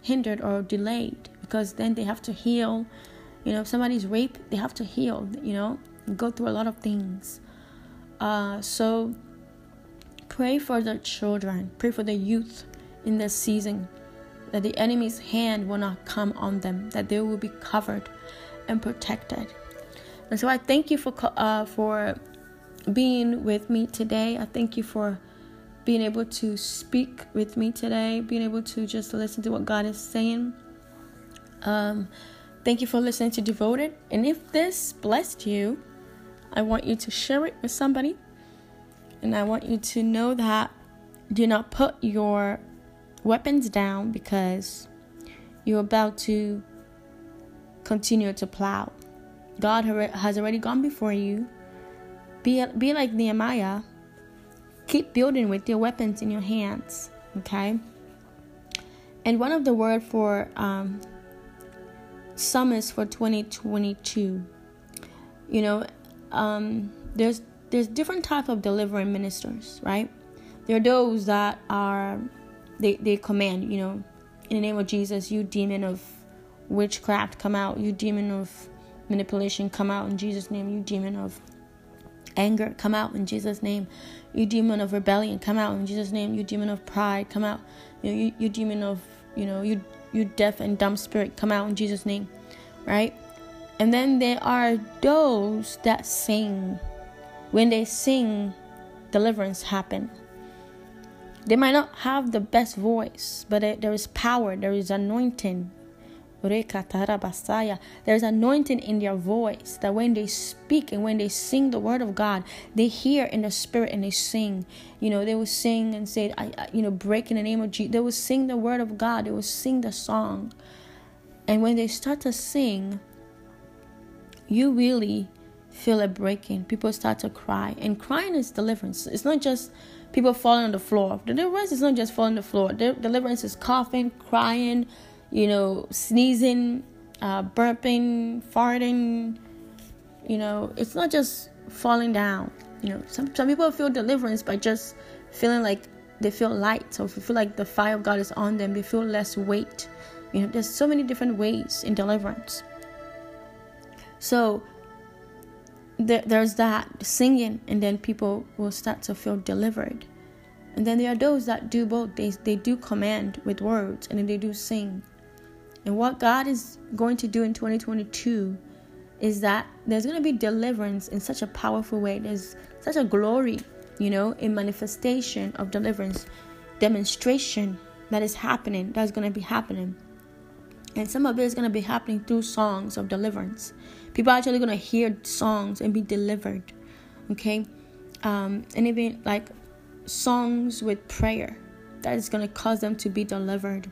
hindered or delayed because then they have to heal you know, if somebody's raped, they have to heal, you know, go through a lot of things. Uh, so pray for the children, pray for the youth in this season, that the enemy's hand will not come on them, that they will be covered and protected. And so I thank you for uh, for being with me today. I thank you for being able to speak with me today, being able to just listen to what God is saying. Um, thank you for listening to Devoted. And if this blessed you, I want you to share it with somebody. And I want you to know that do not put your weapons down because you're about to continue to plow. God has already gone before you. Be, be like Nehemiah. Keep building with your weapons in your hands. Okay? And one of the word for um, summers for 2022, you know, um, there's there's different type of delivering ministers, right? There are those that are they they command, you know, in the name of Jesus, you demon of witchcraft come out, you demon of manipulation come out in Jesus' name, you demon of anger come out in Jesus' name, you demon of rebellion come out in Jesus' name, you demon of pride come out, you know, you, you demon of you know you you deaf and dumb spirit come out in Jesus' name, right? And then there are those that sing. When they sing, deliverance happen. They might not have the best voice, but there is power, there is anointing. There's anointing in their voice that when they speak and when they sing the word of God, they hear in the spirit and they sing. You know, they will sing and say, I, I you know, break in the name of Jesus. They will sing the word of God, they will sing the song. And when they start to sing, you really feel it breaking. People start to cry. And crying is deliverance. It's not just people falling on the floor. The Deliverance is not just falling on the floor. The Deliverance is coughing, crying, you know, sneezing, uh, burping, farting. You know, it's not just falling down. You know, some, some people feel deliverance by just feeling like they feel light. So if you feel like the fire of God is on them, they feel less weight. You know, there's so many different ways in deliverance. So there, there's that singing, and then people will start to feel delivered. And then there are those that do both. They, they do command with words, and then they do sing. And what God is going to do in 2022 is that there's going to be deliverance in such a powerful way. There's such a glory, you know, in manifestation of deliverance, demonstration that is happening, that's going to be happening. And some of it is going to be happening through songs of deliverance. People are actually to hear songs and be delivered. Okay? Um, and even like songs with prayer that is to cause them to be delivered.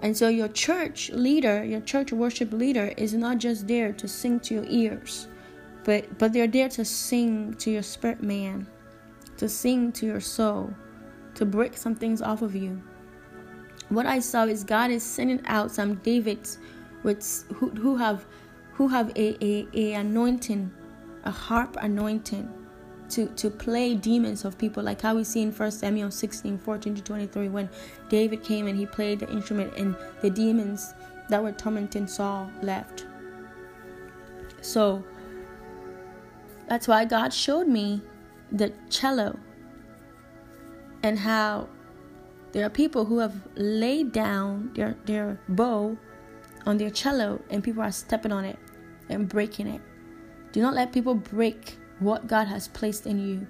And so your church leader, your church worship leader is not just there to sing to your ears, but but they're there to sing to your spirit man, to sing to your soul, to break some things off of you what I saw is God is sending out some Davids with who, who have who have a, a, a anointing, a harp anointing to, to play demons of people, like how we see in 1 Samuel 16, 14 to 23, when David came and he played the instrument and the demons that were tormenting Saul left. So that's why God showed me the cello and how there are people who have laid down their, their bow on their cello and people are stepping on it and breaking it. Do not let people break what God has placed in you.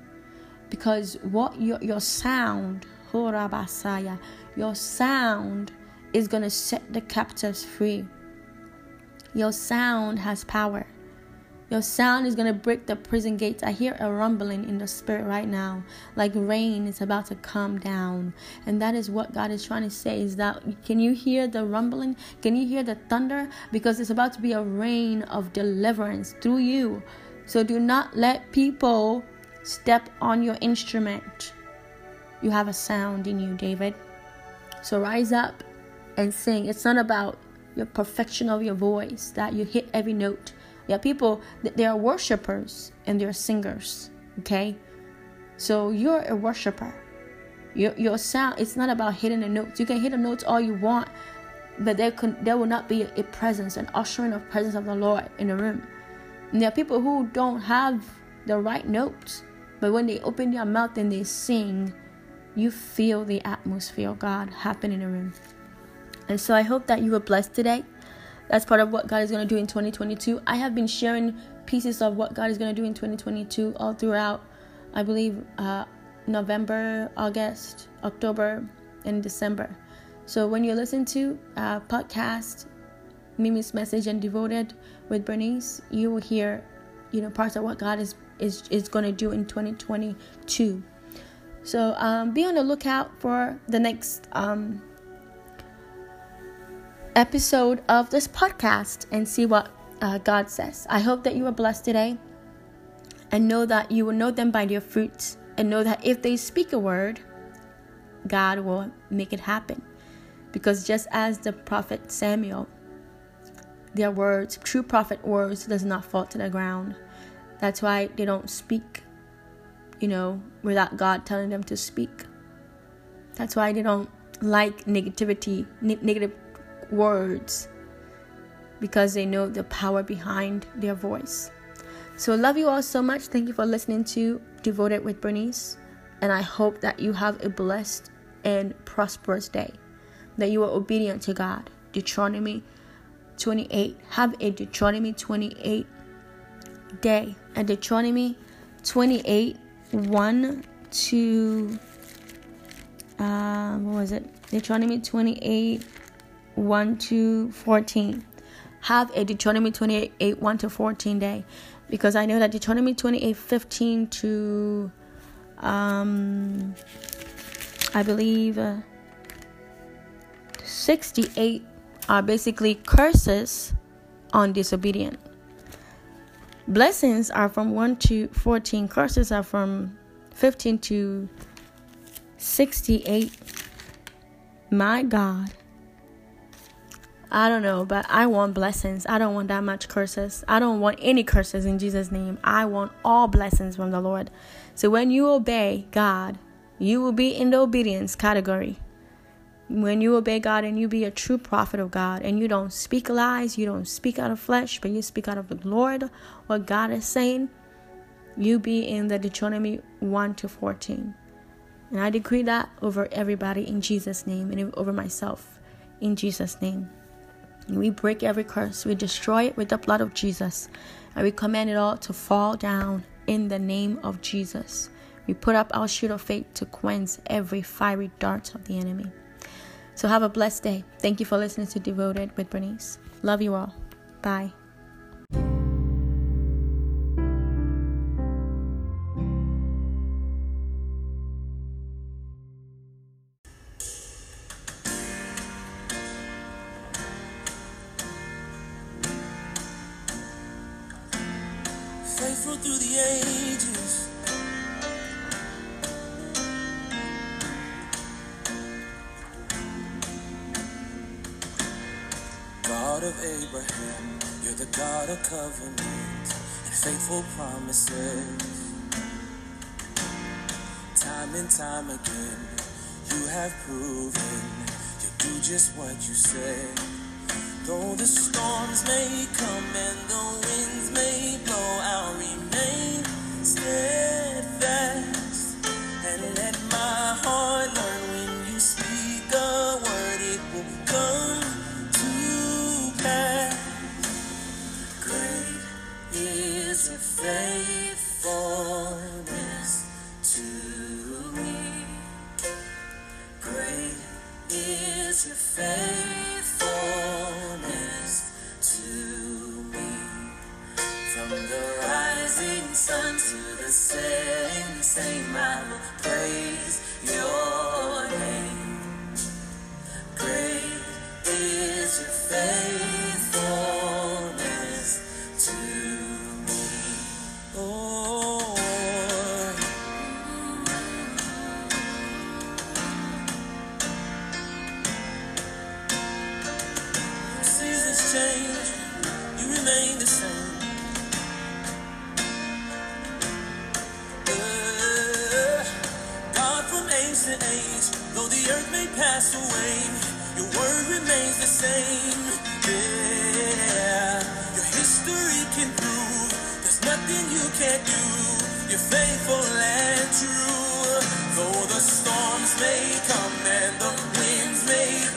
Because what your, your sound, your sound is going to set the captives free. Your sound has power. Your sound is going to break the prison gates. I hear a rumbling in the spirit right now, like rain is about to come down. And that is what God is trying to say is that can you hear the rumbling? Can you hear the thunder? Because it's about to be a rain of deliverance through you. So do not let people step on your instrument. You have a sound in you, David. So rise up and sing. It's not about your perfection of your voice that you hit every note yeah, people, they are worshipers and they're singers. Okay? So you're a worshiper. Your, your sound, it's not about hitting the notes. You can hit the notes all you want, but there, can, there will not be a presence, an ushering of presence of the Lord in the room. And there are people who don't have the right notes, But when they open their mouth and they sing, you feel the atmosphere of God happen in the room. And so I hope that you were blessed today. That's part of what God is going to do in 2022. I have been sharing pieces of what God is going to do in 2022 all throughout, I believe, uh, November, August, October, and December. So when you listen to a podcast, Mimi's message and devoted with Bernice, you will hear, you know, parts of what God is is is going to do in 2022. So um, be on the lookout for the next um, episode of this podcast and see what uh, God says. I hope that you are blessed today and know that you will know them by their fruits and know that if they speak a word, God will make it happen. Because just as the prophet Samuel, their words, true prophet words, does not fall to the ground. That's why they don't speak, you know, without God telling them to speak. That's why they don't like negativity, ne- negative words, because they know the power behind their voice. So, love you all so much. Thank you for listening to Devoted with Bernice. And I hope that you have a blessed and prosperous day, that you are obedient to God. Deuteronomy 28. Have a Deuteronomy 28 day. A Deuteronomy 28 1 to, uh, what was it? Deuteronomy 28 1 to 14. Have a Deuteronomy 28 1 to 14 day because I know that Deuteronomy 28 15 to um I believe uh, 68 are basically curses on disobedient. Blessings are from 1 to 14, curses are from 15 to 68. My God. I don't know, but I want blessings. I don't want that much curses. I don't want any curses in Jesus' name. I want all blessings from the Lord. So when you obey God, you will be in the obedience category. When you obey God and you be a true prophet of God and you don't speak lies, you don't speak out of flesh, but you speak out of the Lord, what God is saying, you be in the Deuteronomy 1 to 14. And I decree that over everybody in Jesus' name and over myself in Jesus' name. We break every curse. We destroy it with the blood of Jesus. And we command it all to fall down in the name of Jesus. We put up our shield of faith to quench every fiery dart of the enemy. So have a blessed day. Thank you for listening to Devoted with Bernice. Love you all. Bye. Time and time again, you have proven you do just what you say. Though the storms may come and the winds may blow, I'll remain steadfast and let my heart learn when you speak a word, it will come to pass. Great is your faithfulness Faithful and true, though the storms may come and the winds may